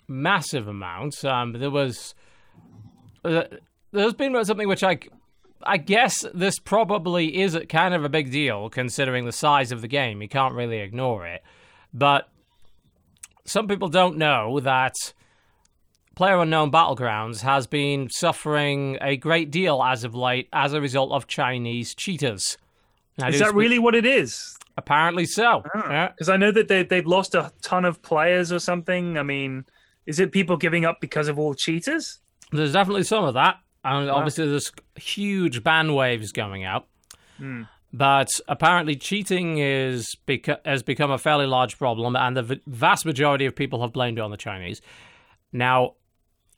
massive amount. Um, there was. Uh, there's been something which I. I guess this probably is a, kind of a big deal considering the size of the game. You can't really ignore it. But some people don't know that Player Unknown Battlegrounds has been suffering a great deal as of late as a result of Chinese cheaters. Now,
Is that really what it is?
Apparently so.
Because I know that they they've lost a ton of players or something. I mean, is it people giving up because of all cheaters?
There's definitely some of that. And obviously, there's huge ban waves going out.
Hmm.
But apparently, cheating is beca- has become a fairly large problem, and the v- vast majority of people have blamed it on the Chinese. Now,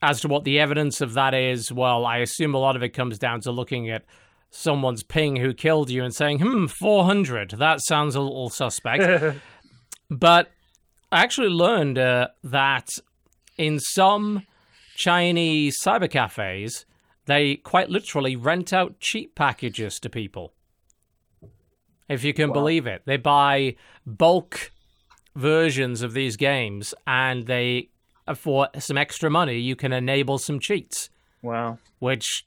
as to what the evidence of that is, well, I assume a lot of it comes down to looking at someone's ping who killed you and saying, hmm, 400. That sounds a little suspect. But I actually learned uh, that in some Chinese cyber cafes, they quite literally rent out cheap packages to people. If you can believe it, they buy bulk versions of these games, and they, for some extra money, you can enable some cheats,
wow,
which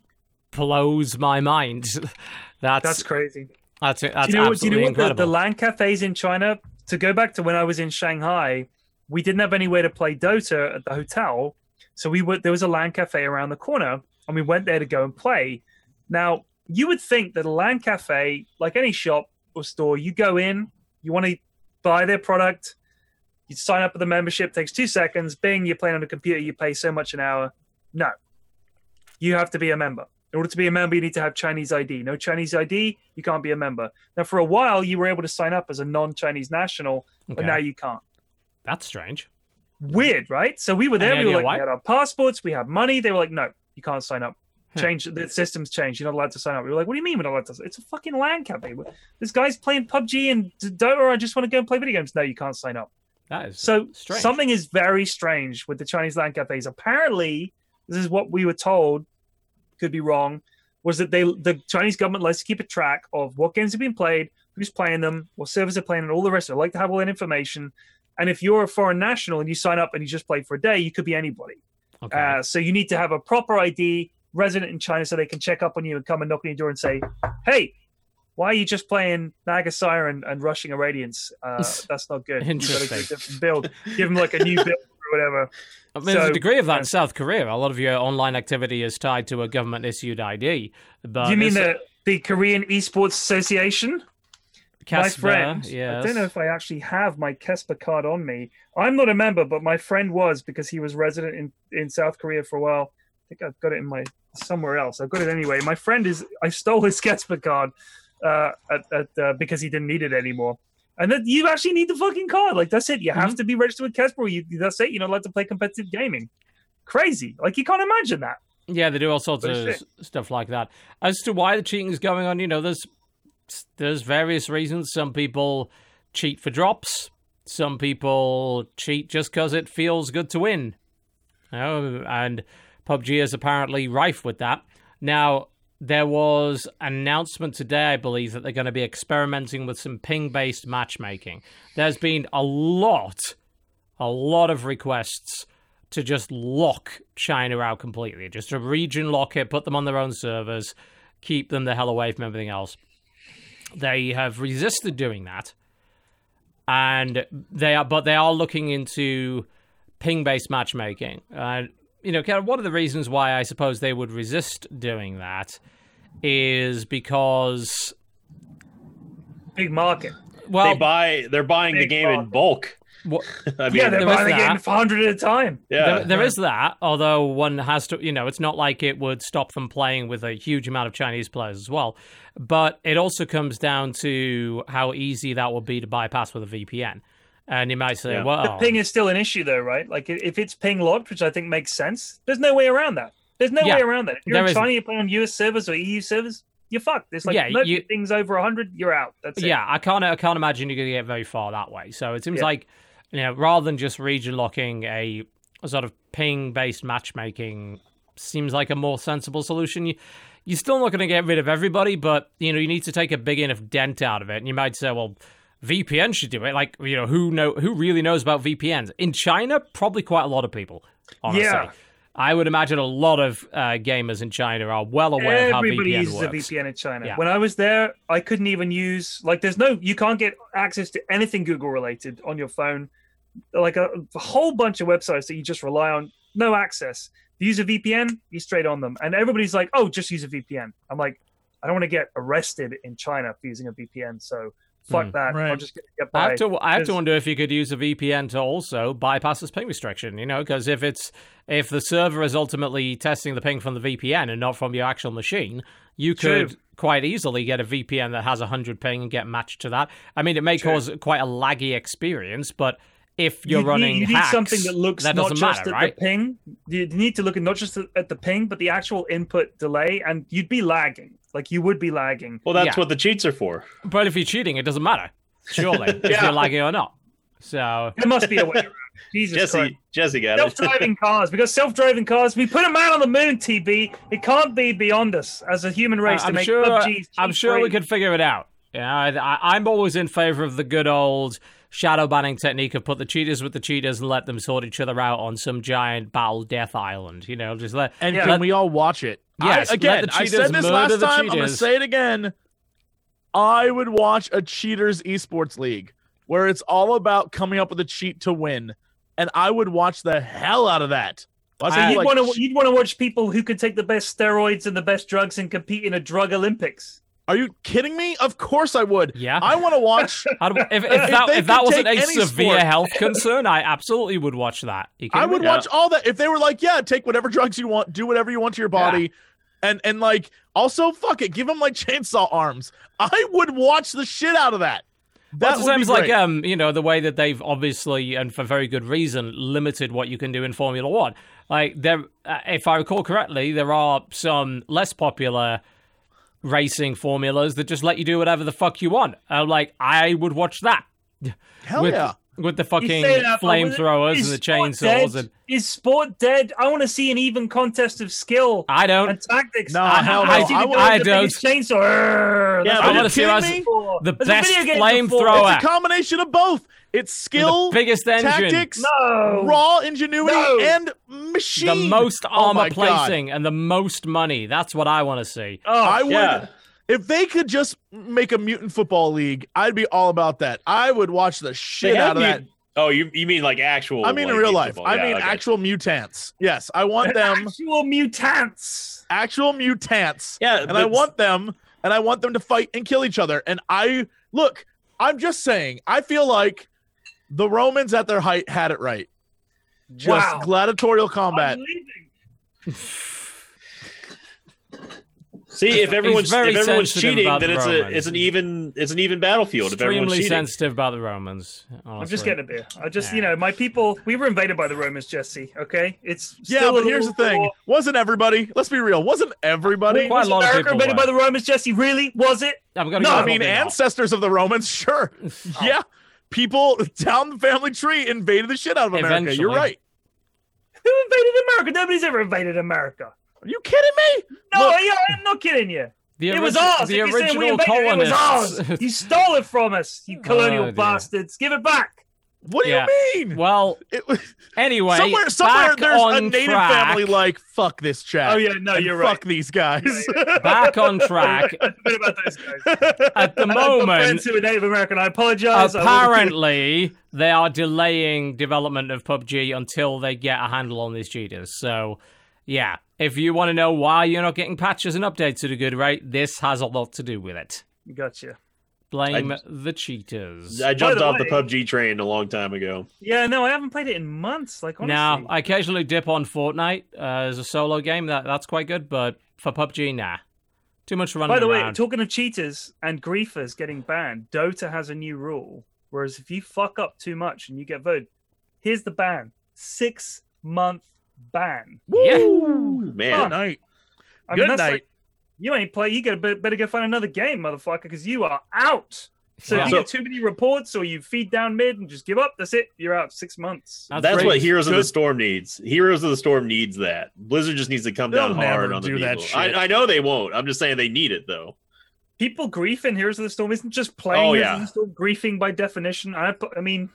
blows my mind. that's
that's crazy.
that's that's
do you know, what- do you
absolutely
know what the,
incredible.
the LAN cafes in China? To go back to when I was in Shanghai, we didn't have anywhere to play Dota at the hotel, so we were there was a LAN cafe around the corner, and we went there to go and play. Now you would think that a LAN cafe, like any shop or store, you go in, you want to buy their product, you sign up for the membership, takes two seconds. Bing, you're playing on a computer, you pay so much an hour. No, you have to be a member. In order to be a member, you need to have Chinese ID. No Chinese ID, you can't be a member. Now, for a while, you were able to sign up as a non-Chinese national, but
Okay.
now you can't.
That's strange.
Weird, right? So we were there.
Any
We were like,
why?
we had our passports, we had money. They were like, no, you can't sign up. Change the system's changed. You're not allowed to sign up. We were like, what do you mean we're not allowed to? It's a fucking LAN cafe. This guy's playing PUBG and Dota. Or I just want to go and play video games. No, you can't sign up.
That is
So
strange.
something is very strange with the Chinese LAN cafes. Apparently, this is what we were told. Could be wrong. Was that they the Chinese government likes to keep a track of what games have been played, who's playing them, what servers are playing, and all the rest of it. Like to have all that information. And if you're a foreign national and you sign up and you just play for a day, you could be anybody.
okay.
Uh, so you need to have a proper ID, resident in China, so they can check up on you and come and knock on your door and say, "Hey, why are you just playing Naga Siren and rushing a Radiance? Uh, that's not good. You gotta a
Interesting.
build. Give them like a new build whatever."
I mean, there's a degree of that in South Korea. A lot of your online activity is tied to a government issued ID. But
Do you mean the the Korean Esports Association? my friend,
yes.
I don't know if I actually have my KeSPA card on me. I'm not a member, but my friend was because he was resident in, in South Korea for a while. I think I've got it in my somewhere else. I've got it anyway. My friend is I stole his KeSPA card uh, at, at uh, because he didn't need it anymore. And then you actually need the fucking card. Like that's it. You
Mm-hmm.
have to be registered with KeSPA. You that's it. You're not allowed to play competitive gaming. Crazy. Like you can't imagine that.
Yeah, they do all sorts of stuff like that. As to why the cheating is going on, you know, there's there's various reasons. Some people cheat for drops. Some people cheat just because it feels good to win. You know, and PUBG is apparently rife with that. Now, there was an announcement today, I believe, that they're going to be experimenting with some ping-based matchmaking. There's been a lot, a lot of requests to just lock China out completely, just to region lock it, put them on their own servers, keep them the hell away from everything else. They have resisted doing that. and they are, but they are looking into ping-based matchmaking. And you know, kind of one of the reasons why I suppose they would resist doing that is because
Big market.
well,
they buy they're buying the
Big
game in bulk.
What-
I mean,
yeah, they're buying the game for hundred at a time.
yeah.
There, there is that, although one has to, you know, it's not like it would stop them playing with a huge amount of Chinese players as well. But it also comes down to how easy that would be to bypass with a VPN. And you might say,
Yeah.
well,
The ping is still an issue, though, right? Like if it's ping locked, which I think makes sense, there's no way around that. There's no
Yeah,
way around that. If you're
there
in
isn't.
China, you're playing on US servers or EU servers, you're fucked. There's like
Yeah,
no
you-
things over hundred, you're out. That's it.
yeah, I can't, I can't imagine you're going to get very far that way. So it seems
Yeah.
like, you know, rather than just region locking, a, a sort of ping-based matchmaking seems like a more sensible solution. You, you're still not going to get rid of everybody, but you know, you need to take a big enough dent out of it. And you might say, well, VPN should do it. Like, you know, who know who really knows about VPNs in China? Probably quite a lot of people. Honestly.
Yeah.
I would imagine a lot of uh, gamers in China are well aware of how
Everybody
VPN
uses
works.
a VPN in China.
Yeah.
When I was there, I couldn't even use like there's no you can't get access to anything Google related on your phone. Like a, a whole bunch of websites that you just rely on, no access. You use a VPN, you straight on them. And everybody's like, "Oh, just use a VPN." I'm like, I don't want to get arrested in China for using a VPN, so fuck
Hmm.
that. I'll
Right.
just get, get
I
by.
have to. I have to wonder if you could use a VPN to also bypass this ping restriction. You know, because if it's if the server is ultimately testing the ping from the VPN and not from your actual machine, you
True.
could quite easily get a VPN that has a hundred ping and get matched to that. I mean, it may
True.
cause quite a laggy experience, but if you're
you
running
need, you need
hacks,
something that looks
that
not just
matter,
at
right?
the ping. You need to look at not just at the ping, but the actual input delay, and you'd be lagging. Like you would be lagging.
well, that's
Yeah.
what the cheats are for.
But if you're cheating, it doesn't matter. Surely, if you're lagging or not. So
There must be a way around. Jesus
Jesse,
Christ.
Jesse got it.
Self-driving cars. We got self-driving cars. We put a man on the moon, TB. It can't be beyond us as a human race to
I'm
make
sure.
PUBG.
I'm sure we could figure it out. You know, I, I, I'm always in favor of the good old shadow banning technique of put the cheaters with the cheaters and let them sort each other out on some giant battle death island. You know, just let.
And
Yeah.
can we all watch it?
Yes,
I, again, I said this last time. I'm gonna say it again. I would watch a cheaters esports league where it's all about coming up with a cheat to win, and I would watch the hell out of that.
So you'd
like,
want to you'd want to watch people who could take the best steroids and the best drugs and compete in a drug Olympics.
Are you kidding me? Of course I would.
Yeah.
I want to watch.
I don't- if, if
If
that if that wasn't a severe
sport-
health concern, I absolutely would watch that.
I
kidding me?
would
Yeah.
watch all that if they were like, yeah, take whatever drugs you want, do whatever you want to your body, and and like also fuck it, give them like chainsaw arms. I would watch the shit out of that. That
Well, it's the
would
same
be
as like um, you know, the way that they've obviously and for very good reason limited what you can do in Formula One. Like there, uh, if I recall correctly, there are some less popular racing formulas that just let you do whatever the fuck you want. I'm like I would watch that
hell
with
yeah.
with the
You
fucking
say that, but with-
flamethrowers and the
sport
chainsaws,
dead?
and
is sport dead? I want to see an even contest of skill
I don't.
and tactics.
No,
I,
hell
I,
no.
see
I
the
want-
I
with the biggest chainsaw.
Yeah,
that's
but
what
I
Are
want to see us the
There's
best
video game before.
flamethrower,
It's a combination of both. It's skill,
the biggest engine,
tactics,
No.
raw ingenuity,
No.
and machine.
the most
Oh
armor
my God.
placing, and the most money. That's what I want to see.
Oh,
I would.
Yeah.
If they could just make a mutant football league, I'd be all about that. I would watch the shit out
have
of that.
Oh, you you mean like actual?
I mean, in real life.
football.
I
Yeah,
mean,
okay.
actual mutants. Yes, I want them
actual mutants.
actual mutants.
Yeah,
and I want them and I want them to fight and kill each other. And I look, I'm just saying, I feel like the Romans at their height had it right. Just
Wow.
gladiatorial combat.
See, if everyone's
very
if everyone's cheating,
about
then
the
it's a it's an even it's an even battlefield. If everyone's
Extremely
cheating,
sensitive about the Romans.
I'm just getting a beer. I just,
Yeah.
you know, my people. We were invaded by the Romans, Jesse. Okay, it's
Yeah,
still
but here's the thing.
more-
Wasn't everybody? Let's be real. Wasn't everybody?
Quite a
Was
lot of
America
people
invaded
were.
by the Romans, Jesse? Really? Was it?
I'm gonna
No,
go
I mean,
probably not.
ancestors of the Romans, sure. Oh. Yeah. People down the family tree invaded the shit out of America. You're right.
Who invaded America? Nobody's ever invaded America.
Are you kidding me?
No,
Look-
yeah, I'm not kidding you.
The
it was ours.
The
if you're saying we
original
invaded it, it was
colonists.
ours. you stole it from us, you oh, colonial
Oh,
bastards. Give it back.
What do
Yeah.
you mean?
Well,
It was
anyway,
somewhere somewhere
back
there's a
on
native
track.
family like fuck this chat.
Oh yeah, no, you're right.
fuck these guys.
Back on track.
a bit about those guys.
At the
And
moment,
friends who are Native American. I apologize.
Apparently they are delaying development of PUBG until they get a handle on these cheaters. So, yeah, if you want to know why you're not getting patches and updates at a good rate, this has a lot to do with it.
Gotcha.
Blame
I-
the cheaters.
I jumped
the
off the PUBG train a long time ago.
Yeah, no, I haven't played it in months. Like honestly.
now, I occasionally dip on Fortnite uh, as a solo game. That that's quite good, but for PUBG, nah, too much running
By the way, talking of cheaters and griefers getting banned, Dota has a new rule. Whereas if you fuck up too much and you get voted, here's the ban: six month ban.
Yeah.
man, Good
night.
I
Good night.
like- you ain't play. You gotta be- better go find another game, motherfucker, because you are out. So
Yeah.
if you get too many reports or you feed down mid and just give up, that's it. You're out six months.
That's,
that's what Heroes of the Storm needs. Heroes of the Storm needs that. Blizzard just needs to come
They'll
down hard
never
on the
do that
people.
shit.
I, I know they won't. I'm just saying they need it though.
People grief in Heroes of the Storm isn't just playing
Oh,
Heroes
yeah.
of the Storm, griefing by definition. I, I mean.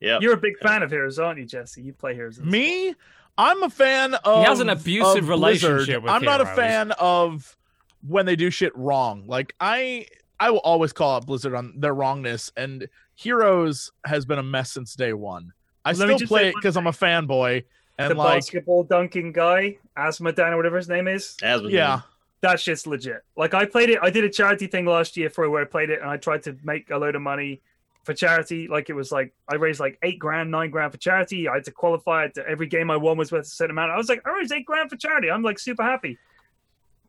Yeah.
you're a big fan of Heroes, aren't you, Jesse? You play Heroes of the Storm.
Me, I'm a fan of.
He has an abusive relationship
Blizzard.
with
I'm not a fan of when they do shit wrong. Like I, I will always call out Blizzard on their wrongness, and Heroes has been a mess since day one. I
Let
still play it because I'm a fanboy, and
the
like,
basketball dunking guy, Azmodan or whatever his name is.
Asmodee.
yeah,
That shit's legit. Like I played it. I did a charity thing last year for where I played it, and I tried to make a load of money for charity. Like it was like I raised like eight grand, nine grand for charity. I had to qualify it. Every game I won was worth a certain amount. I was like, I raised eight grand for charity. I'm like super happy.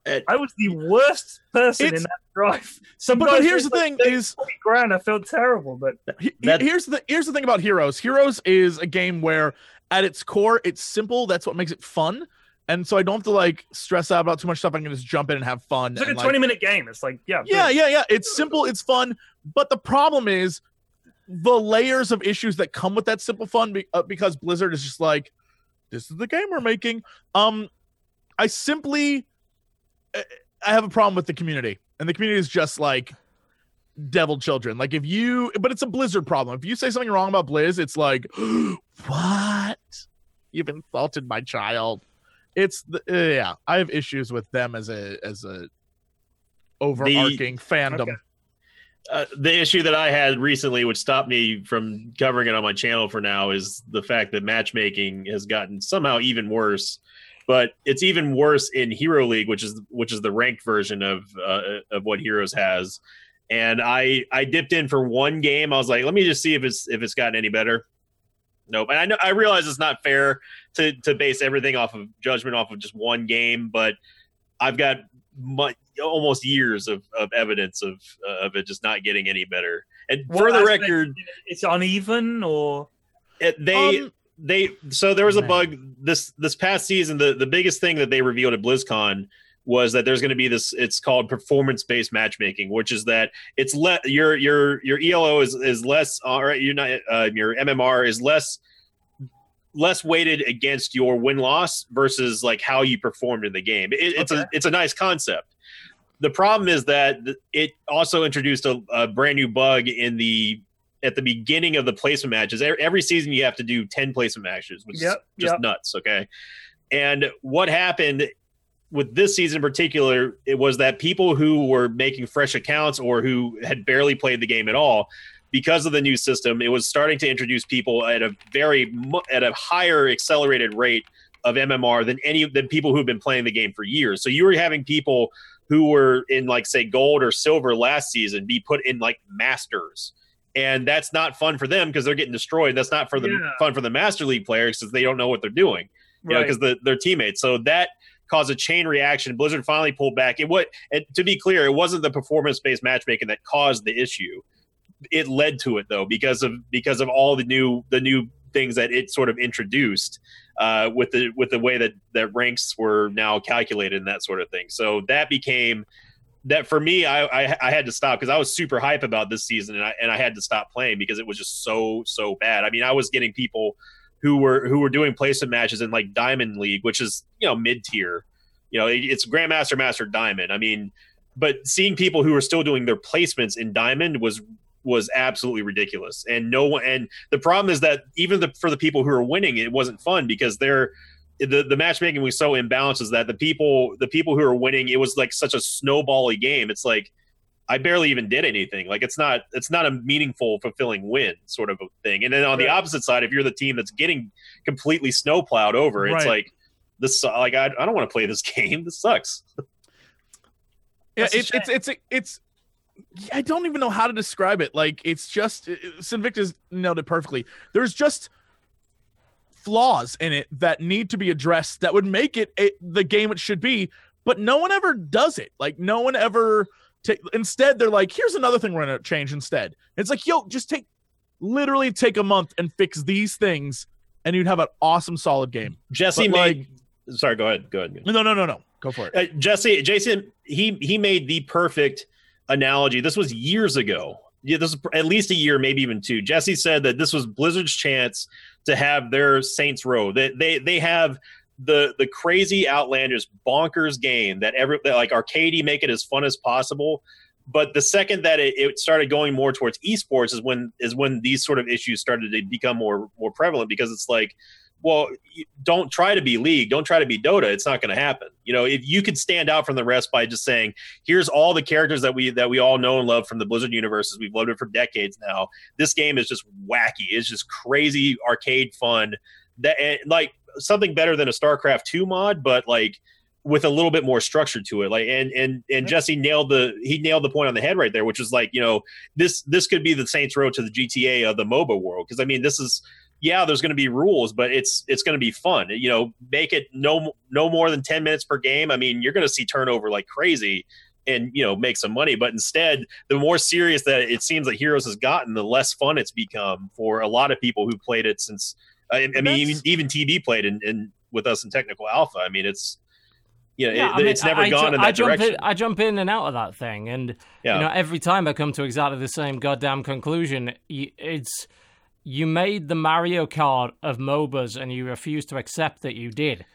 It-
I was the worst person in that drive. Some
but, here's the
like,
thing:
30,
is
40 grand. I felt terrible, but
That-
here's the here's the thing about Heroes. Heroes is a game where at its core it's simple. That's what makes it fun. And so I don't have to like stress out about too much stuff. I can just jump in and have fun.
it's like a
and,
20 minute game. It's like yeah,
yeah,
boom.
yeah, yeah. It's simple. It's fun. But the problem is the layers of issues that come with that simple fun be, uh, because Blizzard is just like, this is the game we're making. Um, I simply, I I have a problem with the community, and the community is just like devil children. Like if you, but it's a Blizzard problem. If you say something wrong about Blizz, it's like, what? You've insulted my child. It's the uh, yeah. I have issues with them as a as a overarching fandom.
Okay.
Uh, the issue that I had recently, which stopped me from covering it on my channel for now, is the fact that matchmaking has gotten somehow even worse. But it's even worse in Hero League, which is which is the ranked version of uh, of what Heroes has. And I I dipped in for one game. I was like, let me just see if it's if it's gotten any better. Nope. And I know I realize it's not fair to to base everything off of judgment off of just one game, but I've got mu- almost years of, of evidence of uh, of it just not getting any better. And
What
for the record,
it's uneven or
it, they
Um,
they so there was a bug this this past season. The the biggest thing that they revealed at BlizzCon was that there's going to be this. It's called performance based matchmaking, which is that it's let your your your ELO is is less. All right, you're not uh, your MMR is less less weighted against your win loss versus like how you performed in the game. It, it's
Okay.
a it's a nice concept. The problem is that it also introduced a, a brand new bug in the at the beginning of the placement matches. Every season you have to do 10 placement matches, which
Yep,
is just
yep.
nuts, okay? And what happened with this season in particular, it was that people who were making fresh accounts or who had barely played the game at all because of the new system, it was starting to introduce people at a very at a higher accelerated rate of MMR than any than people who've been playing the game for years. So you were having people who were in like say gold or silver last season be put in like masters. And that's not fun for them because they're getting destroyed. That's not for the
Yeah.
fun for the master league players because they don't know what they're doing you know, because the, their teammates. So that caused a chain reaction. Blizzard finally pulled back. It what and to be clear, it wasn't the performance based matchmaking that caused the issue. It led to it though because of because of all the new the new things that it sort of introduced uh, with the with the way that that ranks were now calculated and that sort of thing. So that became that for me, I I, I had to stop because I was super hype about this season and I and I had to stop playing because it was just so so bad. I mean, I was getting people who were who were doing placement matches in like Diamond League, which is you know mid tier. You know, it- it's Grandmaster, Master, Diamond. I mean, but seeing people who are still doing their placements in Diamond was was absolutely ridiculous. And no one and the problem is that even the, for the people who are winning, it wasn't fun because they're the, the matchmaking was so imbalanced is that the people the people who are winning it was like such a snowbally game. It's like i barely even did anything. Like it's not it's not a meaningful fulfilling win sort of a thing. And then on the opposite side if you're the team that's getting completely snowplowed over it's
Right.
like this like i, I don't want to play this game. This sucks.
Yeah,
That's
it's, it's it's it's I don't even know how to describe it. Like it's just Sinvictus nailed it perfectly. There's just flaws in it that need to be addressed that would make it, it the game it should be, but no one ever does it. Like no one ever take instead they're like, here's another thing we're gonna change instead. It's like, yo, just take literally take a month and fix these things and you'd have an awesome solid game.
jesse
But,
made sorry go ahead go ahead
No, no, no, no. Go for it.
uh, Jesse, Jason, he he made the perfect analogy. This was years ago. Yeah, this is at least a year, maybe even two. Jesse said that this was Blizzard's chance to have their Saints Row. They they they have the the crazy, outlandish, bonkers game that every that like arcadey make it as fun as possible. But the second that it, it started going more towards esports is when is when these sort of issues started to become more more prevalent because it's like well, don't try to be League, don't try to be Dota. It's not going to happen. You know, if you could stand out from the rest by just saying, "Here's all the characters that we that we all know and love from the Blizzard universes. We've loved it for decades now. This game is just wacky. It's just crazy arcade fun. That and, like something better than a StarCraft two mod, but like with a little bit more structure to it. Like and and and Jesse nailed the he nailed the point on the head right there, which is like you know this this could be the Saints Row to the GTA of the MOBA world because I mean this is yeah, there's going to be rules, but it's it's going to be fun. You know, make it no no more than ten minutes per game. I mean, you're going to see turnover like crazy, and you know make some money. But instead, the more serious that it seems that Heroes has gotten, the less fun it's become for a lot of people who played it since. I, I mean, even even TB played in, in with us in technical alpha. I mean, it's you know,
Yeah,
it,
I mean,
it's never
I,
gone
ju-
in
I
that
jump
direction.
In, I jump in and out of that thing, and
yeah,
you know, every time I come to exactly the same goddamn conclusion. It's you made the Mario Kart of MOBAs, and you refuse to accept that you did.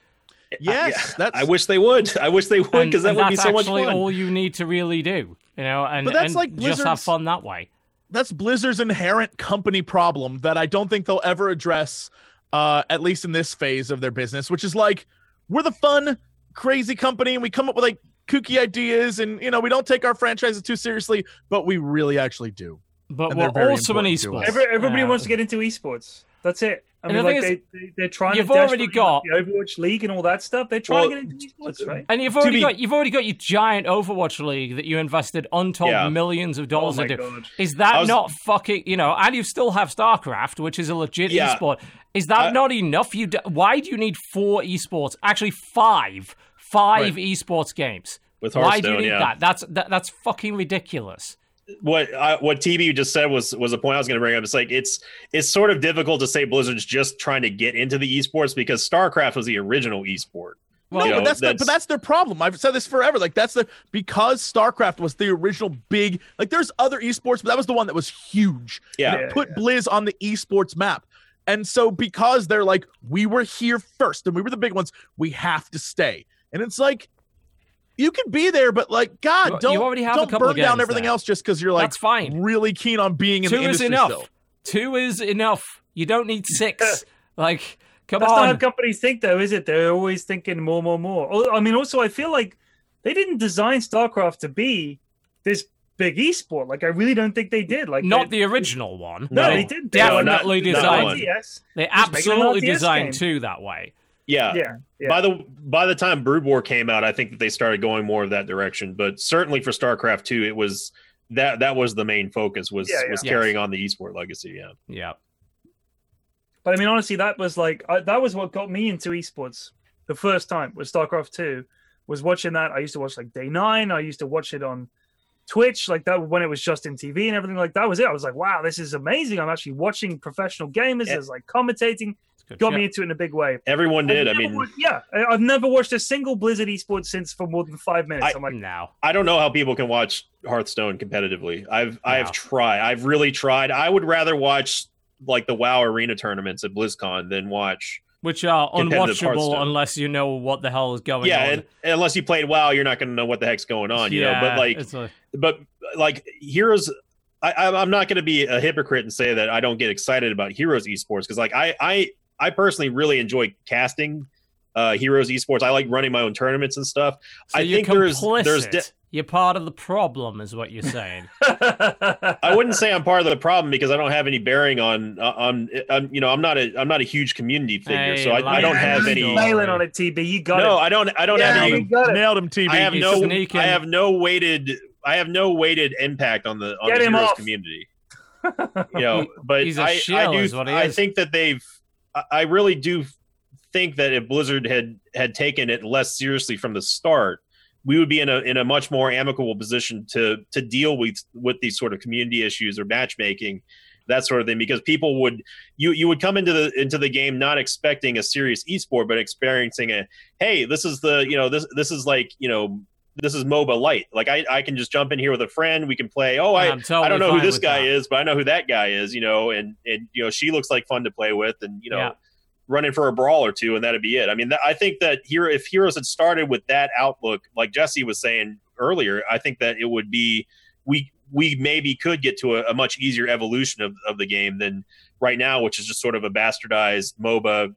Yes,
Yeah,
that's
I wish they would. I wish they would because that
and
would be so much
actually
fun.
all you need to really do, you know, and,
But that's
and
like
just have fun that way.
that's Blizzard's inherent company problem that I don't think they'll ever address, uh, at least in this phase of their business, which is like we're the fun, crazy company, and we come up with like kooky ideas, and you know we don't take our franchises too seriously, but we really actually do.
But
And
we're also an esports.
Every, everybody
Uh,
wants to get into esports. That's it. I
And
mean,
the
like
thing
they, they, they're trying
you've
to
already got-
the Overwatch League and all that stuff. They're trying
Well,
to get into esports, right?
And you've already
be-
got you've already got your giant Overwatch league that you invested untold
Yeah.
millions of
Oh
dollars
my
into.
god.
Is that
was-
not fucking you know? And you still have StarCraft, which is a legit
Yeah.
esport. Is that
I-
not enough? You d- why do you need four esports? Actually, five, five esports games.
with
Why do you need
yeah.
that? That's that, that's fucking ridiculous.
What I, what TB just said was was a point I was going to bring up. It's like it's it's sort of difficult to say Blizzard's just trying to get into the esports because StarCraft was the original esport.
Well,
no,
you
but
know,
that's, the, but that's their problem. I've said this forever. Like that's the because StarCraft was the original big. Like there's other esports, but that was the one that was huge.
Yeah,
Yeah.
put Blizz on the esports map. And so because they're like, we were here first and we were the big ones, we have to stay. And it's like, you can be there, but like, God, don't,
you already have
don't
couple
burn
of
down everything
there.
else just because you're like
that's fine.
really keen on being in
Two
the
is enough.
still.
Two is enough. You don't need six. like, come
That's not how
on.
companies think, though, is it? They're always thinking more, more, more. Oh, I mean, also, I feel like they didn't design StarCraft to be this big esport. Like, I really don't think they did. Like,
Not
they,
the original one.
no,
No.
they didn't. They were not-
Definitely
not
designed.
one.
RTS.
They
Just make it an
absolutely designed
game.
two that way.
Yeah.
Yeah, yeah.
By the by the time Brood War came out, I think that they started going more of that direction. But certainly for StarCraft two, it was that that was the main focus was
Yeah, yeah.
was
Yes.
carrying on the esport legacy. Yeah,
Yeah.
But I mean, honestly, that was like I, that was what got me into esports the first time was StarCraft Two. Was watching that. I used to watch like Day Nine. I used to watch it on Twitch, like that when it was Justin.tv and everything like that. Was it? I was like, wow, this is amazing. I'm actually watching professional gamers.
Yeah.
There's like commentating.
It's good
Got
shit.
me into it in a big way.
everyone did. I
I've never
mean,
watched- yeah, I- I've never watched a single Blizzard esports since for more than five minutes.
I-
I'm like,
no.
I don't know how people can watch Hearthstone competitively. I've
No.
I've tried. I've really tried. I would rather watch like the WoW arena tournaments at BlizzCon than watch
which are unwatchable unless you know what the hell is going
yeah,
on.
and, unless you played WoW, you're not going to know what the heck's going on. You know,
Yeah,
but like,
a-
but like heroes I, I i'm not going to be a hypocrite and say that i don't get excited about heroes esports because like i i i personally really enjoy casting uh heroes esports i like running my own tournaments and stuff
so
I
you're
think there's-
complicit.
there's de-
you're part of the problem, is what you're saying.
i wouldn't say i'm part of the problem because i don't have any bearing on uh, on I'm, you know i'm not a i'm not a huge community figure
Hey,
so I, I don't have any
Nailing on it, TB. You got
no
it.
i don't i don't
Yeah,
have any
got it.
Nailed him, TB.
i have
He's
no
sneaking.
i have no weighted i have no weighted impact on the on
Get
the
him
heroes
off.
community you know but
He's a
I, I
shill,
do
is what he
i think that they've I- really do think that if blizzard had had taken it less seriously from the start we would be in a in a much more amicable position to to deal with with these sort of community issues or matchmaking that sort of thing because people would you you would come into the into the game not expecting a serious esport but experiencing a hey this is the you know this this is like you know this is MOBA light. Like I, I can just jump in here with a friend. We can play. Oh, I,
totally
I don't know who this guy
that.
is, but I know who that guy is. You know, and and you know she looks like fun to play with, and you know,
Yeah.
running for a brawl or two, and that'd be it. I mean, th- I think that here, if Heroes had started with that outlook, like Jesse was saying earlier, I think that it would be we we maybe could get to a, a much easier evolution of, of the game than right now, which is just sort of a bastardized MOBA.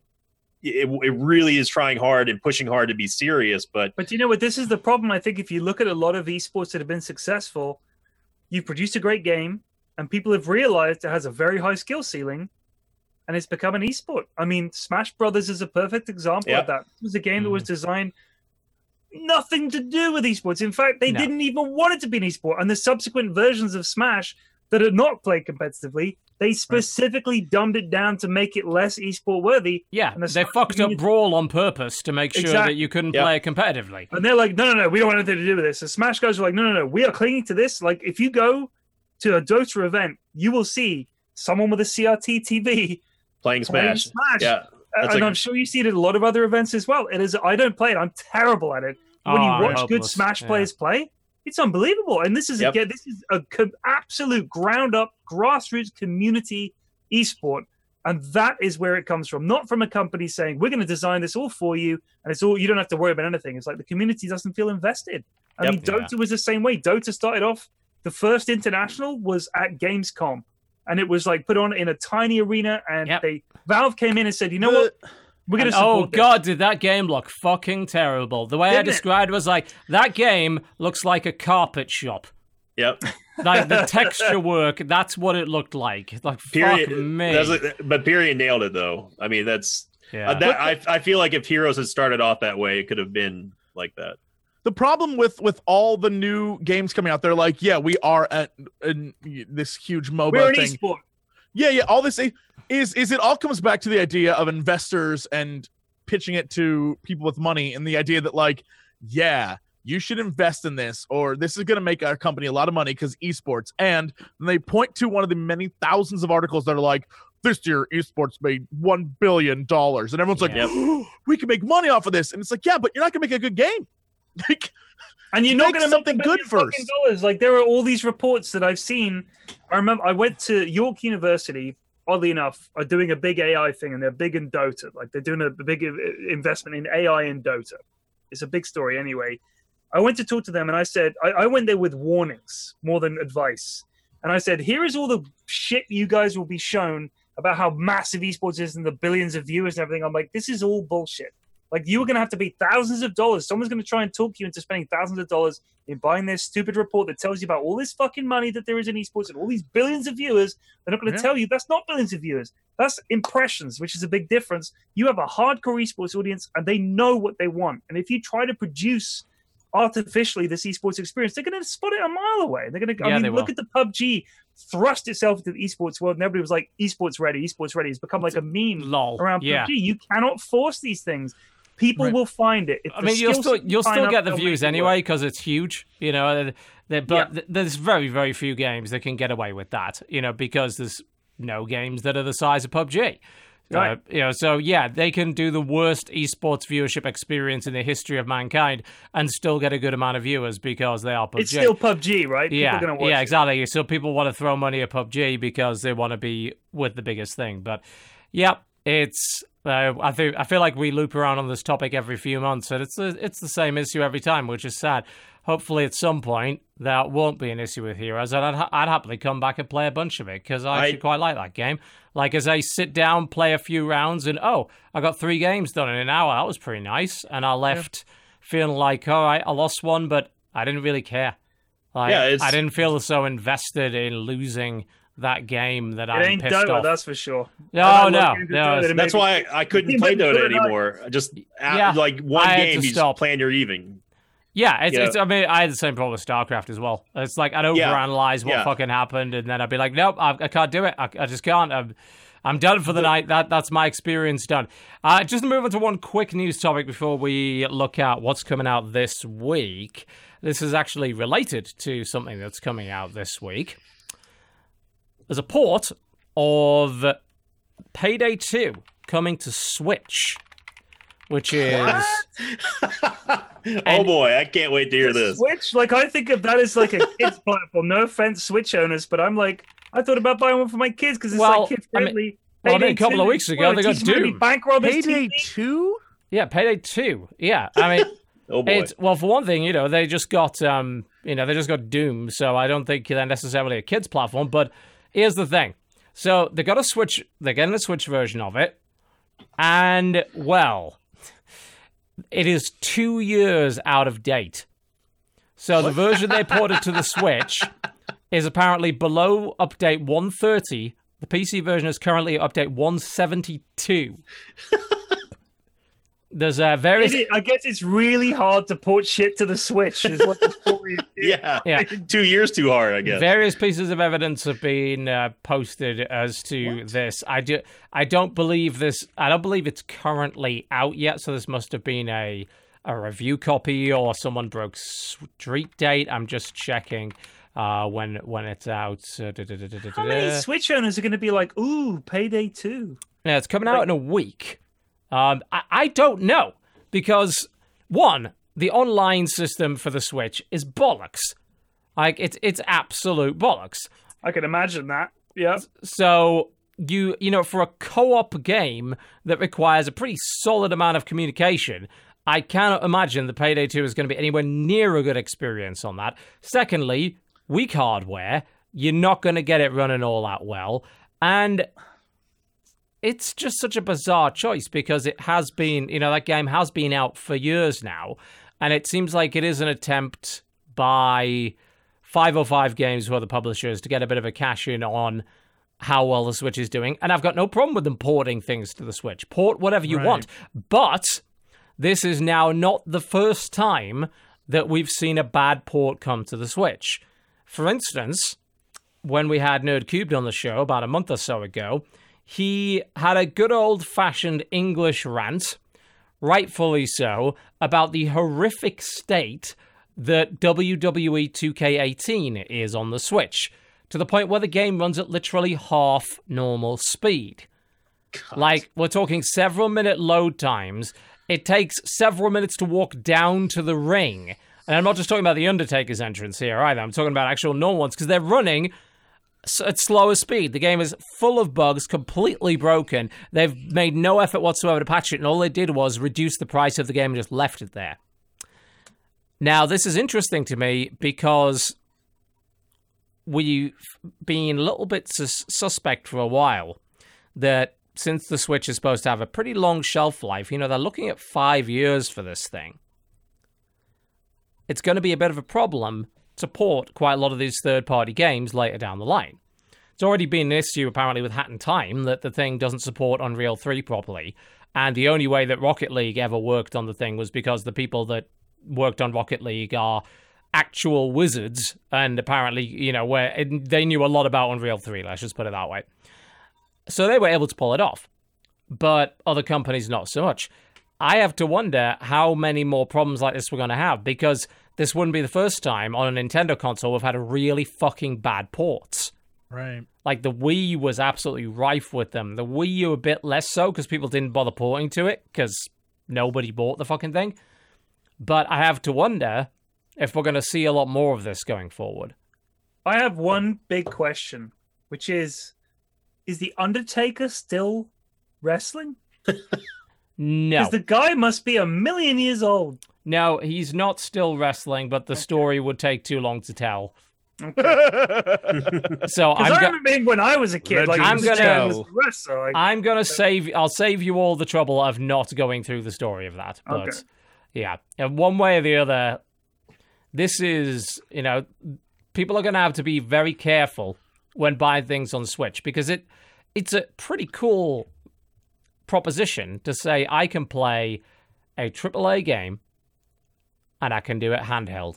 It, it really is trying hard and pushing hard to be serious, but
But you know what? This is the problem. I think if you look at a lot of esports that have been successful, you've produced a great game, and people have realized it has a very high skill ceiling, and it's become an esport. I mean, Smash Brothers is a perfect example
Yeah.
of that. It was a game that
Mm-hmm.
was designed nothing to do with esports. In fact, they
No.
didn't even want it to be an esport. And the subsequent versions of Smash that are not played competitively, they specifically dumbed it down to make it less esport worthy.
Yeah,
And the
they
Smash
fucked up Brawl on purpose to make sure
Exactly.
that you couldn't
Yep.
play it competitively.
And they're like, no, no, no, we don't want anything to do with this. The Smash guys are like, no, no, no, we are clinging to this. Like, if you go to a Dota event, you will see someone with a CRT TV
playing
playing
Smash,
Smash.
yeah, that's
and
like-
I'm sure you see it at a lot of other events as well. It is. I don't play it. I'm terrible at it. When
Oh,
you ah, watch good. Smash
Yeah.
players play, it's unbelievable. And this is
Yep.
again, this is a co- absolute ground up grassroots community esport. And that is where it comes from, not from a company saying we're going to design this all for you, and it's all you don't have to worry about anything. It's like the community doesn't feel invested. I
Yep.
mean, Dota was the same way. Dota started off the first international was at Gamescom, and it was like put on in a tiny arena, and
Yep.
they Valve came in and said, you know uh, what, we're going
And, oh
support this.
god, did that game look fucking terrible? The way I
Didn't it?
described it was like that game looks like a carpet shop.
yep.
Like the texture work, that's what it looked like. Like
Period.
fuck me.
That's a- but period nailed it though. I mean, that's
yeah.
uh, that. I I feel like if Heroes had started off that way, it could have been like that.
the problem with with all the new games coming out, they're like, yeah, we are at, in this huge MOBA
we're an
thing. Yeah, yeah. All this is is it all comes back to the idea of investors and pitching it to people with money and the idea that like, yeah, you should invest in this or this is going to make our company a lot of money because esports. And they point to one of the many thousands of articles that are like, this year esports made one billion dollars, and everyone's like,
Yep.
we can make money off of this. And it's like, yeah, but you're not going to make a good game. Like,
And you're not going to
something good first.
Dollars. Like there are all these reports that I've seen. I remember I went to York University. Oddly enough, are doing a big AI thing, and they're big in Dota. Like they're doing a big investment in AI and Dota. It's a big story anyway. I went to talk to them, and I said I, I went there with warnings more than advice. And I said, here is all the shit you guys will be shown about how massive esports is and the billions of viewers and everything. I'm like, this is all bullshit. Like you are going to have to pay thousands of dollars. Someone's going to try and talk you into spending thousands of dollars in buying this stupid report that tells you about all this fucking money that there is in esports and all these billions of viewers. They're not going to
Yeah.
tell you that's not billions of viewers. That's impressions, which is a big difference. You have a hardcore esports audience and they know what they want. And if you try to produce artificially this esports experience, they're going to spot it a mile away. They're going to, I
Yeah,
mean, look
will.
at the PUBG thrust itself into the esports world and everybody was like, esports ready, esports ready. It's become like a meme
Lol.
around
yeah.
PUBG. You cannot force these things. People
Right.
will find it. If
I mean, you'll still
you
you'll still get the views anyway
because
it's huge, you know. th- th- But
Yeah.
there's very very few games that can get away with that, you know, because there's no games that are the size of PUBG. Uh, you know, so yeah, they can do the worst esports viewership experience in the history of mankind and still get a good amount of viewers because they are PUBG.
It's still PUBG, right? People
yeah,
are gonna watch
yeah,
it.
exactly. So people want to throw money at PUBG because they want to be with the biggest thing. But yep, it's Uh, I think I feel like we loop around on this topic every few months, and it's the, it's the same issue every time, which is sad. Hopefully, at some point, that won't be an issue with Heroes, and I'd, ha- I'd happily come back and play a bunch of it because I actually quite like that game. Like as I sit down, play a few rounds, and oh, I got three games done in an hour. That was pretty nice, and I left feeling like, all right, I lost one, but I didn't really care. Like,
Yeah,
I didn't feel so invested in losing that game that
It
I'm
ain't
pissed
Dota,
off.
that's for sure.
No, no,
love games with
no.
Dota,
That's why I couldn't play Dota
good enough.
anymore. Just
Yeah,
like one
I
game, you
stop.
just plan your evening.
Yeah, it's,
Yeah.
it's. I mean, I had the same problem with StarCraft as well. It's like I'd
Yeah.
overanalyze what
Yeah.
fucking happened, and then I'd be like, "Nope, I, I can't do it. I, I just can't. I'm, I'm done for the night. That that's my experience done." Uh, just to move on to one quick news topic before we look at what's coming out this week. This is actually related to something that's coming out this week. There's a port of Payday 2 coming to Switch, which is.
oh boy, I can't wait to hear this.
Switch, like I think of that as like a kids platform. No offense, Switch owners, but I'm like, I thought about buying one for my kids because it's
Well,
like kids
I mean-
friendly.
well, I mean, a
Payday
couple of weeks ago,
well,
they got
teaches them how to be
Doom.
Payday two.
Yeah, Payday 2. Yeah, I mean.
Oh boy,
It's well, for one thing, you know, they just got um, you know, they just got Doom, so I don't think they're necessarily a kids platform. But here's the thing: so they got a Switch, they're getting a Switch version of it, and well, it is two years out of date. So the version they ported to the Switch is apparently below update 130. The PC version is currently at update 172. There's
a very. I guess it's really hard to port shit to the Switch. Is what the story is.
yeah,
Yeah.
two years too hard, I guess.
Various pieces of evidence have been uh, posted as to this. I do. I don't believe this. I don't believe it's currently out yet. So this must have been a a review copy or someone broke street date. I'm just checking uh, when when it's out. Uh, da- da- da- da- da-
How many
da.
Switch owners are going to be like, ooh, Payday 2?
Yeah, it's coming out in a week. Um, I, I don't know because one, the online system for the Switch is bollocks. Like it's it's absolute bollocks.
I can imagine that. Yeah.
So you you know for a co-op game that requires a pretty solid amount of communication, I cannot imagine the Payday 2 is going to be anywhere near a good experience on that. Secondly, weak hardware, you're not going to get it running all that well, and it's just such a bizarre choice because it has been, you know, that game has been out for years now, and it seems like it is an attempt by 505 Games, who are the publishers, to get a bit of a cash in on how well the Switch is doing. And I've got no problem with them porting things to the Switch. Port whatever you
Right.
want. But this is now not the first time that we've seen a bad port come to the Switch. For instance, when we had Nerd Cubed on the show about a month or so ago, he had a good old fashioned English rant, rightfully so, about the horrific state that WWE 2K18 is on the Switch, to the point where the game runs at literally half normal speed. Like, we're talking several minute load times. It takes several minutes to walk down to the ring. And I'm not just talking about the Undertaker's entrance here either. I'm talking about actual normal ones because they're running at slower speed. The game is full of bugs, completely broken. They've made no effort whatsoever to patch it, and all they did was reduce the price of the game and just left it there. Now, this is interesting to me because we've been a little bit sus- suspect for a while that since the Switch is supposed to have a pretty long shelf life, you know, they're looking at five years for this thing. It's going to be a bit of a problem to port quite a lot of these third party games later down the line. It's already been an issue, apparently, with Hat in Time that the thing doesn't support Unreal 3 properly. And the only way that Rocket League ever worked on the thing was because the people that worked on Rocket League are actual wizards. And apparently, you know, where they knew a lot about Unreal 3, let's just put it that way. So they were able to pull it off. But other companies, not so much. I have to wonder how many more problems like this we're going to have because this wouldn't be the first time on a Nintendo console we've had a really fucking bad ports.
Right.
Like the Wii was absolutely rife with them. The Wii U a bit less so because people didn't bother porting to it because nobody bought the fucking thing. But I have to wonder if we're going to see a lot more of this going forward.
I have one big question, which is Is The Undertaker still wrestling?
No,
Because the guy must be a million years old.
no, he's not still wrestling, but the story would take too long to tell. Okay.
So
I'm
I
go-
remember him when I was a kid. Like,
I'm gonna-
just a wrestler,
I'm gonna save. I'll save you all the trouble of not going through the story of that. But
Okay.
yeah, and one way or the other, this is you know, people are gonna have to be very careful when buying things on Switch because it it's a pretty cool proposition to say I can play a AAA game and I can do it handheld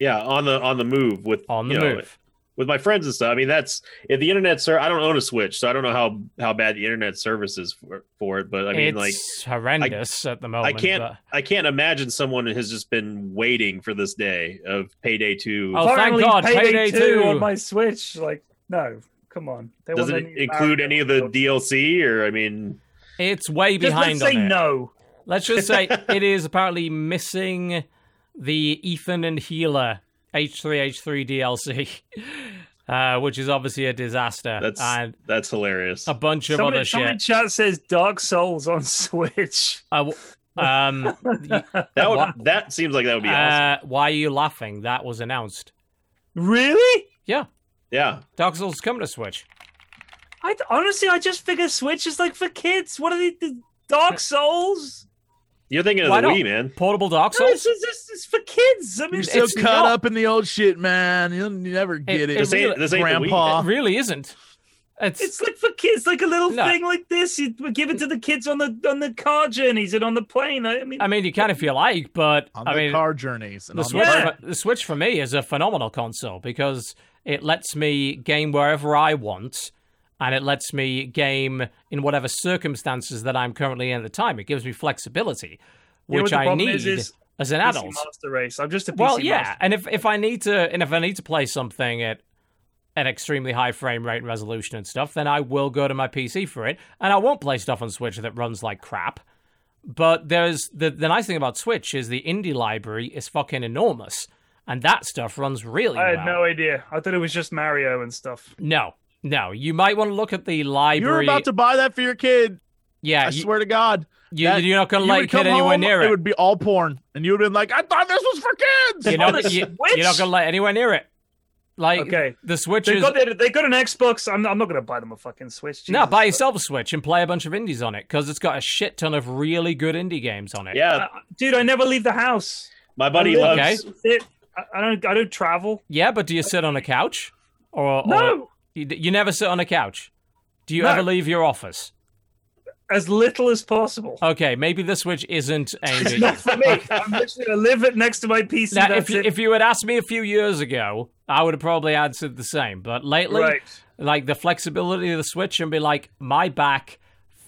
yeah, on the on the move with
on the
you know,
move.
with my friends and stuff. I mean, that's if the internet. sir. I don't own a Switch, so I don't know how how bad the internet service is for, for it. But I mean, like,
it's horrendous at the moment.
I can't-
but-
I can't imagine someone has just been waiting for this day of Payday Two.
Oh, thank
Finally,
God,
Payday,
Payday
2
2.
on my Switch. Like, no, come on. They
Does
want
it
any
include any of the
DLC.
DLC? Or I mean,
It's way
Just
behind
let's say
it.
no.
Let's just say it is apparently missing the Ethan and Hila H3H3 DLC, uh, which is obviously a disaster.
that's
and
that's hilarious.
a bunch of
Someone,
other
someone in
shit.
chat says Dark Souls on Switch.
Uh, um,
That would
What?
that seems like that would be awesome.
uh, why are you laughing? That was announced.
really?
Yeah,
Yeah,
Dark Souls coming to Switch.
I honestly, I just figure Switch is like for kids. What are they? The Dark Souls?
you're thinking of
Why
the
not?
Wii, man.
Portable Dark
No,
Souls.
it's, it's, it's, it's for kids. I mean,
You're still
It's
caught
not-
up in the old shit, man. You'll never get it.
it
This ain't this ain't the Wii.
Grandpa.
It really isn't. It's,
It's like for kids, like a little
No.
thing like this. You would give it to the kids on the on the car journeys and on the plane. I, I mean,
I mean, you can if you like, but
on
I
the
mean,
car journeys and
the
on
Switch,
the
Yeah.
for, the Switch for me is a phenomenal console because it lets me game wherever I want, and it lets me game in whatever circumstances that I'm currently in at the time. It gives me flexibility,
You know
which I need
is, is
as an
PC
adult.
Master Race. I'm just a PC
Well, yeah,
Master.
and if if I need to, and if I need to play something at an extremely high frame rate and resolution and stuff, then I will go to my PC for it, and I won't play stuff on Switch that runs like crap. But there's the the nice thing about Switch is the indie library is fucking enormous, and that stuff runs really
I had
well.
no idea. I thought it was just Mario and stuff.
no, no, you might want to look at the library.
You're about to buy that for your kid.
yeah,
I
you,
swear to God.
you,
that-
you're not going to
You
let your kid anywhere
home,
near
it
it.
would be all porn, and you would have been like, "I thought this was for kids."
You're
On
not, you, you're not going to let anywhere near it. Like
Okay.
the Switch
They
is
got their, they got an Xbox. I'm, I'm not going to buy them a fucking Switch.
No, buy yourself a Switch and play a bunch of indies on it because it's got a shit ton of really good indie games on it.
Yeah,
Uh, dude, I never leave the house.
my buddy
Okay.
loves.
That's it. I, I don't. I don't travel.
Yeah, but do you sit on a couch? Or, or
No,
you, you never sit on a couch? Do you
No.
ever leave your office?
as little as possible.
Okay, maybe the Switch isn't aimed
not for me. I'm literally gonna live it next to my PC.
Now, if you,
it.
if you had asked me a few years ago, I would have probably answered the same. But lately,
right.
like the flexibility of the Switch and be like, my back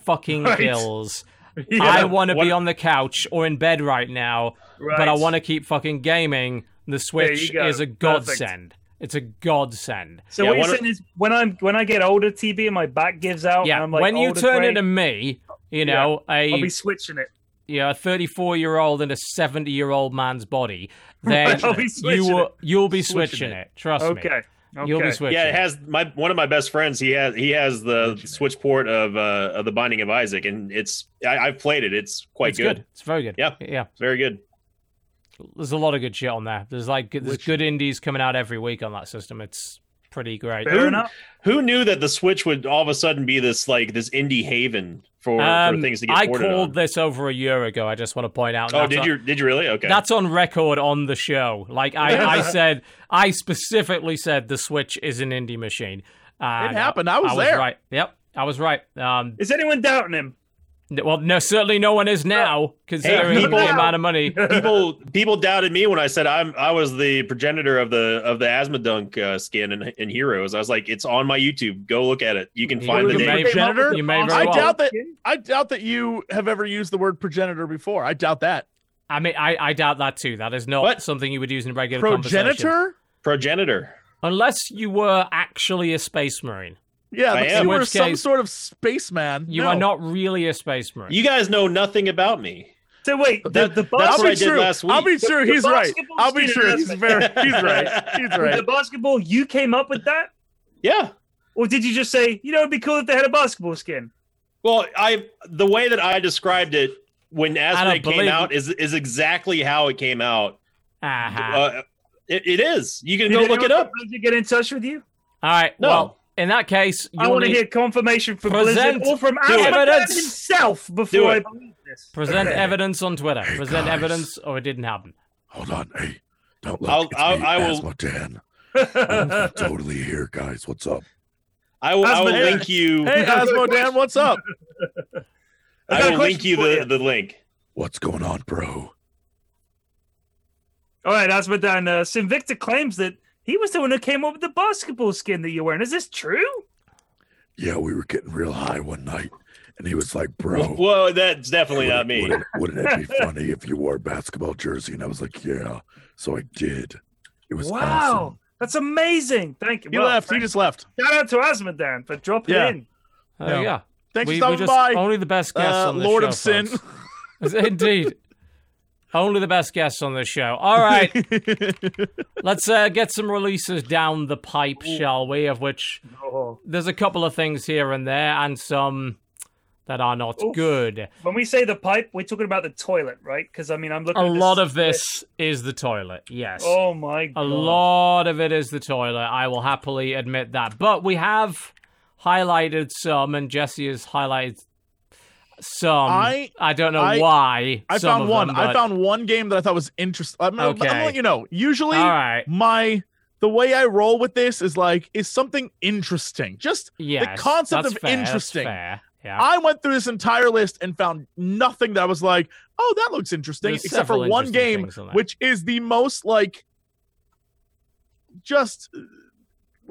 fucking
Right.
kills.
Yeah,
I want to be on the couch or in bed right now, but I want to keep fucking gaming. The Switch is a
Perfect.
Godsend. It's a godsend.
So
Yeah,
what you're saying is, when I'm when I get older, TB, and my back gives out,
yeah,
and I'm like,
when you turn into me, you know,
I'll be switching it.
you know, a 34 year old in a 70 year old man's body, then
I'll be
you will
it.
you'll be
Switching
switching
it.
it. Trust me.
Okay. Okay.
You'll be switching.
Yeah, it has my one of my best friends. He has he has the Switch port of uh of the Binding of Isaac, and it's I, I've played it. It's quite
it's
good.
good. It's very good.
Yeah.
yeah.
Very good.
There's a lot of good shit on there. There's like there's
Which-
good indies coming out every week on that system. It's pretty great.
Fair
Who-
enough.
Who knew that the Switch would all of a sudden be this like this indie haven for,
Um,
for things to get
I
ported
called
on?
this over a year ago. I just want to point out.
Oh,
that's
did
on-
you did you really? Okay.
That's on record on the show. Like I, I said, I specifically said the Switch is an indie machine. Uh,
It happened. I was
I was
there.
right. Yep, I was right. Um,
Is anyone doubting him?
Well, no, certainly no one is now, considering
people-
the amount of money.
people people doubted me when I said I'm I was the progenitor of the of the Azmodunk uh, skin in, in Heroes. I was like, it's on my YouTube. Go look at it. You can
You
find the
may-
name.
Progenitor?
You may
I
well.
doubt that. I doubt that you have ever used the word progenitor before. I doubt that.
I mean, I, I doubt that too. That is not
What?
something you would use in a regular conversation.
Progenitor?
Progenitor.
Unless you were actually a space marine.
Yeah,
I
but
am.
you were
which
some
case-
sort of spaceman.
You
No.
are not really a space marine.
You guys know nothing about me.
So wait, the, the,
that's
bas-
what I
be
did
true.
last
I'll be
week.
true.
The
He's right.
basketball
I'll be
sure
He's very. He's right. He's right.
the basketball, you came up with that,
Yeah.
or did you just say, you know, it'd be cool if they had a basketball skin?
Well, I the way that I described it when
don't
Aspect came out is is exactly how it came out.
Uh-huh.
Uh, it, it is. You can
Did
go look it up.
Did you get in touch with you?
All right.
No.
Well, in that case,
I want to hear confirmation from
Present
Blizzard or from
Do it.
Asmodee
Evidence.
himself before I believe this.
present
Okay.
evidence on Twitter.
Hey,
present
guys.
evidence, or it didn't happen.
Hold on, hey, don't look.
I'll-
it's
I'll-
me,
I will-
Azmodan. I'm totally here, guys. What's up?
I will, I will
Asmodee.
link you.
Hey, Azmodan, what's up?
I
I
got a
will link you
for
the, the link.
What's going on, bro?
All right, Azmodan. Uh, Sinvicta claims that he was the one who came up with the basketball skin that you're wearing. Is this true?
Yeah, we were getting real high one night, and he was like, "Bro,
whoa, that's definitely not me.
Wouldn't, wouldn't it be funny if you wore a basketball jersey?" And I was like, "Yeah." So I did. It was
wow,
awesome.
that's amazing. Thank you.
He
Well,
left. He just left.
Shout out to Azmodan for dropping
Yeah.
in.
There
No.
you go.
Thanks
we,
for stopping by.
only the best guests
Uh,
on this
Lord
show,
of Sin.
Indeed. Only the best guests on this show. All right, let's uh, get some releases down the pipe, shall we? Of which
Oh.
there's a couple of things here and there, and some that are not
Oof.
good.
When we say the pipe, we're talking about the toilet, right? Because I mean, I'm looking.
A lot of this is the toilet. Yes.
Oh my god.
A lot of it is the toilet. I will happily admit that. But we have highlighted some, and Jesse has highlighted some.
I-
I don't know
I-
why.
I found one.
them,
I found one game that I thought was interesting. I'm, gonna- I'm
Okay.
gonna let you know. Usually,
All right.
my the way I roll with this is like is something interesting. Just
Yes,
the
concept
of
fair,
interesting.
fair. Yeah.
I went through this entire list and found nothing that was like, oh, that looks interesting,
There's
except for one game,
on
which is the most like just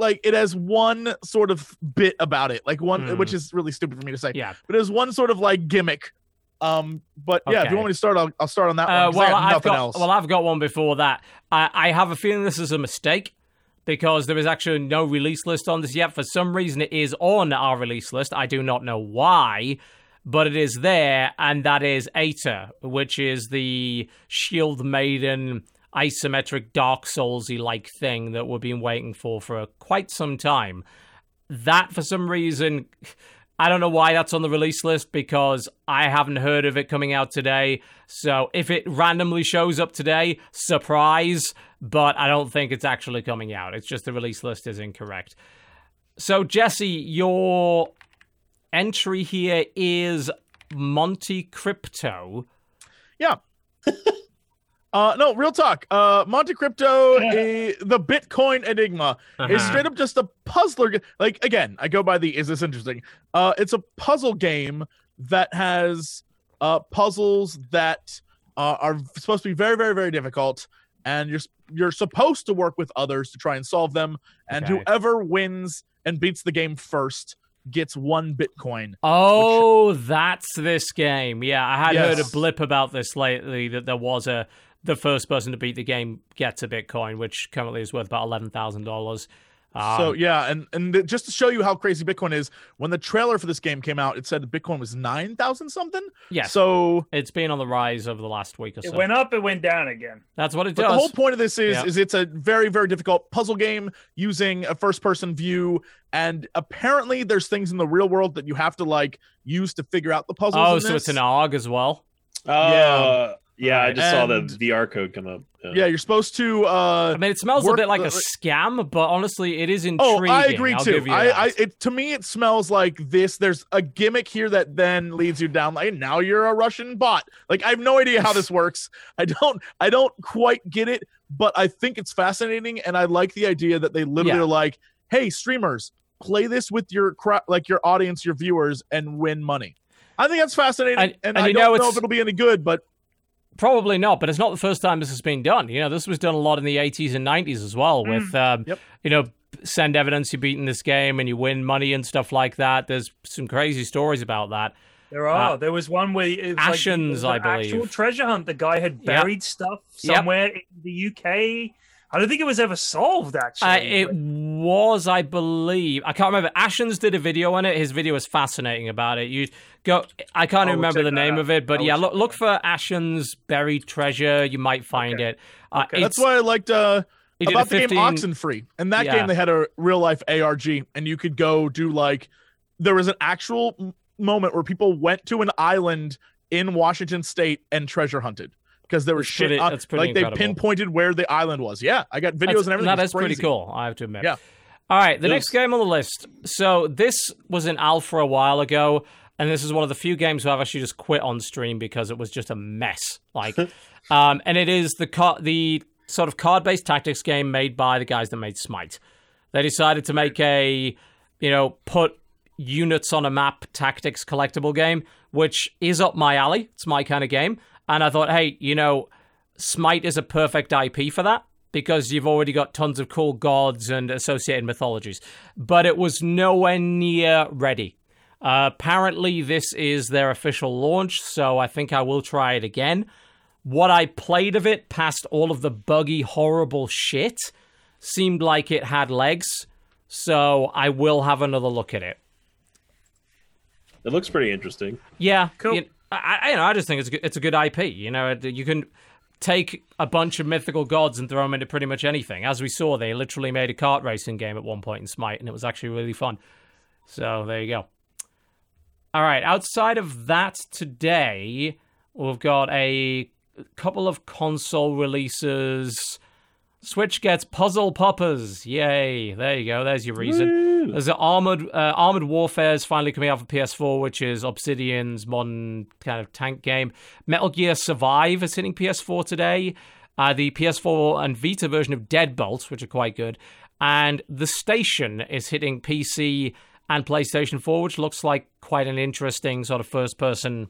like it has one sort of bit about it, like one
Hmm.
which is really stupid for me to say,
yeah.
but it has one sort of like gimmick. Um, but yeah, if you want me to start, I'll, I'll start on that
Uh,
one. 'cause I
well, I've got
else.
well, I've got one before that. I, I have a feeling this is a mistake because there is actually no release list on this yet. For some reason, it is on our release list. I do not know why, but it is there, and that is Aeta, which is the Shield Maiden isometric Dark Soulsy like thing that we've been waiting for for quite some time. That, for some reason, I don't know why that's on the release list because I haven't heard of it coming out today. So if it randomly shows up today, surprise, but I don't think it's actually coming out. It's just the release list is incorrect. So, Jesse, your entry here is Monte Crypto.
Uh, no, real talk. Uh, Monte Crypto, eh, the Bitcoin Enigma is
Uh-huh.
straight up just a puzzler. Like again, I go by the is this interesting? Uh, it's a puzzle game that has uh puzzles that uh, are supposed to be very, very, very difficult, and you're you're supposed to work with others to try and solve them, and
Okay.
whoever wins and beats the game first gets one Bitcoin.
Oh, that's this game. Yeah, I had heard a blip about this lately that there was a the first person to beat the game gets a Bitcoin, which currently is worth about eleven thousand dollars. Um,
so yeah, and and th- just to show you how crazy Bitcoin is, when the trailer for this game came out, it said Bitcoin was nine thousand something.
yes,
So
it's been on the rise over the last week or
It
so.
went up, it went down again.
That's what it
But
does.
the whole point of this is
Yeah.
is it's a very very difficult puzzle game using a first person view and apparently there's things in the real world that you have to like use to figure out the puzzles.
oh,
in
so it's an ARG as well.
Uh, yeah, I
Right.
just saw the
And-
VR code come up.
Yeah, you're supposed to uh
I mean, it smells a
work
bit like
the-
a scam, but honestly, it is
Oh,
intriguing.
I agree
I'll
too.
give you
I,
that.
I it to me it smells like this. There's a gimmick here that then leads you down like now you're a Russian bot. Like I have no idea how this works. I don't I don't quite get it, but I think it's fascinating and I like the idea that they literally
Yeah.
are like, "Hey, streamers, play this with your cra- like your audience, your viewers and win money." I think that's fascinating
And-
and,
and
I
you
don't
know
know,
it's-
if it'll be any good, but
Probably not, but it's not the first time this has been done. You know, this was done a lot in the 80s and 90s as well with, um,
Yep.
you know, send evidence you beat in this game and you win money and stuff like that. There's some crazy stories about that.
There are. there was one where it was like, it was
I
an actual
believe.
treasure hunt. The guy had
Yep.
buried stuff
Yep.
somewhere in the UK. I don't think it was ever solved. Actually,
Uh, it was, I believe, I can't remember. Ashens did a video on it. His video was fascinating about it. You go, I can't
I'll
remember the name
out.
of it, but
I'll
yeah, look look for Ashens buried treasure. You might find
Okay.
it. Uh,
Okay.
that's why I liked uh
he did
about the
15
game Oxenfree. In that
Yeah.
game, they had a real life ARG, and you could go do like there was an actual moment where people went to an island in Washington State and treasure hunted because there was
That's
shit
pretty- that's
like they pinpointed where the island was. Yeah, I got videos
That's-
and everything.
That
It's
pretty cool, I have to admit.
Yeah.
All right, the
It
next
was-
game on the list. So this was in alpha a while ago, and this is one of the few games where I've actually just quit on stream because it was just a mess. Like, um, and it is the car- the sort of card-based tactics game made by the guys that made Smite. They decided to make a, you know, put units on a map tactics collectible game, which is up my alley. It's my kind of game, and I thought, hey, you know, Smite is a perfect IP for that because you've already got tons of cool gods and associated mythologies. But it was nowhere near ready. Uh, apparently, this is their official launch, so I think I will try it again. What I played of it, past all of the buggy, horrible shit, seemed like it had legs. So I will have another look at it.
It looks pretty interesting.
Yeah,
Cool.
you- I, you know, I just think it's a, good- it's a good IP. You know, you can take a bunch of mythical gods and throw them into pretty much anything. As we saw, they literally made a kart racing game at one point in Smite, and it was actually really fun. So there you go. All right, outside of that, today we've got a couple of console releases. Switch gets Puzzle Poppers. Yay! There you go. There's your reason. There's an armored uh, armored warfare is finally coming out for PS4, which is Obsidian's modern kind of tank game. Metal Gear Survive is hitting PS4 today. Uh, the PS4 and Vita version of Deadbolt, which are quite good, and The Station is hitting PC and PlayStation 4, which looks like quite an interesting sort of first-person,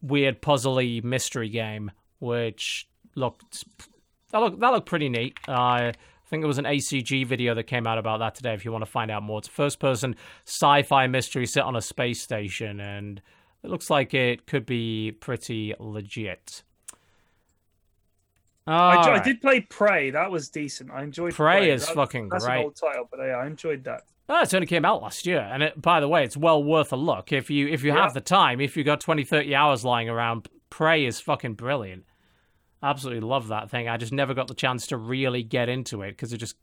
weird puzzly mystery game, which looked that looked that looked pretty neat. Uh, I think there was an ACG video that came out about that today. If you want to find out more, it's first-person sci-fi mystery set on a space station, and it looks like it could be pretty legit.
I,
All
I did play Prey. That was decent. I enjoyed
Prey is
That-
fucking
that's
great.
an old title, but yeah, I enjoyed that.
Oh, it's only came out last year, and it, by the way, it's well worth a look if you if you
Yeah.
have the time. If you've got 20, 30 hours lying around, Prey is fucking brilliant. Absolutely love that thing. I just never got the chance to really get into it because it just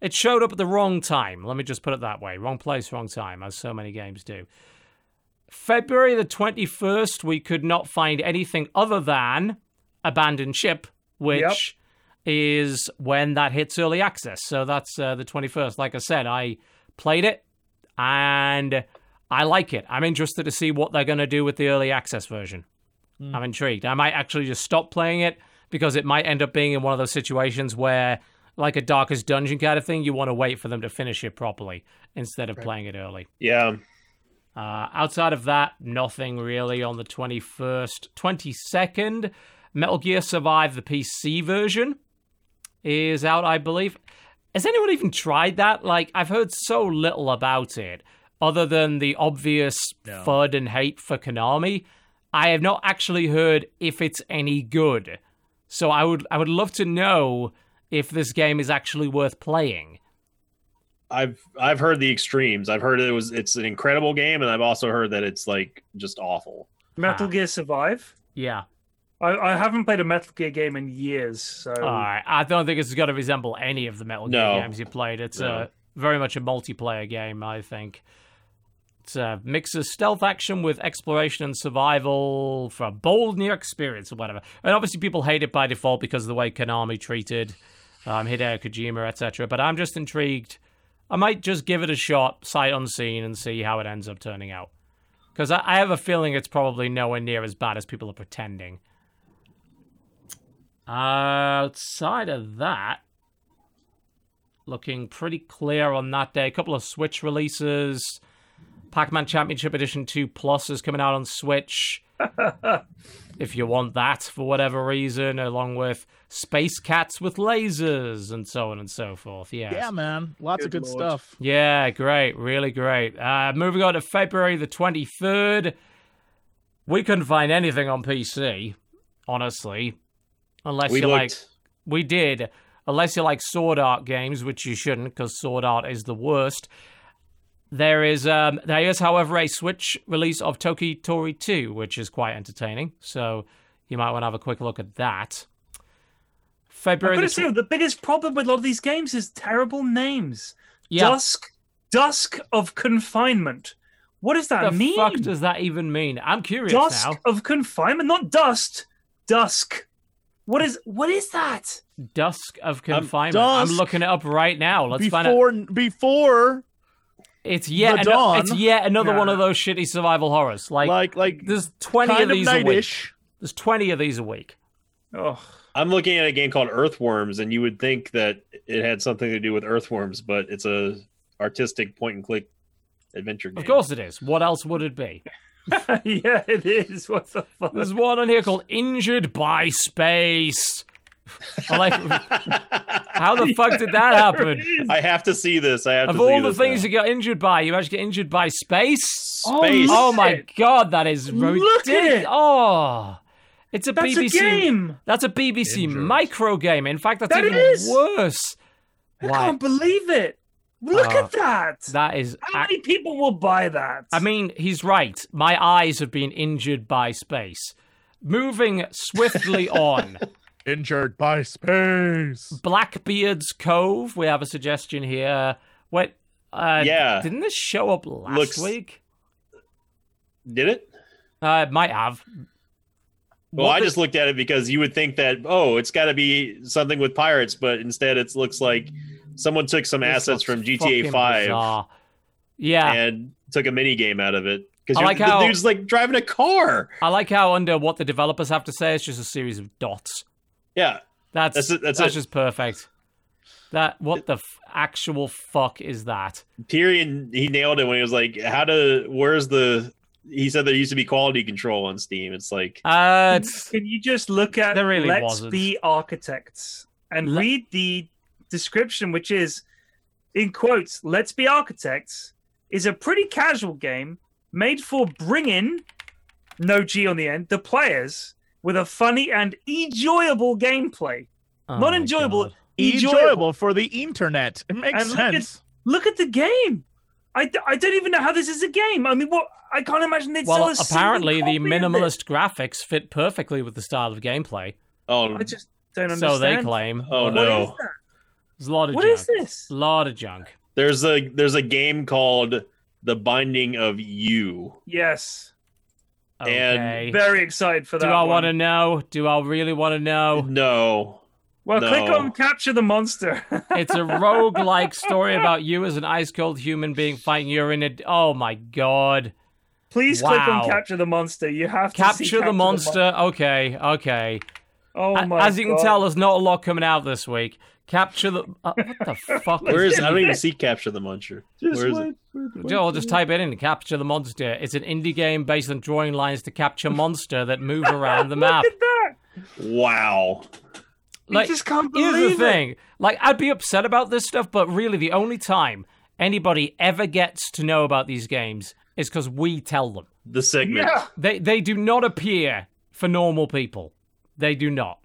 it showed up at the wrong time. Let me just put it that way: wrong place, wrong time, as so many games do. February the twenty first, we could not find anything other than Abandoned Ship, which is when that hits early access. So that's uh, the 21st. Like I said, I played it and I like it. I'm interested to see what they're going to do with the early access version. I'm intrigued. I might actually just stop playing it because it might end up being in one of those situations where, like a Darkest Dungeon kind of thing, you want to wait for them to finish it properly instead of playing it early.
Yeah,
Uh, outside of that, nothing really on the 21st. 22nd, Metal Gear Survive, the PC version, is out, I believe. Has anyone even tried that? Like, I've heard so little about it, other than the obvious
No.
FUD and hate for Konami. I have not actually heard if it's any good. So I would I would love to know if this game is actually worth playing.
I've I've heard the extremes. I've heard it was it's an incredible game, and I've also heard that it's like just awful.
Metal
Ah.
Gear Survive.
Yeah.
I, I haven't played a Metal Gear game in years, so
All right. I don't think it's going to resemble any of the Metal Gear
No.
games you played. It's
No.
uh, very much a multiplayer game, I think. It's a mix stealth action with exploration and survival for a bold new experience or whatever. And obviously, people hate it by default because of the way Konami treated um, Hideo Kojima, etc. But I'm just intrigued. I might just give it a shot, sight unseen, and see how it ends up turning out. Because I, I have a feeling it's probably nowhere near as bad as people are pretending. Outside of that, looking pretty clear on that day. A couple of Switch releases. Pac-Man Championship Edition 2 Plus is coming out on Switch. if you want that for whatever reason, along with Space Cats with lasers and so on and so forth. Yes.
Yeah, man. Lots of
Good
good
lord.
stuff.
Yeah, great, really great. Uh, moving on to February the 23rd. We couldn't find anything on PC, honestly. Unless
We
you
looked.
like, we did. Unless you like Sword Art games, which you shouldn't, because Sword Art is the worst. There is, um, there is, however, a Switch release of Toki Tori 2, which is quite entertaining. So you might want to have a quick look at that.
I'm
February
gonna
the
say the biggest problem with a lot of these games is terrible names.
yeah,
Dusk, Dusk of Confinement. What does that
the
mean?
fuck does that even mean? I'm curious
dusk
now.
of confinement, not dust. Dusk. What is what is that?
Dusk of confinement. I'm looking it up right now. Let's find out.
before before
It's yet
the
ano-
dawn.
it's yet another one of those shitty survival horrors. Like,
like like
there's 20
kind
of
of
these a week.
nightish.
There's 20 of these a week.
Oh,
I'm looking at a game called Earthworms, and you would think that it had something to do with Earthworms, but it's a artistic point and click adventure game.
Of course it is. What else would it be?
yeah, it is. What the fuck?
There's one on here called Injured by Space. I'm like, how the fuck did that happen?
I have to see this. I have
Of
to see
all the things
now.
you get injured by, you actually get injured by space?
Space.
Look
Oh my god, that is
Look at
ridiculous.
it.
Oh. It's a
That's
BBC
a game.
That's a BBC
Injured.
micro game. In fact, that's
That
even
is.
worse.
I
Why?
can't believe it. Look
Uh,
at that.
That is
How many people will buy that?
I mean, he's right. My eyes have been injured by space. Moving swiftly on.
Injured by space.
Blackbeard's Cove. We have a suggestion here. What? Uh,
Yeah.
Didn't this show up last
Looks-
week?
Did it?
Uh, it might have.
Well,
What
I
the-
just looked at it because you would think that oh, it's got to be something with pirates, but instead it looks like someone took some
this
assets from GTA
fucking
Five
bizarre. Yeah,
and took a mini game out of it because
I like
the
how-
dude's like driving a car.
I like how under what the developers have to say, it's just a series of dots.
Yeah,
That's
That's
that's,
that's it.
just perfect. That what the f- actual fuck is that?
Pyrion he nailed it when he was like, "How to? Where's the?" He said there used to be quality control on Steam. It's like
Uh, it's,
Can you just look at
There really
Let's
wasn't.
Be Architects and
Le-
read the description, which is, in quotes, Let's Be Architects is a pretty casual game made for bringing, no G on the end, the players with a funny and enjoyable gameplay.
oh
Not
my
enjoyable,
Enjoyable for the internet. It makes
And look at-
sense.
Look at the game. I, d- I don't even know how this is a game. I mean, what? I can't imagine they'd
Well,
sell a single
apparently the
copy of it.
minimalist graphics fit perfectly with the style of gameplay.
oh
I just don't understand.
So they claim.
oh
What
no.
is that?
There's a lot of
What
junk.
is this?
A lot of junk.
There's a there's a game called The Binding of You.
Yes.
Okay.
Very excited for that.
Do I want to know? Do I really want to know?
No.
Well,
No.
click on capture the monster.
It's a rogue-like story about you as an ice-cold human being fighting you're in a. Oh my god!
Please click on capture the monster. You have to see
Capture the
Mon-
monster. Okay, okay.
oh
A-
my
As you can
God.
tell, there's not a lot coming out this week. Capture the. Uh, what the fuck?
Where
is
is I don't even see Capture the Muncher. Where is it?
I'll just type it in. Capture the monster. It's an indie game based on drawing lines to capture monster that move around the map.
Look at that.
Wow.
Like,
you just can't believe Here's
the
it.
thing. Like, I'd be upset about this stuff, but really, the only time anybody ever gets to know about these games is because we tell them.
The segment.
Yeah.
They they do not appear for normal people. They do not.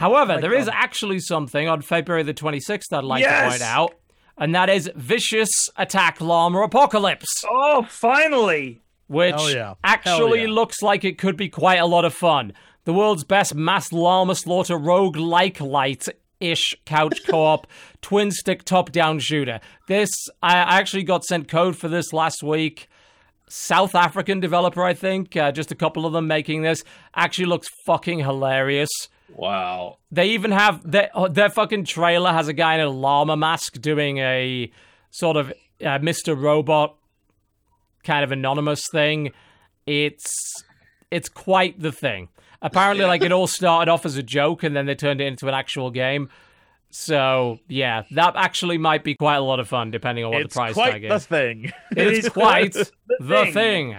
However,
my
there is
God.
actually something on February the 26th I'd like
Yes!
to point out, and that is Vicious Attack Llama Apocalypse,
Oh, finally.
which
yeah.
Actually
yeah.
looks like it could be quite a lot of fun. The world's best mass llama slaughter rogue like light ish couch co-op twin stick top down shooter. This I actually got sent code for this last week. South African developer, I think. Uh, just a couple of them making this. Actually looks fucking hilarious.
Wow.
They even have their oh, their fucking trailer has a guy in a llama mask doing a sort of uh, Mr. Robot kind of anonymous thing. It's it's quite the thing. Apparently, like it all started off as a joke and then they turned it into an actual game. So yeah, that actually might be quite a lot of fun, depending on what
It's
the price
quite
tag
the
is.
thing.
it is quite the
thing.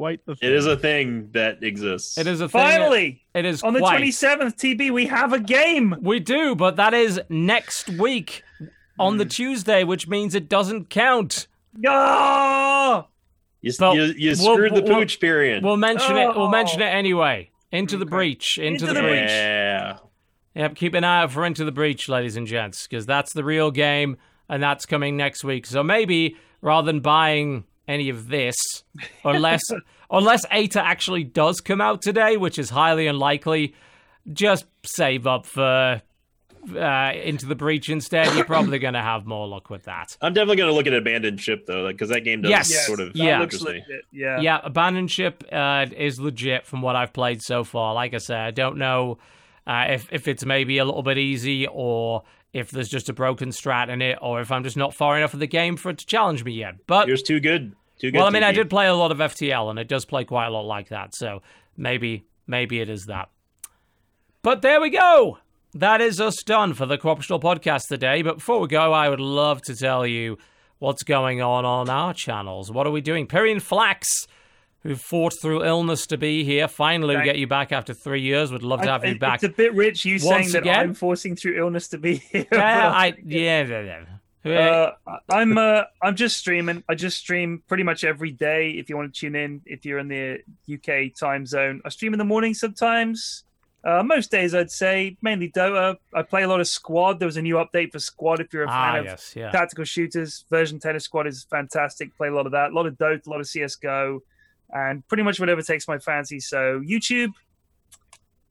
Thing.
It's quite the thing.
It is a thing that exists.
It is a thing.
Finally.
it is
On the 27th, TB, we have a game.
We do, but that is next week on
Hmm.
the Tuesday, which means it doesn't count.
Oh!
You,
But
you, you
we'll-
screwed the
we'll-
pooch period.
We'll mention it. We'll
Oh.
mention it anyway. Into the
Okay.
breach. Into,
Into
the,
the
breach.
breach.
yeah.
Yep. Keep an eye out for Into the Breach, ladies and gents, because that's the real game, and that's coming next week. So maybe rather than buying any of this, unless unless Eitr actually does come out today, which is highly unlikely, just save up for uh, into the breach instead, you're probably going to have more luck with that.
I'm definitely going to look at Abandoned Ship though, because that game does
Yes.
Yes,
sort of
Yeah.
looks legit. Yeah.
Yeah, Abandoned Ship uh, is legit from what I've played so far. Like I said, I don't know uh, if if it's maybe a little bit easy or if there's just a broken strat in it, or if I'm just not far enough in the game for it to challenge me yet. But
Yours too good. Too good.
well, I mean, I did play a lot of FTL, and it does play quite a lot like that. So maybe maybe it is that. But there we go. That is us done for the Co-Optional Podcast today. But before we go, I would love to tell you what's going on on our channels. What are we doing? Pyrion Flax, who fought through illness to be here, finally we get you back after three years. Would love to
I-
have you back.
It's a bit rich you saying that
again?
I'm forcing through illness to be here.
yeah, I yeah. yeah, yeah.
Uh, I'm uh, I'm just streaming. I just stream pretty much every day. If you want to tune in, if you're in the UK time zone, I stream in the morning sometimes. Uh, most days, I'd say mainly Dota. I play a lot of Squad. There was a new update for Squad. If you're a fan
ah,
of
yes, yeah.
tactical shooters, version 10 of Squad is fantastic. Play a lot of that. A lot of Dota, a lot of CS:GO, and pretty much whatever takes my fancy. So YouTube,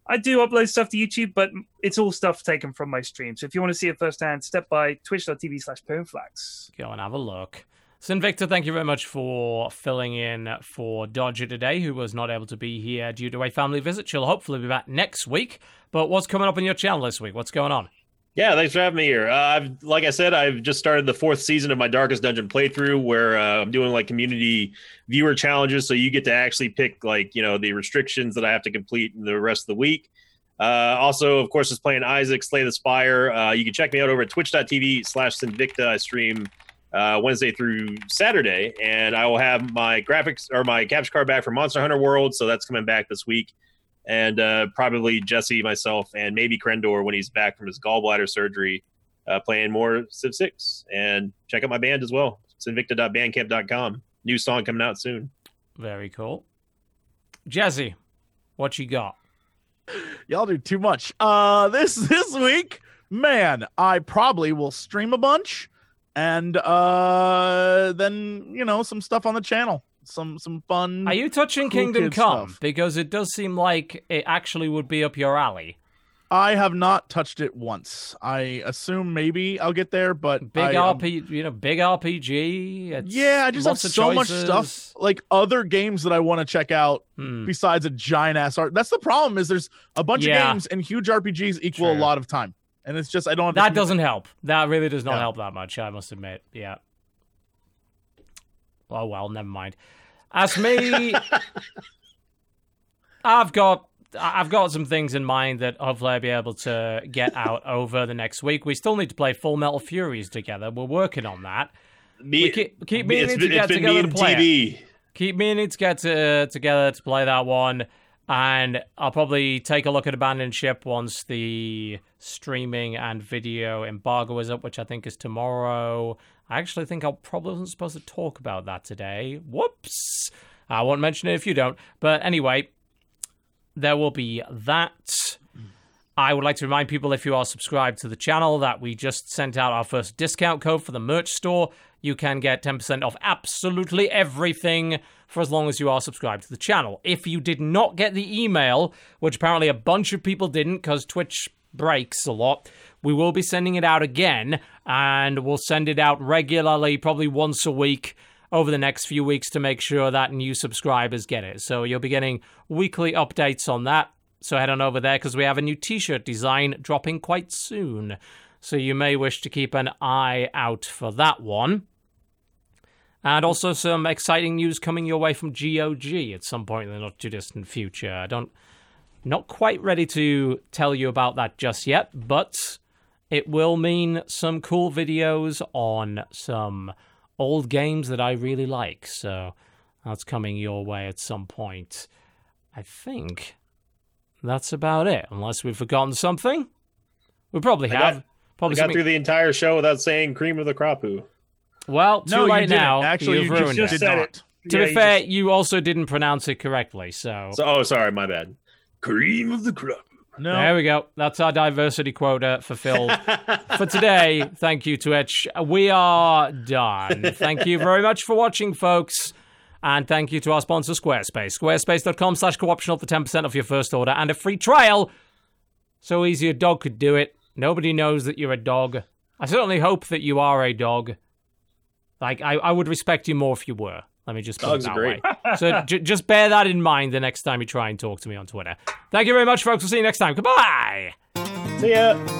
I do upload stuff to YouTube, but it's all stuff taken from my stream. So if you want to see it firsthand, step by twitch.tv slash Flax.
Go and have a look. Sinvicta, thank you very much for filling in for Dodger today, who was not able to be here due to a family visit. She'll hopefully be back next week. But what's coming up on your channel this week? What's going on?
Yeah, thanks for having me here. Uh, I've, like I said, I've just started the fourth season of my Darkest Dungeon playthrough, where uh, I'm doing like community viewer challenges. So you get to actually pick like you know the restrictions that I have to complete in the rest of the week. Uh, also, of course, is playing Isaac Slay the Spire. Uh, you can check me out over at twitch.tv slash Sinvicta. I stream uh, Wednesday through Saturday, and I will have my graphics or my capture card back for Monster Hunter World. So that's coming back this week and uh, probably Jesse, myself, and maybe Crendor when he's back from his gallbladder surgery, uh, playing more Civ 6. And check out my band as well, sinvicta.bandcamp.com. New song coming out soon.
Very cool. Jesse, what you got?
Y'all do too much. Uh this this week, man, I probably will stream a bunch and uh then, you know, some stuff on the channel. Some some fun
Are you touching
cool
Kingdom Come?
stuff.
Because it does seem like it actually would be up your alley.
I have not touched it once. I assume maybe I'll get there, but
Big
I, um,
you know, big RPG. It's
Yeah, I just have so much stuff like other games that I want to check out
Hmm.
besides a giant ass art. That's the problem is there's a bunch
Yeah.
of games and huge RPGs equal a lot of time. And it's just I don't have
That doesn't help. That really does not
Yeah.
help that much, I must admit. Yeah. Oh well, never mind. As me, I've got I've got some things in mind that hopefully I'll be able to get out over the next week. We still need to play Full Metal Furies together. We're working on that.
Me,
We keep, keep
it's
meaning
been,
to get together to play it.
TB.
Keep meaning to get to, together to play that one. And I'll probably take a look at Abandoned Ship once the streaming and video embargo is up, which I think is tomorrow. I actually think I probably wasn't supposed to talk about that today. Whoops. I won't mention it if you don't. But anyway, there will be that. I would like to remind people if you are subscribed to the channel that we just sent out our first discount code for the merch store. You can get 10% off absolutely everything for as long as you are subscribed to the channel. If you did not get the email, which apparently a bunch of people didn't because Twitch breaks a lot, we will be sending it out again and we'll send it out regularly, probably once a week over the next few weeks to make sure that new subscribers get it. So you'll be getting weekly updates on that. So head on over there because we have a new t shirt design dropping quite soon. So you may wish to keep an eye out for that one. And also some exciting news coming your way from GOG at some point in the not too distant future. I don't not quite ready to tell you about that just yet, but it will mean some cool videos on some old games that I really like. So that's coming your way at some point. I think that's about it, unless we've forgotten something. We probably
I
have.
got-
probably
I got
something-
through the entire show without saying cream of the crop who.
Well, too
No, you
late
didn't.
now.
Actually,
You've
you just,
ruined
just
it.
did
said it.
To
Yeah,
be
you
fair,
just-
you also didn't pronounce it correctly, so.
So, oh, sorry, my bad. Cream of the crop.
No.
There we go. That's our diversity quota fulfilled for today. Thank you, Twitch. We are done. Thank you very much for watching, folks. And thank you to our sponsor, Squarespace. Squarespace.com slash co-optional for 10% off your first order and a free trial. So easy a dog could do it. Nobody knows that you're a dog. I certainly hope that you are a dog. Like, I, I would respect you more if you were. Let me just put
Dogs
it that way. So j- just bear that in mind the next time you try and talk to me on Twitter. Thank you very much, folks. We'll see you next time. Goodbye.
See ya.